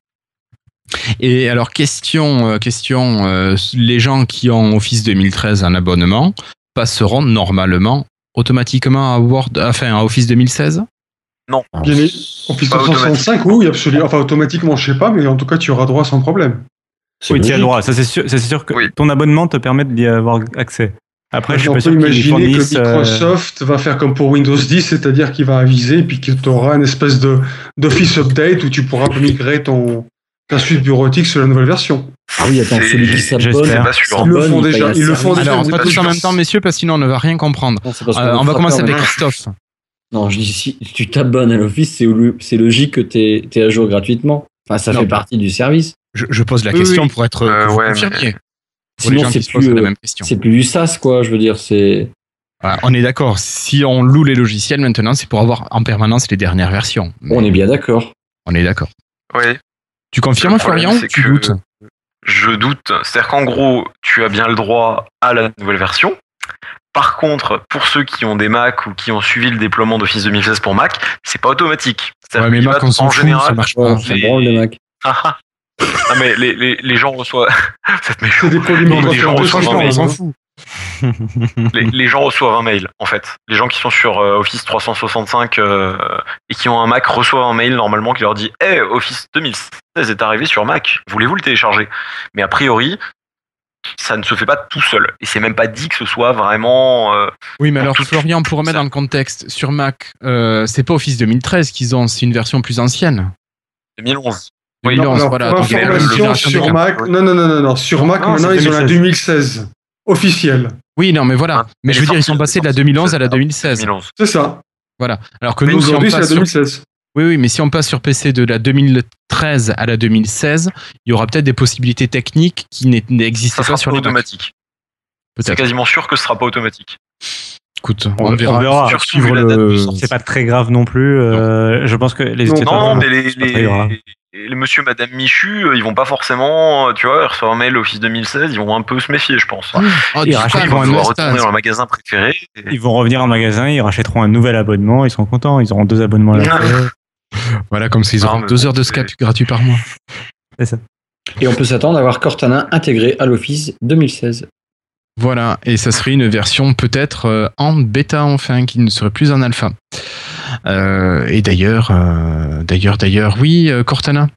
Et alors question, question, euh, les gens qui ont Office 2013 en abonnement passeront normalement automatiquement à Word, enfin à Office 2016. Alors, Bien é- Office Pas 365, oui, absolument. Enfin, automatiquement, je sais pas, mais en tout cas, tu auras droit sans problème. Oui, tu as droit. Ça, c'est sûr, ça, c'est sûr que Oui. ton abonnement te permet d'y avoir accès. Après, je suis on pas peut sûr imaginer que euh, Microsoft va faire comme pour Windows 10, c'est-à-dire qu'il va aviser et puis que tu auras une espèce de d'Office Update où tu pourras migrer ton ta suite bureautique sur la nouvelle version. Ah oui, attends, C'est- celui qui s'abonne. Ils le font déjà, ils le font déjà. Alors, pas tous en même temps, messieurs, parce que sinon on ne va rien comprendre. Non, Euh, on va commencer en avec. Christophe. Non, je dis si tu t'abonnes à l'Office, c'est lo- c'est logique que tu es, à jour gratuitement. Enfin, ça Non. fait partie du service. Je, je pose la Oui, question oui. pour être Euh, ouais. Pour Sinon, c'est plus, la euh, même question. c'est plus du SaaS, quoi. Je veux dire, c'est. Voilà, on est d'accord. Si on loue les logiciels maintenant, c'est pour avoir en permanence les dernières versions. Mais On est bien d'accord. on est d'accord. Oui. Tu confirmes, Florian ou Tu doutes Je doute. C'est-à-dire qu'en gros, tu as bien le droit à la nouvelle version. Par contre, pour ceux qui ont des Mac ou qui ont suivi le déploiement d'Office 2016 pour Mac, c'est pas automatique. C'est-à-dire Ouais, mais Mac, en fout, général, ça marche pas. ça les- Mac. [laughs] Ah, ah. Mais les, les, les gens reçoivent. [laughs] Cette méchante. C'est des [laughs] les gens reçoivent on s'en fout. [laughs] les, les gens reçoivent un mail, en fait. Les gens qui sont sur euh, Office 365 euh, et qui ont un Mac reçoivent un mail normalement qui leur dit Hey, Office 2016 est arrivé sur Mac, voulez-vous le télécharger? Mais a priori, ça ne se fait pas tout seul. Et c'est même pas dit que ce soit vraiment. euh, Oui, mais alors tout- Florian, pour remettre ça. dans le contexte, sur Mac, euh, c'est pas Office 2013 qu'ils ont, c'est une version plus ancienne. 2011. Oui, 2011, Alors, voilà. donc sur. Mac, non, non, non, non, non, sur Mac, Non, maintenant, ils ont la 2016. Officielle. Oui, non, mais voilà. Ah, mais je veux dire, ils sont passés de la elle est 2011 à la sortie. 2016. 2011. C'est ça. Voilà. Alors que Mais nous, si aujourd'hui, c'est la passe sur 2016. Oui, oui, mais si on passe sur PC de la 2013 à la 2016, il y aura peut-être des possibilités techniques qui Ça pas sur pas les automatique. C'est quasiment sûr que ce sera pas automatique. Écoute, On, on, verra. on verra. Date le-. C'est pas très grave non plus. euh, je pense que les Non. Non, mais c'est les, les monsieur, madame Michu, euh, ils vont pas forcément, euh, tu vois, ils reçoivent un mail Office 2016, ils vont un peu se méfier, je pense. Oh, Ils rachètent coup, Ils vont retourner dans le magasin préféré. et- Ils vont revenir en magasin, ils rachèteront un nouvel abonnement, ils seront contents, ils auront deux abonnements à la fois. [laughs] Voilà, comme s'ils auront deux heures de Skype gratuit par mois. [laughs] Et on peut s'attendre à voir Cortana intégré à l'Office 2016. Voilà, et ça serait une version peut-être euh, en bêta enfin, qui ne serait plus en alpha. Euh, et d'ailleurs, euh, d'ailleurs, d'ailleurs, oui, euh, Cortana.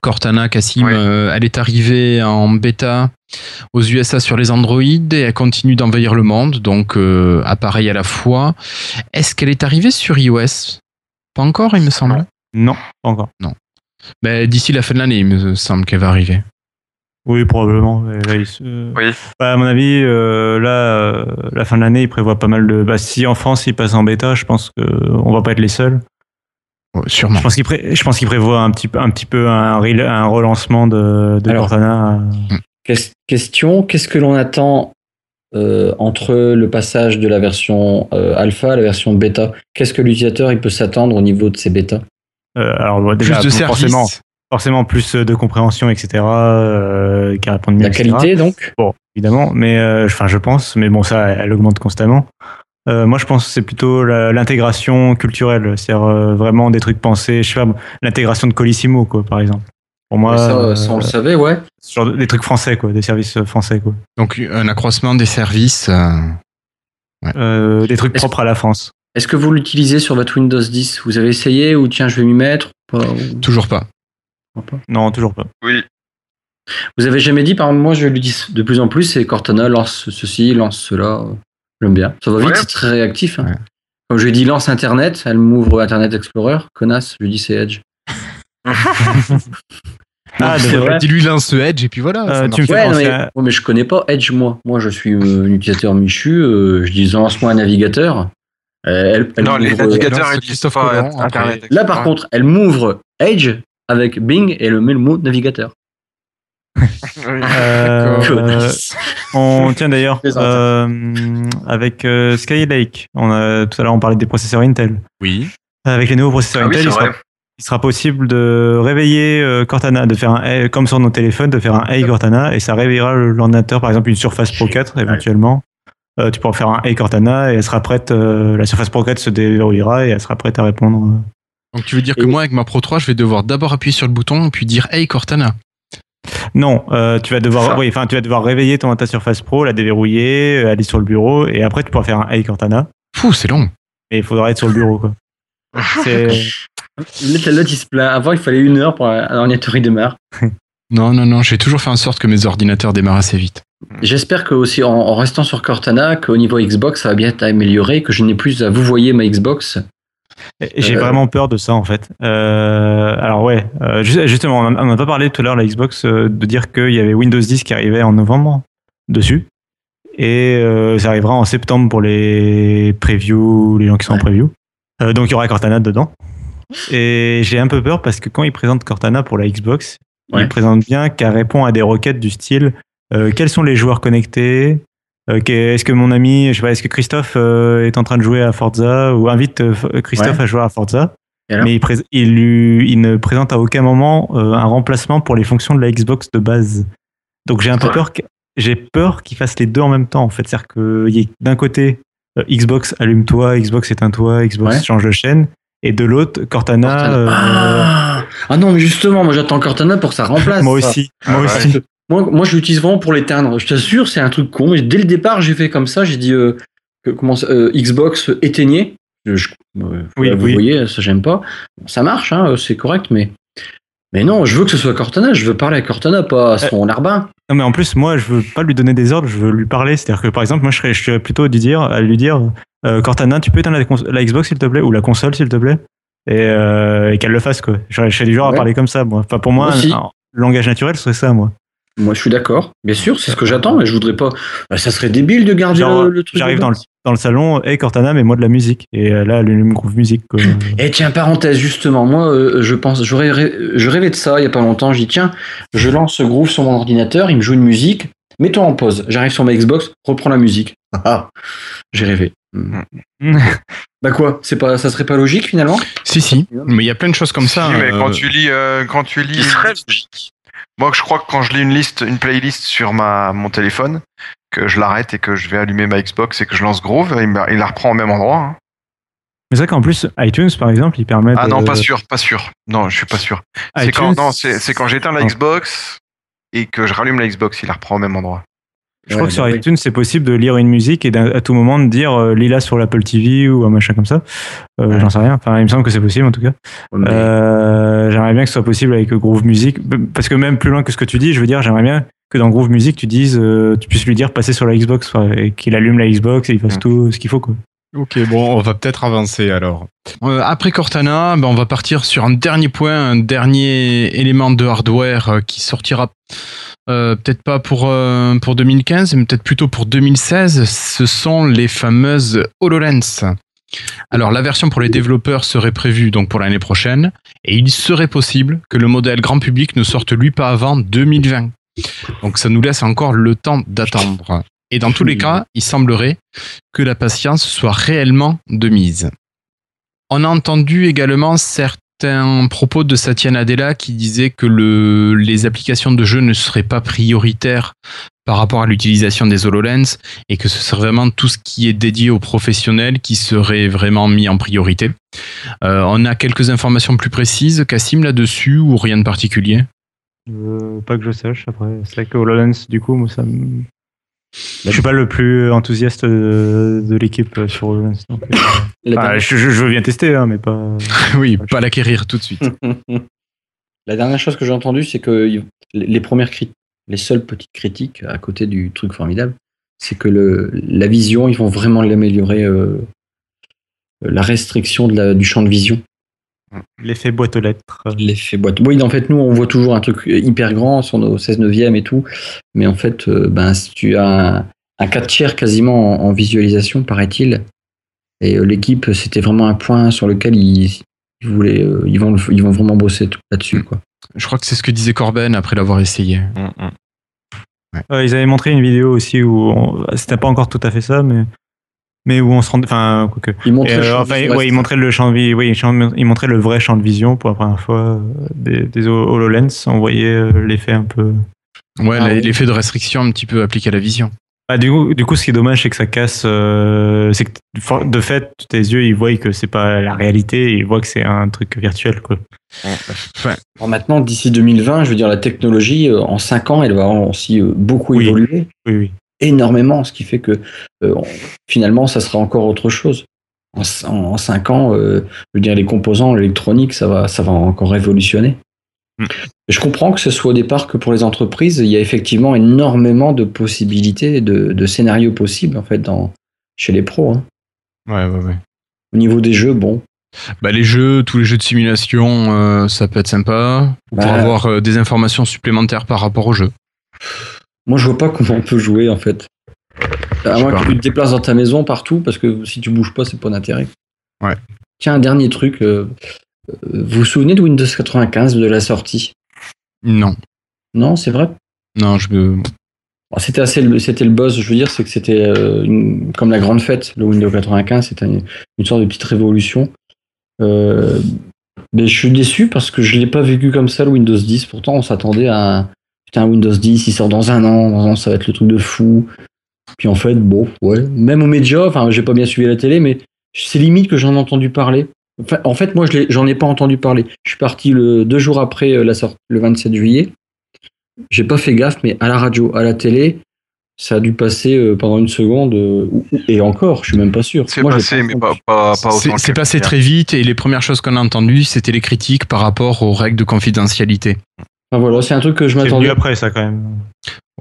Cortana, Cassim, euh, elle est arrivée en bêta aux USA sur les Android et elle continue d'envahir le monde, donc euh, appareil à la fois. Est-ce qu'elle est arrivée sur iOS? Pas encore, il me semble. Non, pas encore. Ben, D'ici la fin de l'année, il me semble qu'elle va arriver. Oui, probablement. Et Là, ils se- Oui. Bah, à mon avis, euh, là, euh, la fin de l'année, ils prévoient pas mal de. Bah, si en France ils passent en bêta, je pense qu'on va pas être les seuls. Ouais, sûrement. Je pense qu'ils pré... prévoient un petit peu, un petit peu un, rel- un relancement de, de Alors. Cortana. Ques- Question qu'est-ce que l'on attend euh, entre le passage de la version euh, alpha à la version bêta? Qu'est-ce que l'utilisateur il peut s'attendre au niveau de ces bêtas? Euh, alors déjà, plus de services. forcément, forcément plus de compréhension, etc. euh, qui répondent mieux. La etc. qualité, donc Bon, évidemment, mais euh, enfin, je pense, mais bon, ça, elle augmente constamment. Euh, moi, je pense que c'est plutôt l'intégration culturelle, c'est-à-dire euh, vraiment des trucs pensés. Je sais pas, l'intégration de Colissimo, quoi, par exemple. Pour moi, ça, euh, ça, on le savait, ouais. ce genre de- des trucs français, quoi, des services français, quoi. Donc un accroissement des services. euh, Euh, des trucs propres à la France. Est-ce que vous l'utilisez sur votre Windows 10 Vous avez essayé ou tiens, je vais m'y mettre? Pas- ou- toujours pas. Pas Non, toujours pas. Oui. Vous avez jamais dit, par exemple, moi je l'utilise de plus en plus, c'est Cortana lance ceci, lance cela. euh, J'aime bien. Ça va vite, Ouais. c'est très réactif. hein. Ouais. Comme je lui dit lance Internet, elle m'ouvre Internet Explorer. Connasse, je lui dis c'est Edge. [laughs] Ah, c'est de- vrai. Dis-lui lance Edge et puis voilà. Euh, tu me fais Ouais, non, mais, à- ouais, mais je connais pas Edge, moi. Moi, je suis euh, un utilisateur Michu. euh, je dis lance-moi un navigateur. Euh, elle, elle Non, les navigateurs, ils disent Internet. Là, par contre, elle m'ouvre Edge avec Bing et le mot navigateur. Euh, [laughs] on tient d'ailleurs [laughs] euh, avec euh, Skylake. On a, tout à l'heure, on parlait des processeurs Intel. Oui. Avec les nouveaux processeurs Ah Intel, il, sera, vrai. il sera possible de réveiller euh, Cortana, de faire un Hey- comme sur nos téléphones, de faire un Hey Cortana et ça réveillera le- l'ordinateur, par exemple une Surface Pro 4 éventuellement. Euh, tu pourras faire un Hey Cortana et elle sera prête. euh, la Surface Pro 4 se déverrouillera et elle sera prête à répondre. Donc tu veux dire que moi avec ma Pro 3, je vais devoir d'abord appuyer sur le bouton puis dire Hey Cortana. Non, euh, tu vas devoir, Ça. oui, enfin, tu vas devoir réveiller ton ta Surface Pro, la déverrouiller, euh, aller sur le bureau et après tu pourras faire un Hey Cortana. Fou, c'est long. Mais il faudra être sur le bureau, quoi. [laughs] C'est- L'autre, l'autre, il se plaint. Avant, il fallait une heure pour un ordinateur il démarre. Non, non, non, j'ai toujours fait en sorte que mes ordinateurs démarrent assez vite. J'espère que aussi en, en restant sur Cortana, qu'au niveau Xbox, ça va bien être amélioré, que je n'ai plus à vous voyer ma Xbox. J'ai Euh, vraiment peur de ça en fait. Euh, alors ouais, euh, ju- justement, on n'a pas parlé tout à l'heure la Xbox de dire qu'il y avait Windows 10 qui arrivait en novembre dessus et ça arrivera en septembre pour les previews, les gens qui sont en preview. Donc il y aura Cortana dedans. Et j'ai un peu peur parce que quand ils présentent Cortana pour la Xbox, Ouais. ils présentent bien qu'elle répond à des requêtes du style quels sont les joueurs connectés Euh, Est-ce que mon ami, je sais pas, est-ce que Christophe euh, est en train de jouer à Forza ou invite euh, Christophe Ouais. à jouer à Forza Mais il, prés- il, lui- il ne présente à aucun moment euh, un remplacement pour les fonctions de la Xbox de base. Donc j'ai un peu peur, j'ai peur qu'il fasse les deux en même temps en fait, c'est-à-dire qu'il y ait d'un côté Xbox allume-toi, Xbox éteins-toi, Xbox Ouais. change de chaîne, et de l'autre Cortana. Cortana. Ah, Ah non, mais justement, moi j'attends Cortana pour que ça remplace. [laughs] moi aussi, Ah moi ouais. aussi. Moi, moi je l'utilise vraiment pour l'éteindre. Je t'assure, c'est un truc con. Mais dès le départ, j'ai fait comme ça. J'ai dit euh, que, comment, ça- euh, Xbox éteignez. Je, euh, Oui, vous oui. voyez, ça j'aime pas. Ça marche, hein, c'est correct, mais mais non, je veux que ce soit Cortana. Je veux parler à Cortana, pas à son larbin. Non mais en plus moi je veux pas lui donner des ordres, je veux lui parler. C'est-à-dire que par exemple moi je serais, je serais plutôt à lui dire, à lui dire euh, Cortana tu peux éteindre la, la Xbox s'il te plaît ou la console s'il te plaît et, euh, et qu'elle le fasse quoi. Je je du genre Ouais. à parler comme ça moi. Enfin pour moi, Moi un- le langage naturel ce serait ça moi. Moi, je suis d'accord. Bien sûr, c'est ce que j'attends. Mais je voudrais pas. Bah, ça serait débile de garder Genre, le, le truc. J'arrive dans le, dans le salon, hey Cortana mets-moi de la musique et euh, là elle allume groove musique quoi. Et tiens, parenthèse, justement, moi, euh, je pense, je rêvais, je rêvais de ça il y a pas longtemps. Je dis, tiens, je lance ce groove sur mon ordinateur, il me joue une musique, mets-toi en pause. J'arrive sur ma Xbox, reprends la musique. Ah, j'ai rêvé. [laughs] Bah quoi, c'est pas, ça serait pas logique finalement? Si, si. Mais il y a plein de choses comme ça. Si, mais euh, quand tu lis, euh, quand tu lis, Qui serait logique. Moi je crois que quand je lis une liste, une playlist sur ma mon téléphone, que je l'arrête et que je vais allumer ma Xbox et que je lance Groove, il, me- il la reprend au même endroit. hein. Mais c'est vrai qu'en plus iTunes par exemple il permet Ah de- non, pas sûr, pas sûr. Non, je suis pas sûr. C'est iTunes, quand, c'est quand j'éteins la. Xbox et que je rallume la Xbox, il la reprend au même endroit. Je crois que sur iTunes, c'est possible de lire une musique et à tout moment de dire euh, lis-la sur l'Apple TV ou un machin comme ça. Euh, Ouais. J'en sais rien. Enfin, il me semble que c'est possible en tout cas. Euh, j'aimerais bien que ce soit possible avec Groove Music. Parce que même plus loin que ce que tu dis, je veux dire, j'aimerais bien que dans Groove Music, tu dises, tu puisses lui dire passer sur la Xbox et qu'il allume la Xbox et il fasse tout ce qu'il faut. Quoi. Ok, bon, on va peut-être avancer alors. Euh, après Cortana, ben, on va partir sur un dernier point, un dernier élément de hardware qui sortira euh, peut-être pas pour, euh, pour 2015, mais peut-être plutôt pour 2016. Ce sont les fameuses HoloLens. Alors, la version pour les développeurs serait prévue donc pour l'année prochaine, et il serait possible que le modèle grand public ne sorte lui pas avant 2020. Donc, ça nous laisse encore le temps d'attendre. Et dans tous les cas, il semblerait que la patience soit réellement de mise. On a entendu également certains un propos de Satya Nadella qui disait que le, les applications de jeu ne seraient pas prioritaires par rapport à l'utilisation des HoloLens et que ce serait vraiment tout ce qui est dédié aux professionnels qui serait vraiment mis en priorité. Euh, on a quelques informations plus précises, Cassim, là-dessus ou rien de particulier? Euh, pas que je sache, après. C'est vrai que HoloLens, du coup, moi, ça me... Je suis pas le plus enthousiaste de, de l'équipe euh, sur HoloLens. Donc, euh, enfin, dernière- je, je, je veux bien tester, hein, mais pas. [laughs] Oui, pas l'acquérir tout de suite. [laughs] La dernière chose que j'ai entendue, c'est que les premières critiques, les seules petites critiques à côté du truc formidable, c'est que le, la vision, ils vont vraiment l'améliorer. euh, la restriction de la- du champ de vision, L'effet boîte aux lettres. l'effet boîte. Oui, en fait, nous, on voit toujours un truc hyper grand sur nos 16 neuvième et tout, mais en fait, euh, ben, si tu as un, un 4 tiers quasiment en, en visualisation, paraît-il, et euh, l'équipe, c'était vraiment un point sur lequel ils, ils voulaient, euh, ils vont, ils vont vraiment bosser tout là-dessus, quoi. Je crois que c'est ce que disait Corben après l'avoir essayé. Mm, mm. Euh, ils avaient montré une vidéo aussi où on- c'était pas encore tout à fait ça, mais mais où on se rendait, enfin, Et, le euh, enfin, ouais, restreint. montraient le champ de vie, oui, champ- ils montraient le vrai champ de vision pour la première fois euh, des, des HoloLens. On voyait euh, l'effet un peu. Ouais, Ah l'effet de restriction un petit peu appliqué à la vision. Bah, du, coup, du coup, ce qui est dommage, c'est que ça casse. euh, c'est que for- de fait, tes yeux, ils voient que c'est pas la réalité, ils voient que c'est un truc virtuel, quoi. Enfin, Alors maintenant, d'ici 2020, je veux dire, la technologie, en 5 ans, elle va aussi beaucoup Oui. évoluer, Oui, oui. Énormément, ce qui fait que euh, finalement, ça sera encore autre chose. En, en 5 ans, euh, je veux dire, les composants électroniques, ça va, ça va encore révolutionner. Mm. Je comprends que ce soit au départ que pour les entreprises, il y a effectivement énormément de possibilités, de, de scénarios possibles, en fait, dans, chez les pros. hein. ouais, ouais, ouais. Au niveau des jeux, bon, Bah, les jeux, tous les jeux de simulation, euh, ça peut être sympa pour Bah. avoir euh, des informations supplémentaires par rapport au jeu. Moi, je vois pas comment on peut jouer en fait. À moins que tu te déplaces dans ta maison partout, parce que si tu bouges pas, c'est pas d'intérêt. Ouais. Tiens, un dernier truc. euh, euh, vous vous souvenez de Windows 95 de la sortie? Non, Non, c'est vrai? non, je C'était assez, le- c'était le buzz. Je veux dire, c'est que c'était euh, comme la grande fête. Le Windows 95, c'était une, une sorte de petite révolution. Euh, mais je suis déçu parce que je l'ai pas vécu comme ça le Windows 10. Pourtant, on s'attendait à putain, Windows 10, il sort dans un an, dans un an, ça va être le truc de fou. Puis en fait, bon, ouais. Même aux médias, enfin, j'ai pas bien suivi la télé, mais c'est limite que j'en ai entendu parler. Enfin, en fait, moi, je j'en ai pas entendu parler. Je suis parti le, deux jours après euh, la sortie, le 27 juillet. J'ai pas fait gaffe, mais à la radio, à la télé, ça a dû passer euh, pendant une seconde, euh, et encore, je suis même pas sûr. C'est passé, mais pas, pas, pas C'est autant c'est que- passé très vite et les premières choses qu'on a entendues, c'était les critiques par rapport aux règles de confidentialité. Enfin, voilà, c'est un truc que je C'est venu m'attendais. après, ça, quand même.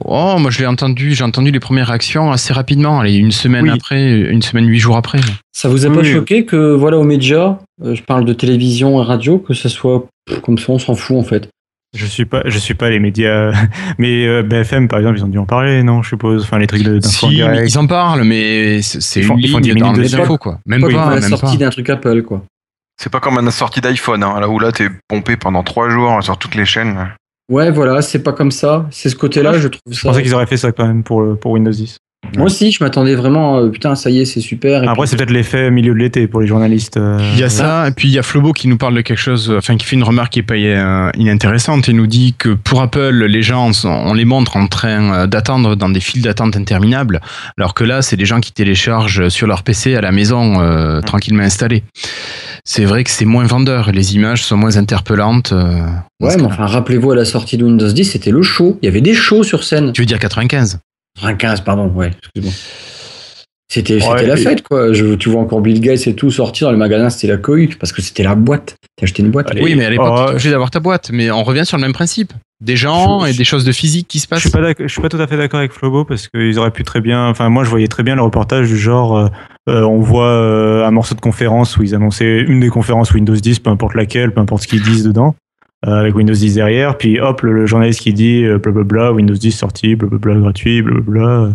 Oh, moi je l'ai entendu, j'ai entendu les premières réactions assez rapidement, allez, une semaine Oui. après, une semaine, huit jours après. Ça vous a Oui, pas oui. choqué que, voilà, aux médias, euh, je parle de télévision et radio, que ça soit comme ça, on s'en fout en fait. Je suis pas, je suis pas les médias, [laughs] mais euh, BFM par exemple, ils ont dû en parler, non Je suppose. Enfin, les trucs de- Si, direct. ils en parlent, mais c'est c'est Ils font- une ils font ligne 10 dans minutes les dessus. infos, quoi. Même Pas la même sortie d'un truc Apple, quoi. C'est pas comme la sortie d'iPhone, hein, là où là t'es pompé pendant trois jours sur toutes les chaînes. Ouais, voilà, c'est pas comme ça. C'est ce côté-là, je trouve Je ça. pensais qu'ils auraient fait ça quand même pour, pour Windows 10. Moi aussi, je m'attendais vraiment, euh, putain, ça y est, c'est super. et Après, puis- c'est peut-être l'effet milieu de l'été pour les journalistes. euh, Il y a ça, et puis il y a Flobo qui nous parle de quelque chose, enfin qui fait une remarque qui est pas euh, inintéressante. Il nous dit que pour Apple, les gens, on les montre en train euh, d'attendre dans des files d'attente interminables, alors que là, c'est des gens qui téléchargent sur leur PC à la maison, euh, tranquillement installés. C'est vrai que c'est moins vendeur, les images sont moins interpellantes. euh, Ouais, mais enfin, rappelez-vous, à la sortie de Windows 10, c'était le show. Il y avait des shows sur scène. Tu veux dire 95 15, pardon, ouais, excuse-moi. C'était Ouais, la et- fête, quoi. Je, tu vois encore Bill Gates et tout sortir dans le magasin, c'était la cohue, parce que c'était la boîte. T'as acheté une boîte. Allez. Oui, mais à l'époque, Oh, obligé d'avoir ta boîte. Mais on revient sur le même principe. Des gens Je- et des choses de physique qui se Je passent. suis pas je suis pas tout à fait d'accord avec Flobo parce qu'ils auraient pu très bien. Enfin, moi, je voyais très bien le reportage du genre, euh, euh, on voit euh, un morceau de conférence où ils annonçaient une des conférences Windows 10, peu importe laquelle, peu importe ce qu'ils disent dedans, avec Windows 10 derrière. Puis hop, le, le journaliste qui dit euh, blablabla, Windows 10 sorti, blablabla gratuit, blablabla.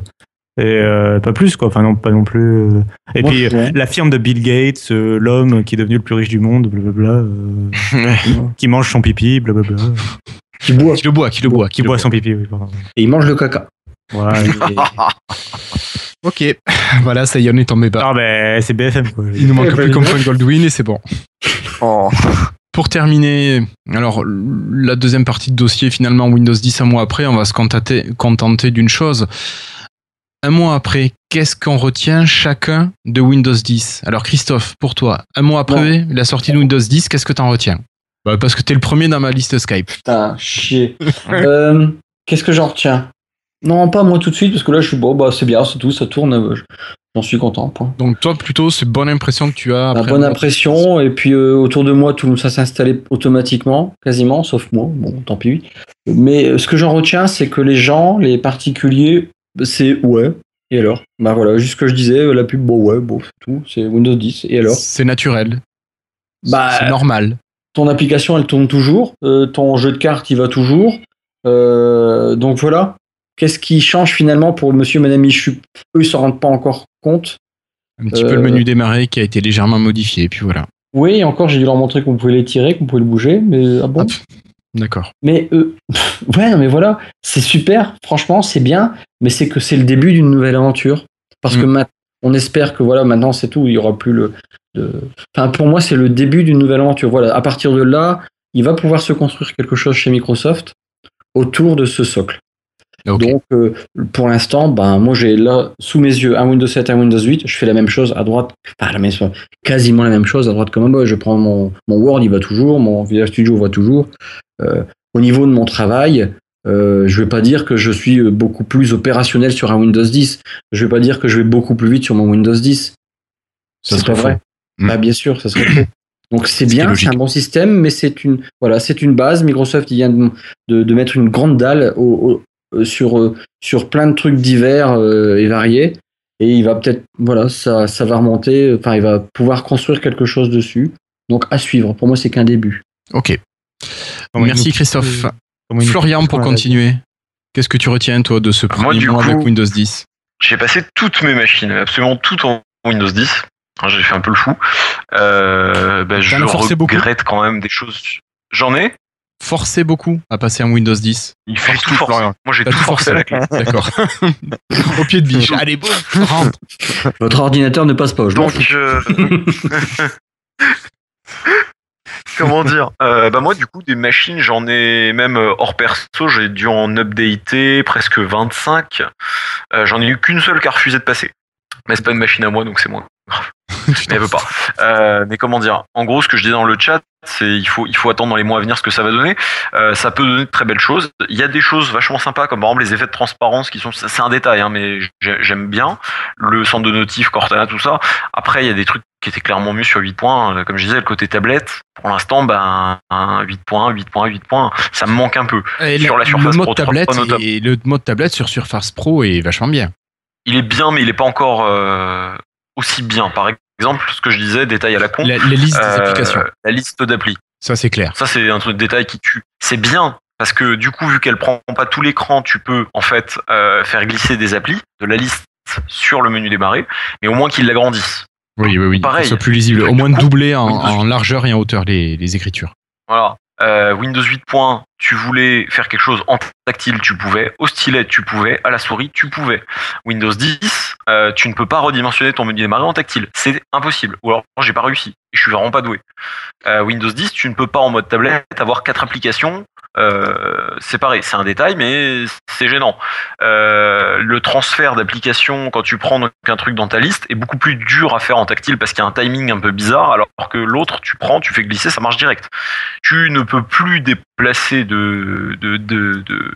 Et euh, pas plus quoi. Enfin non, pas non plus. euh. Et Moi, puis la firme de Bill Gates, euh, l'homme qui est devenu le plus riche du monde, blablabla, euh, qui mange son pipi, blablabla, Qui boit. Qui le boit, qui le boit, qui qui le boit son pipi. Oui, pardon. Et il mange le caca. Voilà. [laughs] Et- Ok, [laughs] voilà, ça y est, on est tombé bas. Ah ben c'est BFM quoi. Il nous manque plus [laughs] point Goldwyn et c'est bon. Oh. Pour terminer, alors la deuxième partie de dossier, finalement Windows 10 un mois après, on va se contenter, contenter d'une chose. Un mois après, qu'est-ce qu'on retient chacun de Windows 10 Alors Christophe, pour toi, un mois après la sortie de Windows 10, qu'est-ce que t'en retiens? Bah, Parce que t'es le premier dans ma liste Skype. Putain, chier. [laughs] Euh, Qu'est-ce que j'en retiens? Non, pas moi tout de suite, parce que là, je suis bon, bah, c'est bien, c'est tout, ça tourne. euh, je- J'en suis content. Point. Donc toi plutôt, c'est bonne impression que tu as. La bonne impression, et puis euh, autour de moi, tout ça s'est installé automatiquement, quasiment, sauf moi. Bon, tant pis. Mais euh, ce que j'en retiens, c'est que les gens, les particuliers, c'est ouais. Et alors? Bah voilà, juste ce que je disais, la pub, bon ouais, bon, c'est tout, c'est Windows 10. Et alors? C'est naturel. Bah, c'est normal. ton application elle tourne toujours, euh, ton jeu de cartes il va toujours. Euh, donc voilà. Qu'est-ce qui change finalement pour monsieur et madame Michu? Eux ils s'en rendent pas encore compte. Un petit peu Euh, le menu démarrer qui a été légèrement modifié, et puis voilà. Oui, encore j'ai dû leur montrer qu'on pouvait les tirer, qu'on pouvait le bouger, mais ah bon? Hop. D'accord. Mais euh, [laughs] ouais, non, mais voilà, c'est super, franchement, c'est bien, mais c'est que c'est le début d'une nouvelle aventure. Parce que Mm. on espère que voilà, maintenant c'est tout, il y aura plus le. de- Enfin, pour moi, c'est le début d'une nouvelle aventure. Voilà, à partir de là, il va pouvoir se construire quelque chose chez Microsoft autour de ce socle. Donc, euh, pour l'instant, ben, moi j'ai là sous mes yeux un Windows 7, un Windows 8. Je fais la même chose à droite, enfin la même, quasiment la même chose à droite comme un boy. Je prends mon, mon Word, il va toujours, mon Visual Studio va toujours. Euh, au niveau de mon travail, euh, je vais pas dire que je suis euh, beaucoup plus opérationnel sur un Windows 10. Je vais pas dire que je vais beaucoup plus vite sur mon Windows 10. Ça serait vrai? faux. Mm. Bah, bien sûr, ça serait faux. Donc c'est bien, c'est un bon système, mais c'est une voilà, c'est une base. Microsoft vient de, de, de mettre une grande dalle au, sur euh, sur plein de trucs divers euh, et variés, et il va peut-être voilà, ça ça va remonter. Enfin, il va pouvoir construire quelque chose dessus. Donc à suivre. Pour moi, c'est qu'un début. Ok. Comment Merci nous- Christophe. comment il nous- Florian, pour continuer. Qu'est-ce que tu retiens, toi, de ce Moi, premier du mois coup- avec Windows 10 J'ai passé toutes mes machines, absolument toutes en Windows 10. Hein, J'ai fait un peu le fou. Euh, bah, je beaucoup regrette quand même des choses. J'en ai. Forcé beaucoup à passer en Windows 10. Il force tout tout, forcé. Florian. Moi, j'ai tout, tout forcé à la clé. D'accord. [laughs] Au pied de biche. Allez, boum, rentre. Votre ordinateur ne passe pas. M'en Donc, euh, [laughs] comment dire Euh, Bah moi, du coup, des machines, j'en ai même euh, hors perso, j'ai dû en updater presque 25. Euh, j'en ai eu qu'une seule qui a refusé de passer. Mais c'est pas une machine à moi, donc c'est moins grave. [laughs] Mais elle veut pas. Euh, mais comment dire En gros, ce que je dis dans le chat, c'est il faut il faut attendre dans les mois à venir ce que ça va donner. Euh, ça peut donner de très belles choses. Il y a des choses vachement sympas, comme par exemple les effets de transparence qui sont c'est un détail, hein, mais j'ai- j'aime bien le centre de notif, Cortana, tout ça. Après, il y a des trucs qui étaient clairement mieux sur 8 points. Euh, Comme je disais, le côté tablette, pour l'instant, ben, un 8 points, 8 points, 8 points, ça me manque un peu. Et Sur la le Surface mode Pro 3, tablette et le mode tablette sur Surface Pro est vachement bien. Il est bien, mais il est pas encore euh, aussi bien. Par exemple, ce que je disais, détail à la con. La, la liste des euh, applications, La liste d'applis. ça c'est clair. Ça, c'est un truc de détail qui tue. C'est bien. Parce que du coup, vu qu'elle prend pas tout l'écran, tu peux en fait euh, faire glisser des applis de la liste sur le menu démarrer, mais au moins qu'il l'agrandisse. Oui, oui, oui. Pareil. Que ce soit plus lisible. Le Au moins de doubler en, largeur et en hauteur les, les écritures. Voilà. Euh, Windows 8 points, tu voulais faire quelque chose en tactile, tu pouvais. Au stylet, tu pouvais. À la souris, tu pouvais. Windows 10, euh, tu ne peux pas redimensionner ton menu démarrer en tactile. C'est impossible. Ou alors, j'ai pas réussi. Et je suis vraiment pas doué. Euh, Windows 10, tu ne peux pas en mode tablette avoir quatre applications. Euh, c'est un détail, mais c'est gênant. Euh, le transfert d'applications quand tu prends un truc dans ta liste est beaucoup plus dur à faire en tactile parce qu'il y a un timing un peu bizarre, alors que l'autre, tu prends, tu fais glisser, ça marche direct. Tu ne peux plus déplacer de, de, de, de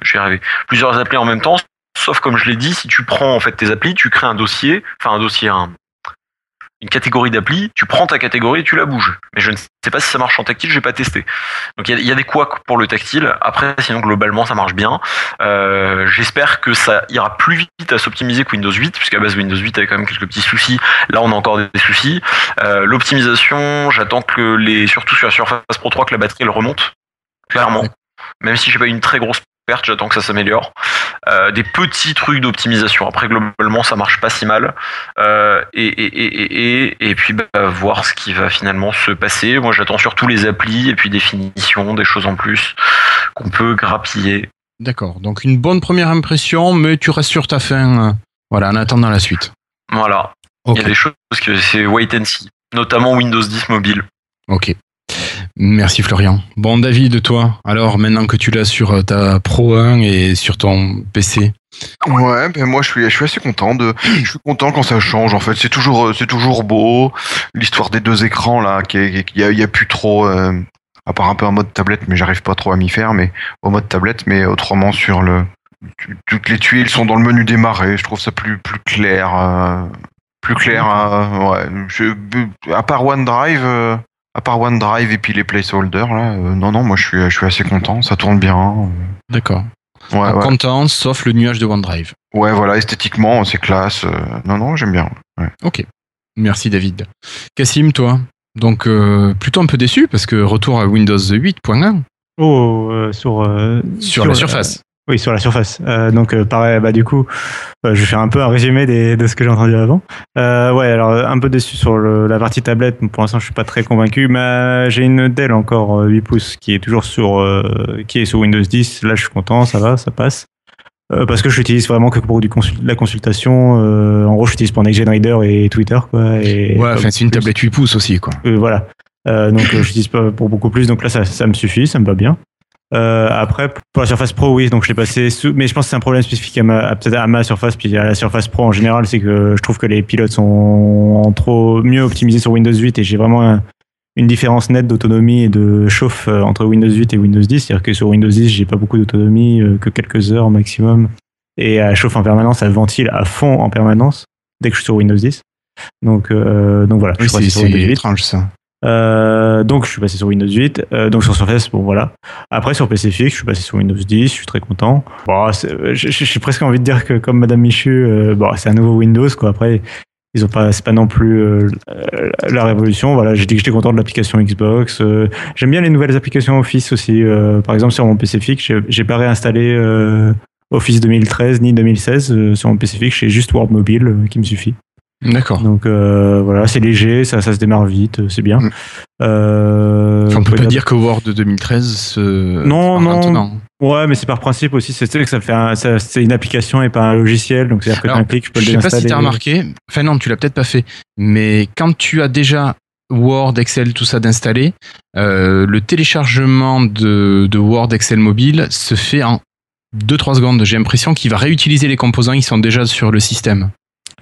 plusieurs applis en même temps, sauf comme je l'ai dit, si tu prends en fait tes applis, tu crées un dossier, enfin un dossier, un, une catégorie d'appli, tu prends ta catégorie et tu la bouges. Mais je ne sais pas si ça marche en tactile, j'ai pas testé. Donc il y a- il y, a des couacs pour le tactile. Après, sinon globalement ça marche bien. Euh, J'espère que ça ira plus vite à s'optimiser que Windows 8, puisqu'à base Windows 8 avait quand même quelques petits soucis. Là, on a encore des soucis. Euh, L'optimisation, j'attends que les, surtout sur la Surface Pro 3, que la batterie elle remonte clairement. Ouais. Même si j'ai pas eu une très grosse perte, j'attends que ça s'améliore. Euh, des petits trucs d'optimisation. Après, globalement, ça marche pas si mal. Euh, et, et, et, et, puis, bah, voir ce qui va finalement se passer. Moi, j'attends surtout les applis et puis des finitions, des choses en plus qu'on peut grappiller. D'accord. Donc une bonne première impression, mais tu restes sur ta fin. euh, Voilà, en attendant la suite. Voilà. Il y a des choses que c'est wait and see. Notamment Windows 10 mobile. Ok. Merci Florian. Bon David, toi, alors maintenant que tu l'as sur euh, ta Pro 1 et sur ton PC, Ouais, ben moi je suis, je suis assez content de, je suis content quand ça change. En fait, c'est toujours, euh, c'est toujours beau. L'histoire des deux écrans là, qui, est- qui- il y a, il y a plus trop, euh, à part un peu en mode tablette, mais j'arrive pas trop à m'y faire, mais au mode tablette, mais autrement sur le, toutes les tuiles sont dans le menu démarrer. Je trouve ça plus, plus clair, euh, plus clair. euh, ouais, je- à part OneDrive. À part OneDrive et puis les placeholders là, euh, non non, moi je suis, je suis assez content, ça tourne bien. d'accord. Ouais, ouais. Content, sauf le nuage de OneDrive. Ouais, voilà, esthétiquement, c'est classe. euh, Non, non, j'aime bien. Ouais. Ok. Merci David. Cassim, toi? Donc euh, plutôt un peu déçu parce que retour à Windows 8.1 Oh, euh, sur, euh, sur, la surface. Oui, sur la surface. Euh, donc, euh, pareil, bah, du coup, euh, je vais faire un peu un résumé des, de ce que j'ai entendu avant. Ouais, alors, un peu déçu sur le- la partie tablette. Pour l'instant, je suis pas très convaincu. Mais j'ai une Dell encore euh, 8 pouces qui est toujours sur, qui est sur Windows 10. Là, je suis content, ça va, ça passe. Parce que je l'utilise vraiment que pour du consul- la consultation. En gros, je l'utilise pour Next Gen Reader et Twitter, quoi. Et, Ouais, enfin c'est une tablette 8 pouces aussi quoi. Voilà. Donc je l'utilise pas pour beaucoup plus. Donc là, ça, ça me suffit, ça me va bien. Euh, après, pour la Surface Pro, oui, donc je l'ai passé sous, mais je pense que c'est un problème spécifique à ma, peut-être à ma Surface, puis à la Surface Pro en général, c'est que je trouve que les pilotes sont trop mieux optimisés sur Windows 8 et j'ai vraiment un- une différence nette d'autonomie et de chauffe euh, entre Windows 8 et Windows 10. C'est-à-dire que sur Windows 10, j'ai pas beaucoup d'autonomie, euh, que quelques heures maximum, et elle chauffe en permanence, elle ventile à fond en permanence dès que je suis sur Windows 10. Donc, euh, donc voilà. je suis sur Windows 8. étrange ça. Euh, donc je suis passé sur Windows 8, euh, donc sur Surface, bon voilà. Après sur PC fixe, je suis passé sur Windows 10, je suis très content. Bon, euh, j'ai presque envie de dire que comme Madame Michu, euh, bon c'est un nouveau Windows quoi. Après ils ont pas, c'est pas non plus euh, la révolution. Voilà, j'ai dit que j'étais content de l'application Xbox. J'aime bien les nouvelles applications Office aussi. Par exemple sur mon PC fixe, j'ai- pas réinstallé Office 2013 ni 2016 euh, sur mon PC fixe, j'ai juste Word Mobile qui me suffit. D'accord. Donc euh, voilà, c'est léger, ça, ça se démarre vite, euh, c'est bien. Mm. Euh, Enfin, on peut peut pas dire- dire que Word 2013 se... Non, non. maintenant. Ouais, mais c'est par principe aussi, c'est que ça fait un- ça- c'est une application et pas un logiciel, donc c'est-à-dire que Alors, d'un clic, je peux le Je sais pas si t'as remarqué, enfin non, tu l'as peut-être pas fait, mais quand tu as déjà Word, Excel, tout ça d'installé, euh, le téléchargement de, de Word, Excel mobile se fait en 2-3 secondes. J'ai l'impression qu'il va réutiliser les composants qui sont déjà sur le système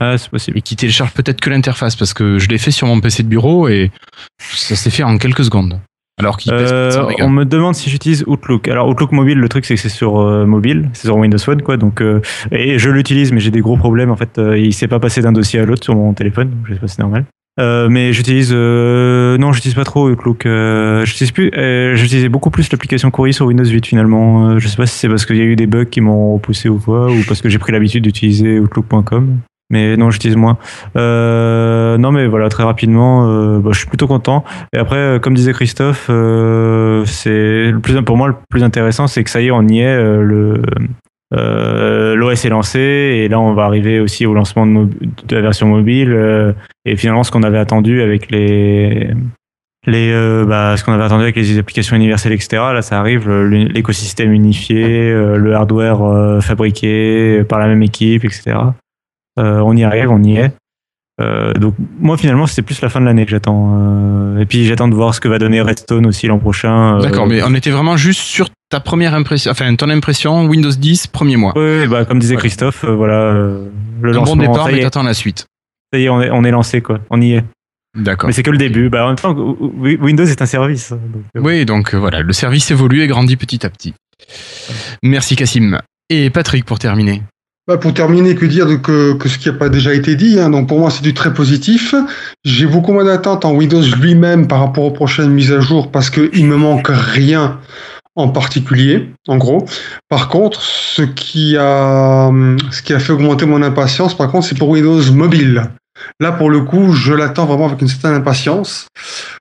Ah, c'est possible. et qui télécharge peut-être que l'interface parce que je l'ai fait sur mon PC de bureau et ça s'est fait en quelques secondes. Alors qu'il Euh, 400 mégas. on me demande si j'utilise Outlook. Alors Outlook mobile, le truc c'est que c'est sur euh, mobile, c'est sur Windows Phone quoi. Donc euh, et je l'utilise, mais j'ai des gros problèmes en fait. euh, il s'est pas passé d'un dossier à l'autre sur mon téléphone. donc Je sais pas, c'est normal. Mais j'utilise non, j'utilise pas trop Outlook. J'utilise plus. J'utilisais beaucoup plus l'application courrier sur Windows 8 finalement. Je sais pas si c'est parce qu'il y a eu des bugs qui m'ont repoussé ou quoi, ou parce que j'ai pris l'habitude d'utiliser Outlook.com. Mais non, j'utilise moins. Euh, non, mais voilà, très rapidement, euh, bah, je suis plutôt content. Et après, euh, comme disait Christophe, c'est le plus pour moi le plus intéressant, c'est que ça y est, on y est. le l'OS est lancé et là, on va arriver aussi au lancement de, la version mobile. et finalement, ce qu'on avait attendu avec les les bah, ce qu'on avait attendu avec les applications universelles, etc. Là, ça arrive, l'écosystème unifié, le hardware fabriqué par la même équipe, etc. Euh, on y arrive, on y est. Euh, donc moi finalement c'était plus la fin de l'année que j'attends Euh, et puis j'attends de voir ce que va donner Redstone aussi l'an prochain. D'accord, mais on était vraiment juste sur ta première impression, enfin ton impression Windows 10 premier mois. Oui, bah, comme disait Ouais. Christophe, euh, voilà euh, le Un bon lancement. départ, mais t'attends la suite. ça y est, on est, on est lancé quoi, on y est. D'accord. Mais c'est que le début. Bah, en même temps, Wi- Windows est un service. donc, euh, Oui, donc voilà, le service évolue et grandit petit à petit. Merci Cassim. Et Patrick pour terminer. Bah, pour terminer, que dire de que, que ce qui n'a pas déjà été dit hein, Donc pour moi, c'est du très positif. J'ai beaucoup moins d'attentes en Windows lui-même par rapport aux prochaines mises à jour parce qu'il me manque rien en particulier, en gros. Par contre, ce qui a, ce qui a fait augmenter mon impatience, par contre, c'est pour Windows mobile. Là, pour le coup, je l'attends vraiment avec une certaine impatience.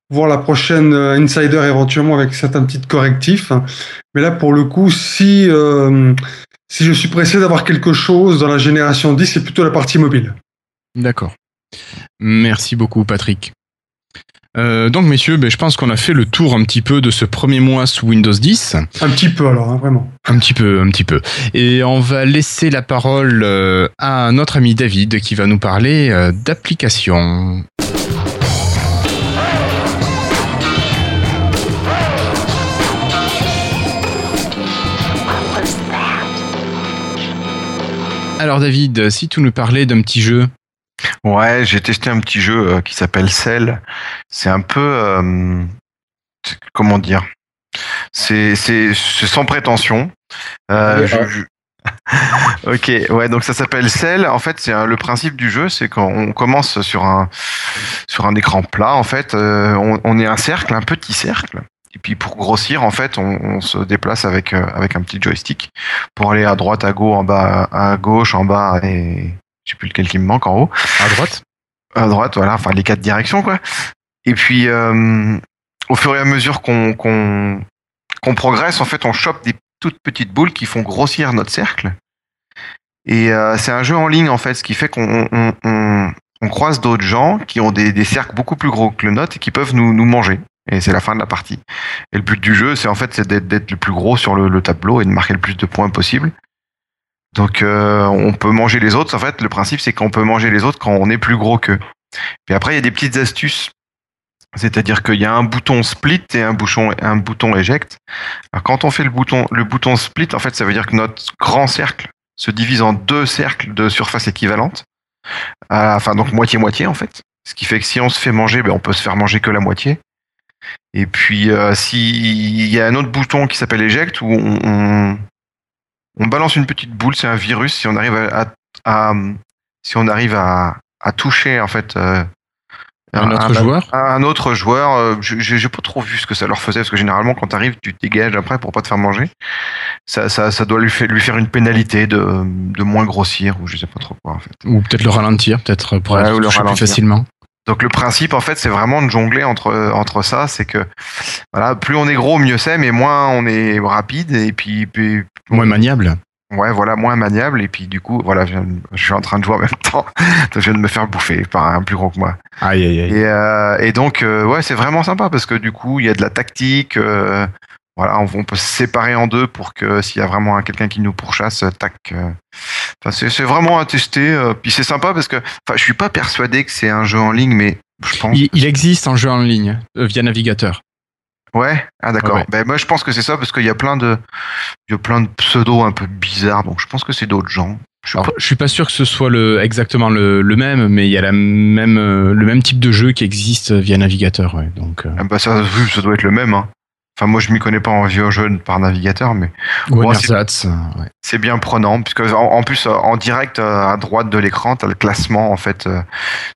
Voir la prochaine euh, Insider éventuellement avec certains petits correctifs. Mais là, pour le coup, si, euh, si je suis pressé d'avoir quelque chose dans la génération 10, c'est plutôt la partie mobile. D'accord. Merci beaucoup Patrick. Euh, donc messieurs, ben, je pense qu'on a fait le tour un petit peu de ce premier mois sous Windows 10. Un petit peu alors, hein, vraiment. Un petit peu, un petit peu. Et on va laisser la parole euh, à notre ami David qui va nous parler euh, d'applications. Alors David, si tu nous parlais d'un petit jeu. Ouais, j'ai testé un petit jeu euh, qui s'appelle Cell. C'est un peu, euh, comment dire, c'est sans prétention. Euh, je- je- [laughs] ok, ouais, donc ça s'appelle Cell. En fait, c'est le principe du jeu, c'est qu'on commence sur un sur un écran plat. En fait, euh, on, on est un cercle, un petit cercle. Et puis pour grossir, en fait, on, on se déplace avec euh, avec un petit joystick pour aller à droite, à gauche, en bas, à gauche, en bas et je sais plus lequel qui me manque en haut À droite à droite, voilà, enfin les quatre directions quoi. Et puis euh, au fur et à mesure qu'on qu'on qu'on progresse, en fait, on chope des toutes petites boules qui font grossir notre cercle. Et euh, c'est un jeu en ligne en fait, ce qui fait qu'on on, on- on croise d'autres gens qui ont des, des cercles beaucoup plus gros que le nôtre et qui peuvent nous, nous manger. Et c'est la fin de la partie. Et le but du jeu, c'est en fait d'être le plus gros sur le, le tableau et de marquer le plus de points possible. Donc euh, on peut manger les autres. En fait, le principe c'est qu'on peut manger les autres quand on est plus gros qu'eux. Puis après, il y a des petites astuces. C'est-à-dire qu'il y a un bouton split et un bouton, un bouton eject. Alors, quand on fait le bouton, le bouton split, en fait, ça veut dire que notre grand cercle se divise en deux cercles de surface équivalente. Euh, enfin, donc moitié-moitié, en fait. Ce qui fait que si on se fait manger, ben, on peut se faire manger que la moitié. Et puis, euh, s'il y a un autre bouton qui s'appelle eject où on, on, on balance une petite boule, c'est un virus. Si on arrive à, à- à- si on arrive à, à toucher, en fait, euh, Un autre joueur un autre joueur, euh, j'ai pas trop vu ce que ça leur faisait parce que généralement quand t'arrives, tu te dégages après pour pas te faire manger. Ça, ça, ça doit lui faire, lui faire une pénalité de, de moins grossir ou je sais pas trop quoi en fait. Ou peut-être le ralentir, peut-être pour Ouais, être le touché plus facilement. Donc le principe en fait c'est vraiment de jongler entre entre ça, c'est que voilà plus on est gros mieux c'est, mais moins on est rapide et puis, puis Moins maniable. Ouais, voilà, moins maniable. Et puis, du coup, voilà, je, je suis en train de jouer en même temps. [laughs] Je viens de me faire bouffer par un plus gros que moi. Aïe, aïe, aïe. Et, euh, et donc, euh, ouais, c'est vraiment sympa parce que du coup, il y a de la tactique. euh, voilà, on, on peut se séparer en deux pour que s'il y a vraiment un- quelqu'un qui nous pourchasse, euh, tac. euh. Enfin, c'est vraiment à tester. euh, puis c'est sympa parce que, enfin, je suis pas persuadé que c'est un jeu en ligne, mais je pense. Il, il existe en jeu en ligne, euh, via navigateur. Ouais, ah d'accord. Ouais, ouais. Ben moi je pense que c'est ça parce qu'il y a plein de, il y a plein de pseudos un peu bizarres, donc je pense que c'est d'autres gens. Je Alors, pas. je suis pas sûr que ce soit le, exactement le, le même, mais il y a la même, le même type de jeu qui existe via navigateur. Ouais. Donc, euh, Ah bah ça, ça doit être le même. Hein. Enfin moi je m'y connais pas en vieux jeu par navigateur, mais Bon, c'est- euh, ouais. c'est bien prenant puisque en, en plus euh, en direct euh, à droite de l'écran t'as le classement en fait.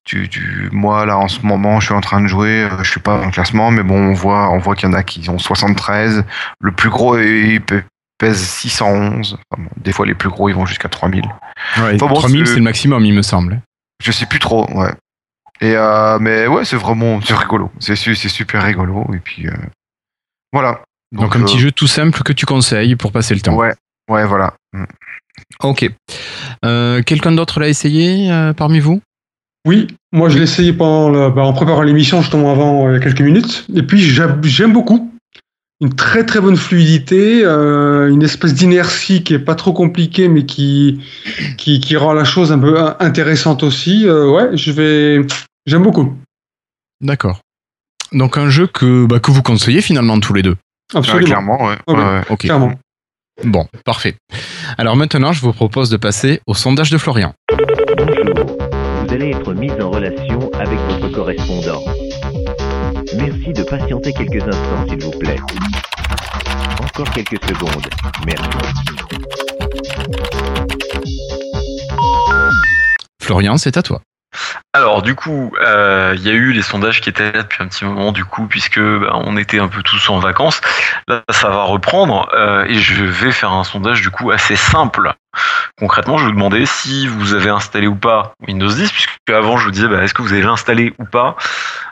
Tu, tu, moi là en ce moment je suis en train de jouer, je suis pas dans le classement, mais bon on voit, on voit qu'il y en a qui ont 73. Le plus gros il pèse 611. Enfin, bon, des fois les plus gros ils vont jusqu'à 3000. Ouais, Enfin, bon, 3000 c'est- le maximum, il me semble. Je sais plus trop, ouais. Et euh, mais ouais, c'est vraiment c'est rigolo. C'est su- c'est super rigolo et puis euh, voilà. Donc, un euh, petit jeu tout simple que tu conseilles pour passer le temps. Ouais, ouais, voilà. Mm. Ok. Euh, Quelqu'un d'autre l'a essayé euh, parmi vous? Oui, moi je l'ai essayé pendant le- bah, en préparant l'émission justement avant euh, il y a quelques minutes. Et puis j'a- j'aime beaucoup. Une très très bonne fluidité, euh, une espèce d'inertie qui est pas trop compliquée mais qui, qui, qui rend la chose un peu in- intéressante aussi. Euh, ouais, je vais. J'aime beaucoup. D'accord. Donc un jeu que, bah, que vous conseillez finalement tous les deux? Ouais, Absolument. clairement, ouais. Clairement. Bon, parfait. Alors maintenant, je vous propose de passer au sondage de Florian. Bonjour, vous allez être mis en relation avec votre correspondant. Merci de patienter quelques instants, s'il vous plaît. Encore quelques secondes. Merci. Florian, c'est à toi. Alors du coup, euh, il y a eu les sondages qui étaient là depuis un petit moment du coup, puisque bah, on était un peu tous en vacances. Là, ça va reprendre euh, et je vais faire un sondage du coup assez simple. Concrètement, je vais vous demander si vous avez installé ou pas Windows 10, puisque avant je vous disais bah, est-ce que vous avez installé ou pas?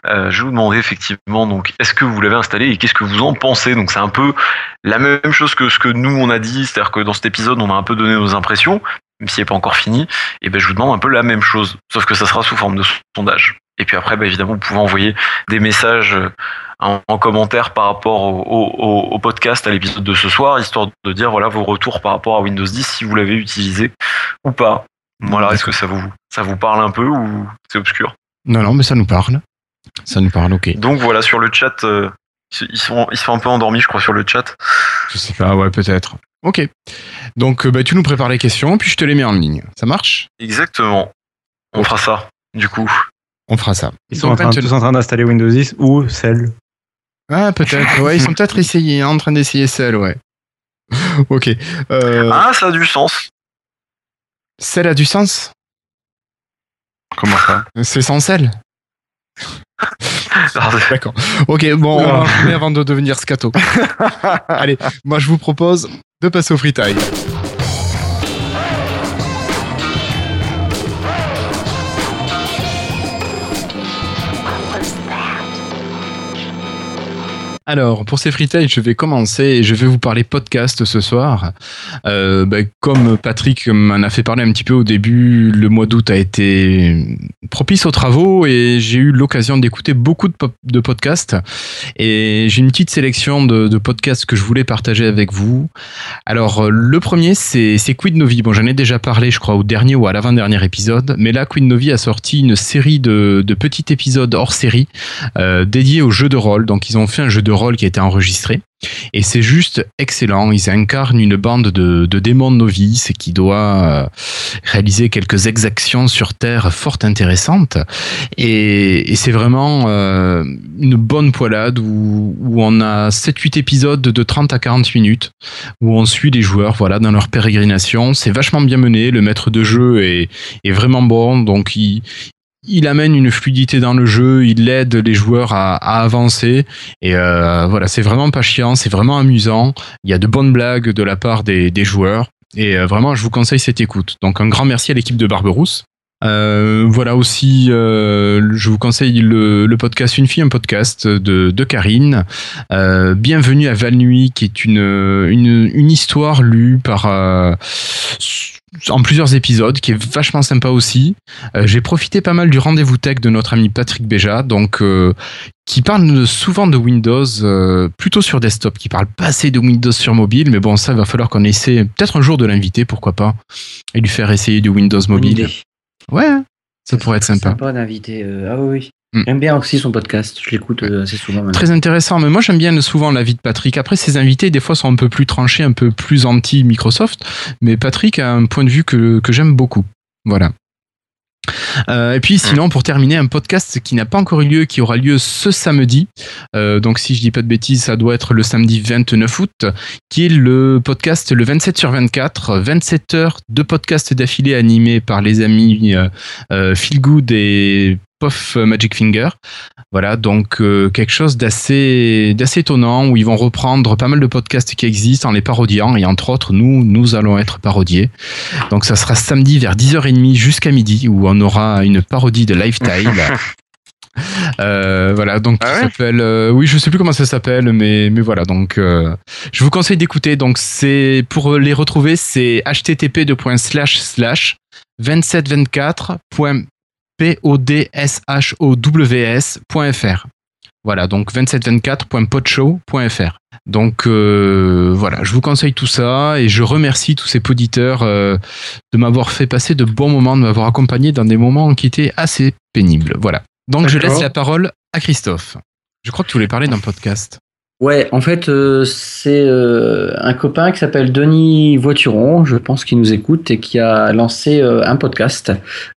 Euh, je vais vous demander effectivement donc est-ce que vous l'avez installé et qu'est-ce que vous en pensez? Donc c'est un peu la même chose que ce que nous on a dit, c'est-à-dire que dans cet épisode on a un peu donné nos impressions, même s'il n'est pas encore fini et ben je vous demande un peu la même chose, sauf que ça sera sous forme de sondage. Et puis après, ben, évidemment, vous pouvez envoyer des messages euh, en, en commentaire par rapport au, au- au podcast, à l'épisode de ce soir, histoire de dire voilà vos retours par rapport à Windows 10, si vous l'avez utilisé ou pas. Voilà, est-ce que ça vous, ça vous parle un peu ou c'est obscur? Non, non, mais ça nous parle. Ça nous parle, ok. Donc voilà, sur le chat, euh, ils sont, ils sont un peu endormis, je crois, sur le chat. Je sais pas, ouais, peut-être. Ok. Donc, euh, bah, tu nous prépares les questions, puis je te les mets en ligne. Ça marche? Exactement. On fera ça, du coup. On fera ça. Ils sont en train, tous en train d'installer Windows 10 ou celle. Ah, peut-être. [laughs] Ouais, ils sont peut-être essayés, en train d'essayer celle, ouais. [laughs] ok. Euh, Ah, ça a du sens. Celle a du sens? Comment ça? C'est sans sel [laughs] D'accord. Ok, bon, on va avant de devenir scato. Allez, moi je vous propose de passer au freetime. Alors, pour ces freetiles, je vais commencer et je vais vous parler podcast ce soir. Euh, bah, comme Patrick m'en a fait parler un petit peu au début, le mois d'août a été propice aux travaux et j'ai eu l'occasion d'écouter beaucoup de, podcasts. Et j'ai une petite sélection de, podcasts que je voulais partager avec vous. Alors, le premier, c'est Quid Novi. Bon, j'en ai déjà parlé, je crois, au dernier ou à l'avant-dernier épisode. Mais là, Quid Novi a sorti une série de, de petits épisodes hors série euh, dédiés aux jeux de rôle. Donc, ils ont fait un jeu de rôle qui a été enregistré. Et c'est juste excellent. Ils incarnent une bande de, de démons novices qui doit euh, réaliser quelques exactions sur Terre fort intéressantes. Et, c'est vraiment euh, une bonne poilade où, où on a 7-8 épisodes de 30 à 40 minutes où on suit les joueurs voilà, dans leur pérégrination. C'est vachement bien mené. Le maître de jeu est, est vraiment bon. Donc il, il amène une fluidité dans le jeu, il aide les joueurs à, avancer et euh, voilà, c'est vraiment pas chiant, c'est vraiment amusant. Il y a de bonnes blagues de la part des, joueurs et euh, vraiment, je vous conseille cette écoute. Donc un grand merci à l'équipe de Barberousse. Euh, voilà aussi, je vous conseille le, podcast Une fille, un podcast de, Karine. Bienvenue à Val-Nuit, qui est une, une, histoire lue par en plusieurs épisodes, qui est vachement sympa aussi. Euh, J'ai profité pas mal du rendez-vous tech de notre ami Patrick Béja, donc euh, qui parle souvent de Windows, euh, plutôt sur desktop, qui parle pas assez de Windows sur mobile, mais bon, ça il va falloir qu'on essaie peut-être un jour de l'inviter, pourquoi pas, et lui faire essayer du Windows mobile. Ouais, ça pourrait être sympa. Sympa d'inviter. ah oui. J'aime bien aussi son podcast. Je l'écoute euh, assez souvent. maintenant. Très intéressant, mais moi j'aime bien souvent l'avis de Patrick. Après, ses invités, des fois, sont un peu plus tranchés, un peu plus anti-Microsoft, mais Patrick a un point de vue que, que j'aime beaucoup. Voilà. Euh, et puis sinon, pour terminer, un podcast qui n'a pas encore eu lieu, qui aura lieu ce samedi. Euh, donc si je dis pas de bêtises, ça doit être le samedi 29 août, qui est le podcast le 27 sur 24, 27 heures de podcast d'affilée animés par les amis euh, Feel Good et Puff Magic Finger. Voilà, donc euh, quelque chose d'assez d'assez étonnant où ils vont reprendre pas mal de podcasts qui existent en les parodiant et entre autres nous nous allons être parodiés. Donc ça sera samedi vers 10h30 jusqu'à midi où on aura une parodie de Lifetime. [laughs] Euh, voilà, donc Ah ouais s'appelle. euh, oui, je sais plus comment ça s'appelle, mais mais voilà. Donc, euh, je vous conseille d'écouter. Donc, c'est pour les retrouver, c'est http 2724.podsows.fr. Voilà, donc 2724.podshow.fr. Donc euh, voilà, je vous conseille tout ça et je remercie tous ces auditeurs euh, de m'avoir fait passer de bons moments, de m'avoir accompagné dans des moments qui étaient assez pénibles. Voilà. Donc je laisse la parole à Christophe. Je crois que tu voulais parler d'un podcast. Ouais, en fait, euh, c'est euh, un copain qui s'appelle Denis Voituron, je pense qu'il nous écoute, et qui a lancé euh, un podcast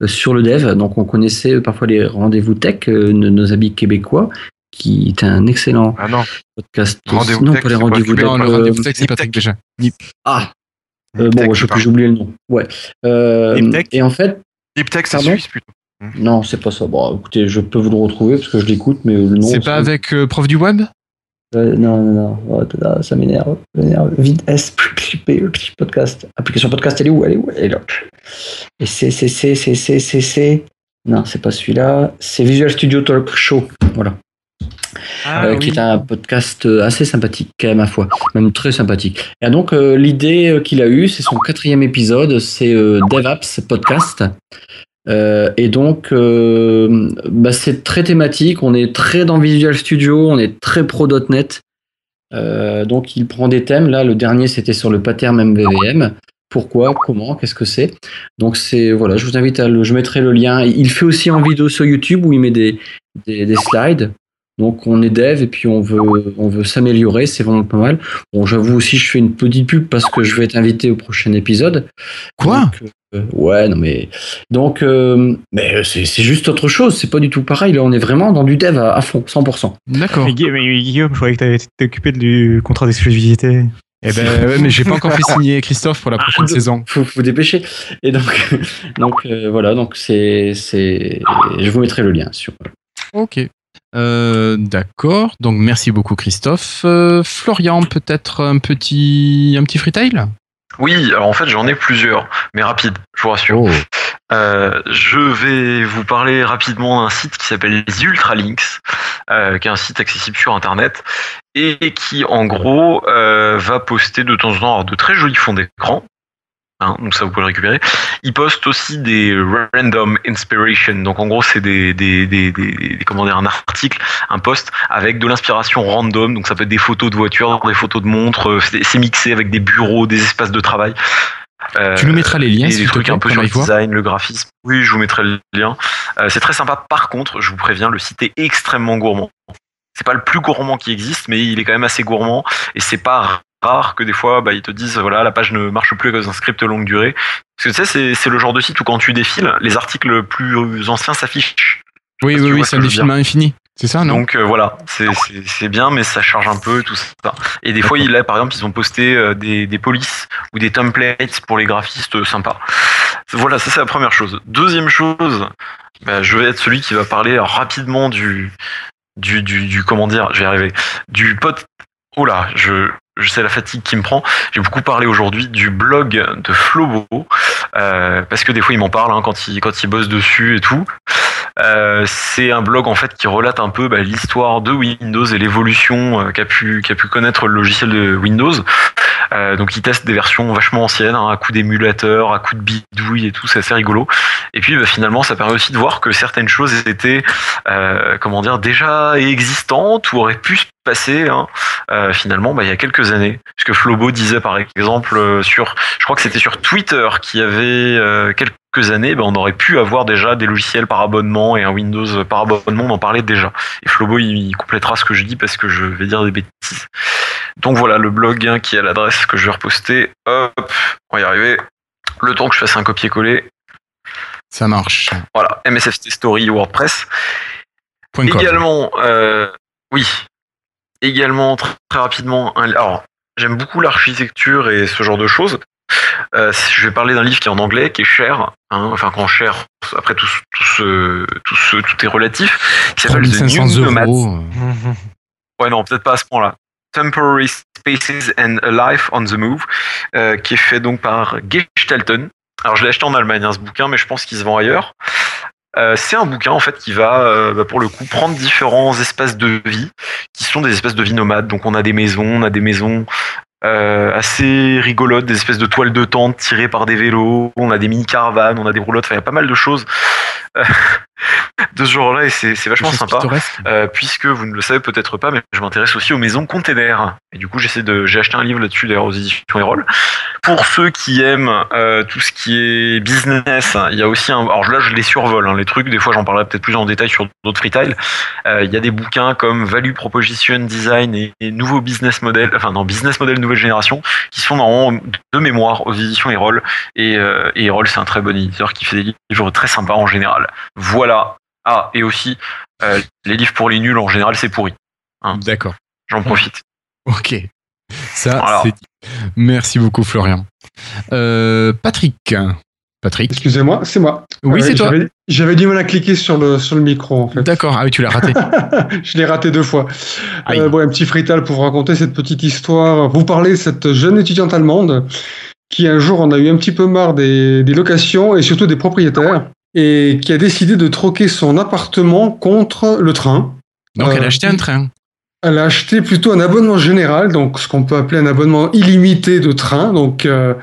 sur le dev. Donc, on connaissait parfois les rendez-vous tech euh, de nos amis québécois, qui est un excellent Ah non. podcast. Rendez-vous non, tech, pas les rendez-vous tech. Le c'est déjà. Ah, euh, Nip bon, Tech, je peux oublié le nom. Ouais. Euh, et en fait, Deep Tech, c'est Pardon suisse plutôt. non, c'est pas ça. Bon, écoutez, je peux vous le retrouver parce que je l'écoute, mais le nom. C'est ça- pas avec euh, Prof du Web Euh, non, non, non, Oh, ça m'énerve. Vite, S, podcast? Application podcast, elle est où? Elle est où? Elle est là. Et c'est, c'est, c'est, c'est, c'est, c'est, c'est. Non, c'est pas celui-là. C'est Visual Studio Talk Show. Voilà. Ah Euh, qui est un podcast assez sympathique, quand même, à fois. Même très sympathique. Et donc, euh, l'idée qu'il a eue, c'est son quatrième épisode, c'est DevApps Podcast. Euh, et donc, euh, bah, c'est très thématique. On est très dans Visual Studio, on est très pro.NET. Euh, donc, il prend des thèmes. Là, le dernier, c'était sur le pattern MVVM. Pourquoi? Comment? Qu'est-ce que c'est? Donc, c'est voilà. Je vous invite à le. Je mettrai le lien. Il fait aussi en vidéo sur YouTube où il met des, des, des slides. Donc on est dev et puis on veut on veut s'améliorer, c'est vraiment pas mal. Bon, j'avoue aussi, je fais une petite pub parce que je vais être invité au prochain épisode. Quoi Donc, euh, Ouais, non mais donc euh, mais c'est c'est juste autre chose, c'est pas du tout pareil. Là, on est vraiment dans du dev à, à fond, 100%. D'accord. Mais, Guillaume, mais Guillaume, je croyais que t'avais été occupé du contrat d'exclusivité. Eh ben, ouais, mais j'ai pas encore fait signer [laughs] Christophe pour la prochaine Ah, saison. Faut faut dépêcher. Et donc [laughs] donc euh, voilà, donc c'est c'est je vous mettrai le lien sur Ok. Euh, D'accord. Donc merci beaucoup Christophe. Euh, Florian, peut-être un petit un petit freetail? Oui, alors en fait j'en ai plusieurs, mais rapides, je vous rassure. Oh. Euh, je vais vous parler rapidement d'un site qui s'appelle les Ultralinks, euh, qui est un site accessible sur Internet et qui, en gros, euh, va poster de temps en temps de très jolis fonds d'écran. Hein, donc ça vous pouvez le récupérer. Il poste aussi des random inspiration. Donc en gros c'est des, des, des, des, des- comment dire un article, un post avec de l'inspiration random. Donc ça peut être des photos de voitures, des photos de montres. euh, C'est mixé avec des bureaux, des espaces de travail. Euh, Tu nous mettras les liens, et s'il des trucs un peu sur le design, le graphisme. Oui, je vous mettrai le lien. Euh, c'est très sympa. Par contre, je vous préviens, le site est extrêmement gourmand. C'est pas le plus gourmand qui existe, mais il est quand même assez gourmand et c'est pas rare que des fois bah, ils te disent voilà la page ne marche plus à cause d'un script longue durée. Parce que tu sais c'est c'est le genre de site où quand tu défiles, les articles plus anciens s'affichent. Oui, oui, oui, ce c'est un défilement infini. C'est ça, non? Donc euh, voilà, c'est- bien, mais ça charge un peu tout ça. Et des fois, il a, par exemple, ils ont posté euh, des, des polices ou des templates pour les graphistes euh, sympas. Voilà, ça c'est la première chose. Deuxième chose, bah, je vais être celui qui va parler rapidement du du, du, du comment dire, je vais y arriver, du pote. Oh là, je je sais la fatigue qui me prend. J'ai beaucoup parlé aujourd'hui du blog de Flobo euh, parce que des fois il m'en parle hein, quand il quand il bosse dessus et tout. Euh, c'est un blog en fait qui relate un peu bah, l'histoire de Windows et l'évolution euh, qu'a pu qu'a pu connaître le logiciel de Windows. Euh, donc il teste des versions vachement anciennes, hein, à coup d'émulateur, à coup de bidouille et tout, c'est assez rigolo. Et puis bah, finalement, ça permet aussi de voir que certaines choses étaient, euh, comment dire, déjà existantes ou auraient pu se passer hein, euh, finalement bah, il y a quelques années. Ce que Flobo disait par exemple euh, sur, je crois que c'était sur Twitter qui avait euh, quelques années, bah, on aurait pu avoir déjà des logiciels par abonnement et un Windows par abonnement, on en parlait déjà. Et Flobo il complétera ce que je dis parce que je vais dire des bêtises. Donc voilà le blog hein, qui a l'adresse que je vais reposter. Hop, on va y arriver. Le temps que je fasse un copier-coller. Ça marche. Voilà, MSFT Story WordPress. Point. Également, euh, oui, également très, très rapidement. un- alors, j'aime beaucoup l'architecture et ce genre de choses. Euh, je vais parler d'un livre qui est en anglais, qui est cher, hein, enfin quand cher, après tout, tout, ce, tout, ce- tout est relatif, qui s'appelle The 3500 New Nomads. euros. Ouais, non, peut-être pas à ce point-là. Temporary Spaces and a Life on the Move, euh, qui est fait donc par Gestalten. Alors, je l'ai acheté en Allemagne, hein, ce bouquin, mais je pense qu'il se vend ailleurs. Euh, c'est un bouquin en fait qui va, euh, bah, pour le coup, prendre différents espaces de vie, qui sont des espaces de vie nomades. Donc, on a des maisons, on a des maisons assez rigolotes, des espèces de toiles de tente tirées par des vélos, on a des mini caravanes, on a des roulottes. Enfin, il y a pas mal de choses de ce genre-là, et c'est vachement sympa. Euh, puisque vous ne le savez peut-être pas, mais je m'intéresse aussi aux maisons containers. Et du coup, j'essaie de, j'ai acheté un livre là-dessus d'ailleurs aux éditions Erol. Pour ceux qui aiment euh, tout ce qui est business, il y a aussi un. Alors là, je les survole, hein, les trucs. Des fois, j'en parlerai peut-être plus en détail sur d'autres freetiles. Euh, il y a des bouquins comme Value Proposition Design et, et Nouveau Business Model, enfin non, Business Model Nouvelle Génération, qui sont normalement de mémoire aux éditions Erol. Et, et Erol, c'est un très bon éditeur qui fait des livres très sympas en général. Voilà. Ah, et aussi, euh, les livres pour les nuls, en général, c'est pourri. D'accord. J'en profite. Ok. Ça, Voilà. c'est dit. Merci beaucoup, Florian. Euh, Patrick. Patrick. Excusez-moi, c'est moi. Oui, Euh, c'est toi. j'avais- J'avais du mal à cliquer sur le, sur le micro, en fait. D'accord. Ah oui, tu l'as raté. [laughs] je l'ai raté deux fois. Euh, bon, un petit frital pour vous raconter cette petite histoire. Vous parlez de cette jeune étudiante allemande qui un jour en a eu un petit peu marre des, des locations et surtout des propriétaires et qui a décidé de troquer son appartement contre le train. Donc, elle a Euh, acheté un train. Elle a acheté plutôt un abonnement général, donc ce qu'on peut appeler un abonnement illimité de train, donc euh,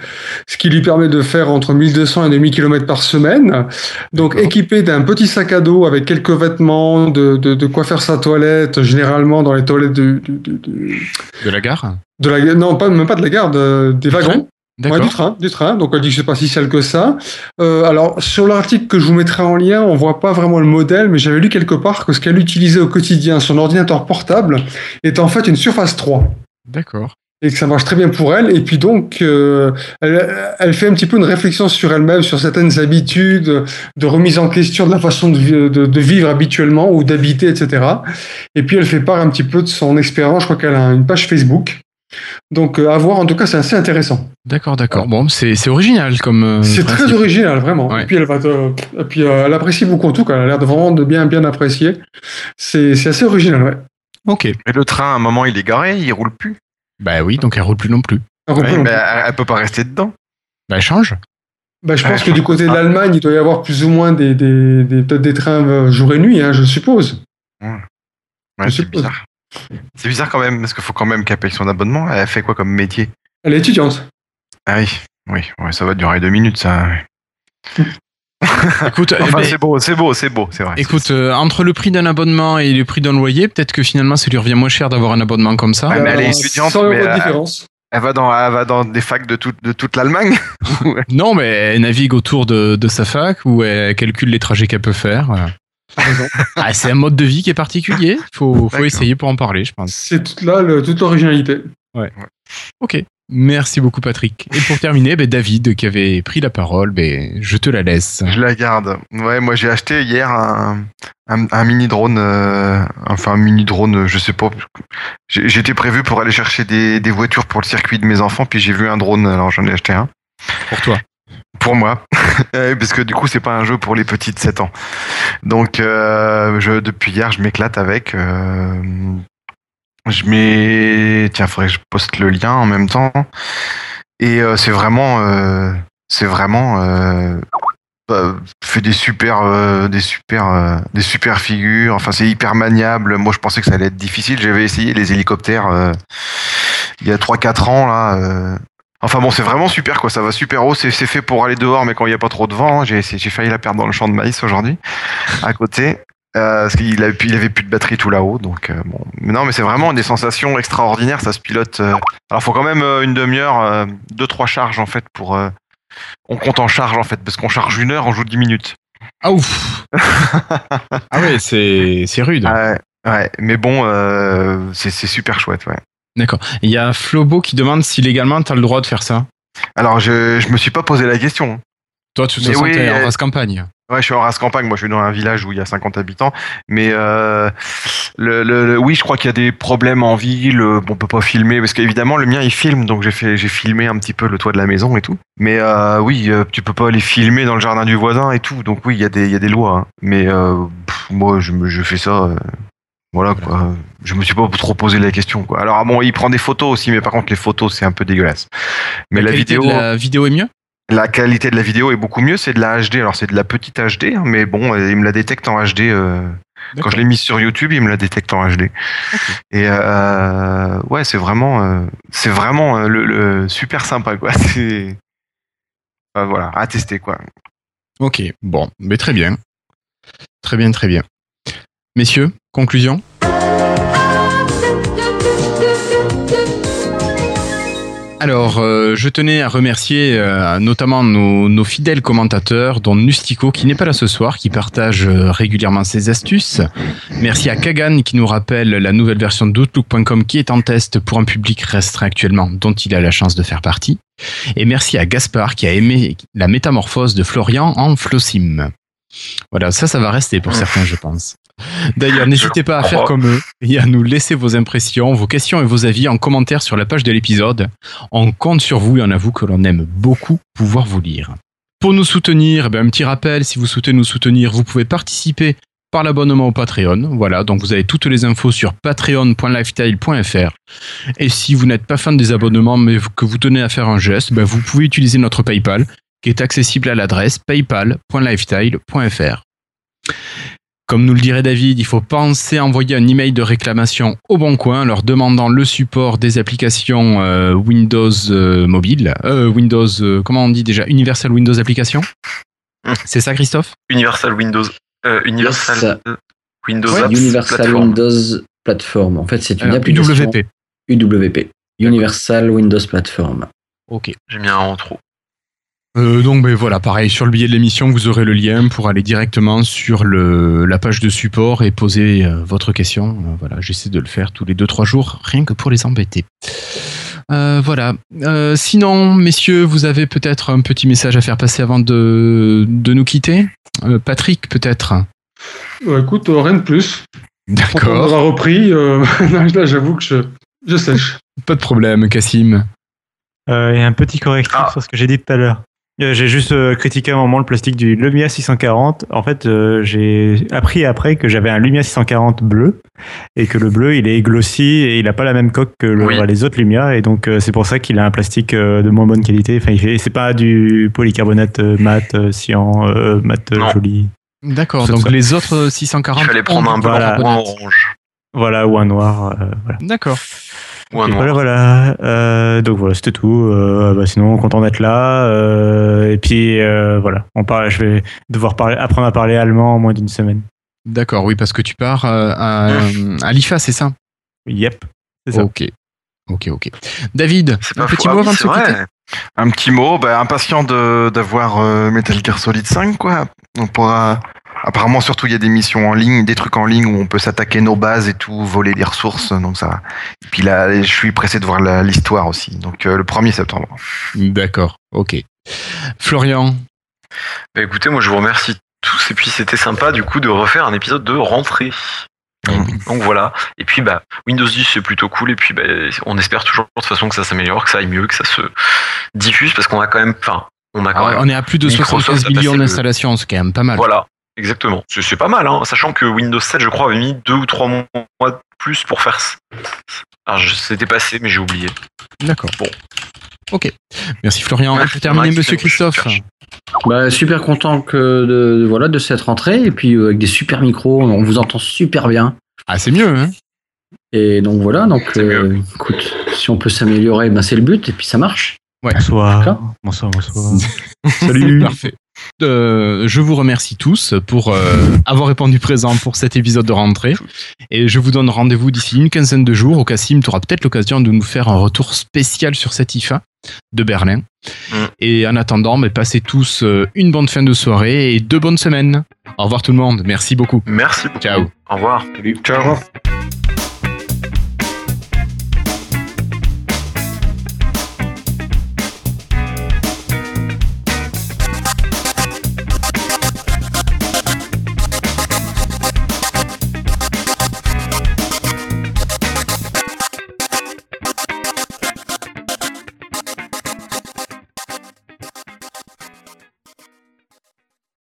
ce qui lui permet de faire entre 1200 et 2000 km par semaine. Donc équipé d'un petit sac à dos avec quelques vêtements, de, de, de quoi faire sa toilette, généralement dans les toilettes de, de, la gare? De la non pas même pas de la gare, de- des wagons. Ouais, du train, du train. Donc elle dit que c'est pas si sale que ça. Euh, alors sur l'article que je vous mettrai en lien, on voit pas vraiment le modèle, mais j'avais lu quelque part que ce qu'elle utilisait au quotidien, son ordinateur portable, est en fait une Surface 3 D'accord. et que ça marche très bien pour elle. Et puis donc, euh, elle, elle fait un petit peu une réflexion sur elle-même, sur certaines habitudes, de remise en question de la façon de- de vivre habituellement ou d'habiter, etc. Et puis elle fait part un petit peu de son expérience. Je crois qu'elle a une page Facebook. Donc euh, à voir, en tout cas, c'est assez intéressant. D'accord, d'accord. Bon, c'est c'est original comme. euh, C'est très original, vraiment. Ouais. Et puis elle va te- et puis euh, elle apprécie beaucoup en tout cas. Elle a l'air de vraiment de bien bien apprécier. C'est c'est assez original, ouais. Ok. Et le train, à un moment, il est garé, il roule plus. Bah oui, donc elle roule plus non plus. Ouais, peut- mais elle, elle peut pas rester dedans. Bah elle change. bah, je pense Ouais, que du côté de l'Allemagne, il doit y avoir plus ou moins des, des, des- peut-être des trains jour et nuit, hein, je suppose. Ouais, Je c'est suppose. bizarre. C'est bizarre quand même, parce qu'il faut quand même qu'elle paye son abonnement. Elle fait quoi comme métier? Elle est étudiante. Ah oui, oui, ouais, ça va durer deux minutes, ça. [laughs] Écoute, Enfin, c'est beau, c'est beau, c'est beau, c'est vrai. écoute, euh, entre le prix d'un abonnement et le prix d'un loyer, peut-être que finalement ça lui revient moins cher d'avoir un abonnement comme ça. Ouais, mais elle est Euh, étudiante, 100 euros mais, de euh, différence. Elle va dans, elle va dans des facs de, toute de toute l'Allemagne. [laughs] Non, mais elle navigue autour de, de sa fac où elle calcule les trajets qu'elle peut faire. [laughs] Ah, c'est un mode de vie qui est particulier. Faut, faut essayer pour en parler, je pense. C'est toute là le- toute l'originalité. Ok. Merci beaucoup, Patrick. Et pour terminer, ben, David, qui avait pris la parole, ben, je te la laisse. Je la garde. Ouais, moi j'ai acheté hier un, un, un mini drone, euh, enfin un mini drone, je sais pas. J'étais prévu pour aller chercher des, des voitures pour le circuit de mes enfants, puis j'ai vu un drone, alors j'en ai acheté un. Pour toi. Pour moi, [laughs] Euh, parce que du coup c'est pas un jeu pour les petits de 7 ans. Donc euh, je, depuis hier je m'éclate avec. euh, je mets, tiens, faudrait que je poste le lien en même temps. Et euh, c'est vraiment, euh, c'est vraiment euh, bah, fait des super, des super, des super figures. Enfin c'est hyper maniable. Moi je pensais que ça allait être difficile. J'avais essayé les hélicoptères il y a 3-4 ans là. Enfin bon, c'est vraiment super quoi, ça va super haut, c'est fait pour aller dehors, mais quand il n'y a pas trop de vent, hein, j'ai failli la perdre dans le champ de maïs aujourd'hui, à côté, euh, parce qu'il avait, il avait plus de batterie tout là-haut, donc euh, bon. Mais non, mais c'est vraiment des sensations extraordinaires, ça se pilote. euh. Alors faut quand même euh, une demi-heure, deux trois charges en fait pour. On compte en charge en fait, parce qu'on charge une heure, on joue 10 minutes. Ah ouf [laughs] Ah ouais, c'est rude. Ouais, ouais, mais bon, c'est super chouette, ouais. D'accord. Il y a Flobo qui demande si légalement tu as le droit de faire ça. Alors je, je me suis pas posé la question. Toi, façon, oui, t'es en euh, race campagne. Ouais, je suis en race campagne. Moi, je suis dans un village où il y a 50 habitants. Mais euh, le, le- le- oui, je crois qu'il y a des problèmes en ville. euh, On peut pas filmer parce qu'évidemment, le mien il filme, donc j'ai fait, j'ai filmé un petit peu le toit de la maison et tout. Mais euh, oui, tu peux pas aller filmer dans le jardin du voisin et tout. Donc oui, il y a des, il y a des lois. hein. Mais euh, pff, moi, je, me- je fais ça. Euh, voilà quoi. Je me suis pas trop posé la question quoi. Alors ah bon, il prend des photos aussi, mais par contre les photos c'est un peu dégueulasse. Mais la, qualité vidéo, de la vidéo est mieux? La qualité de la vidéo est beaucoup mieux, c'est de la HD. Alors c'est de la petite HD, hein, mais bon, euh, il me la détecte en HD. euh, quand je l'ai mise sur YouTube, il me la détecte en HD. Et euh, ouais, c'est vraiment, euh, c'est vraiment le, le- super sympa quoi. [laughs] C'est voilà, à tester quoi. Ok, bon, mais très bien. Très bien, très bien. Messieurs, conclusion Alors, euh, je tenais à remercier euh, notamment nos, fidèles commentateurs, dont Nustico, qui n'est pas là ce soir, qui partage euh, régulièrement ses astuces. Merci à Kagan, qui nous rappelle la nouvelle version d'Outlook.com qui est en test pour un public restreint actuellement, dont il a la chance de faire partie. Et merci à Gaspard, qui a aimé la métamorphose de Florian en Flossim. Voilà, ça, ça va rester pour certains, je pense. D'ailleurs, n'hésitez pas à faire comme eux et à nous laisser vos impressions, vos questions et vos avis en commentaire sur la page de l'épisode. On compte sur vous et on avoue que l'on aime beaucoup pouvoir vous lire. Pour nous soutenir, eh ben, un petit rappel, si vous souhaitez nous soutenir, vous pouvez participer par l'abonnement au Patreon. Voilà, donc vous avez toutes les infos sur patreon.lifestyle.fr. Et si vous n'êtes pas fan des abonnements mais que vous tenez à faire un geste, ben, vous pouvez utiliser notre PayPal qui est accessible à l'adresse paypal.lifestyle.fr. Comme nous le dirait David, il faut penser à envoyer un email de réclamation au Bon Coin, leur demandant le support des applications euh, Windows euh, mobile, euh, Windows, euh, comment on dit déjà, Universal Windows Application? C'est ça, Christophe? Universal Windows. euh, Universal Yes. Windows Ouais, Apps Universal Platform. Windows Platform. En fait, c'est une application UWP. UWP. Universal Windows Platform. Ok. J'ai mis un en trop. Euh, donc ben voilà, pareil, sur le billet de l'émission, vous aurez le lien pour aller directement sur le, la page de support et poser euh, votre question. Euh, voilà, j'essaie de le faire tous les 2-3 jours, rien que pour les embêter. Euh, voilà. Euh, sinon, messieurs, vous avez peut-être un petit message à faire passer avant de, de nous quitter Euh, Patrick, peut-être Ouais, écoute, euh, rien de plus. On D'accord. aura repris. euh, [laughs] là, j'avoue que je, je sèche. Pas de problème, Cassim. Euh, Il y a un petit correctif Ah. sur ce que j'ai dit tout à l'heure. Euh, j'ai juste euh, critiqué un moment le plastique du Lumia 640. En fait, euh, j'ai appris après que j'avais un Lumia 640 bleu et que le bleu il est glossy et il a pas la même coque que le- Oui. les autres Lumia et donc euh, c'est pour ça qu'il a un plastique euh, de moins bonne qualité. Enfin, il fait- c'est pas du polycarbonate mat, cyan, euh, mat Non. joli. D'accord, donc ça. les autres 640 Il fallait prendre un blanc Voilà. ou un orange. Voilà ou un noir. euh, voilà. D'accord. Ou un Et noir. Voilà, voilà. Euh, donc voilà, c'était tout. Euh, bah, sinon, content d'être là. Euh, et puis euh, voilà, on parle. Je vais devoir parler, apprendre à parler allemand en moins d'une semaine. D'accord, oui, parce que tu pars à, [laughs] à l'IFA, c'est ça? Yep, c'est ça. Ok. Ok, ok. David, un petit mot avant oui, de se c'est vrai. quitter? Un petit mot, bah, impatient de d'avoir euh, Metal Gear Solid 5 quoi. On pourra apparemment surtout il y a des missions en ligne, des trucs en ligne où on peut s'attaquer nos bases et tout, voler des ressources, donc ça. Et puis là, je suis pressé de voir la- l'histoire aussi. Donc euh, le 1er septembre. D'accord, ok. Florian, Bah, écoutez, moi je vous remercie tous et puis c'était sympa du coup de refaire un épisode de rentrée. Donc voilà. Et puis bah Windows 10 c'est plutôt cool et puis bah, on espère toujours de toute façon que ça s'améliore, que ça aille mieux, que ça se diffuse parce qu'on a quand même, enfin, on a quand Ah, même. on est à plus de Microsoft 75 a passé millions le- d'installations, c'est quand même pas mal. Voilà, exactement. C'est pas mal, hein, sachant que Windows 7, je crois, avait mis deux ou trois mois de plus pour faire ça. Alors, je- c'était passé, mais j'ai oublié. D'accord. Bon. Ok. Merci Florian. Ouais, Et pour terminer, ouais, monsieur Christophe. Bah, super content que de, de- voilà de cette rentrée et puis euh, avec des super micros, on vous entend super bien. Ah, c'est mieux, hein Et donc voilà, donc euh, écoute, si on peut s'améliorer, ben c'est le but et puis ça marche. Bonsoir. D'accord. Bonsoir, bonsoir. [laughs] Salut. Parfait. Euh, je vous remercie tous pour euh, avoir répondu présent pour cet épisode de rentrée. Et je vous donne rendez-vous d'ici une quinzaine de jours. Au Cassim, tu auras peut-être l'occasion de nous faire un retour spécial sur cette IFA de Berlin. Mm. Et en attendant, ben, passez tous euh, une bonne fin de soirée et deux bonnes semaines. Au revoir tout le monde. Merci beaucoup. Merci beaucoup. Ciao. Au revoir. Ciao.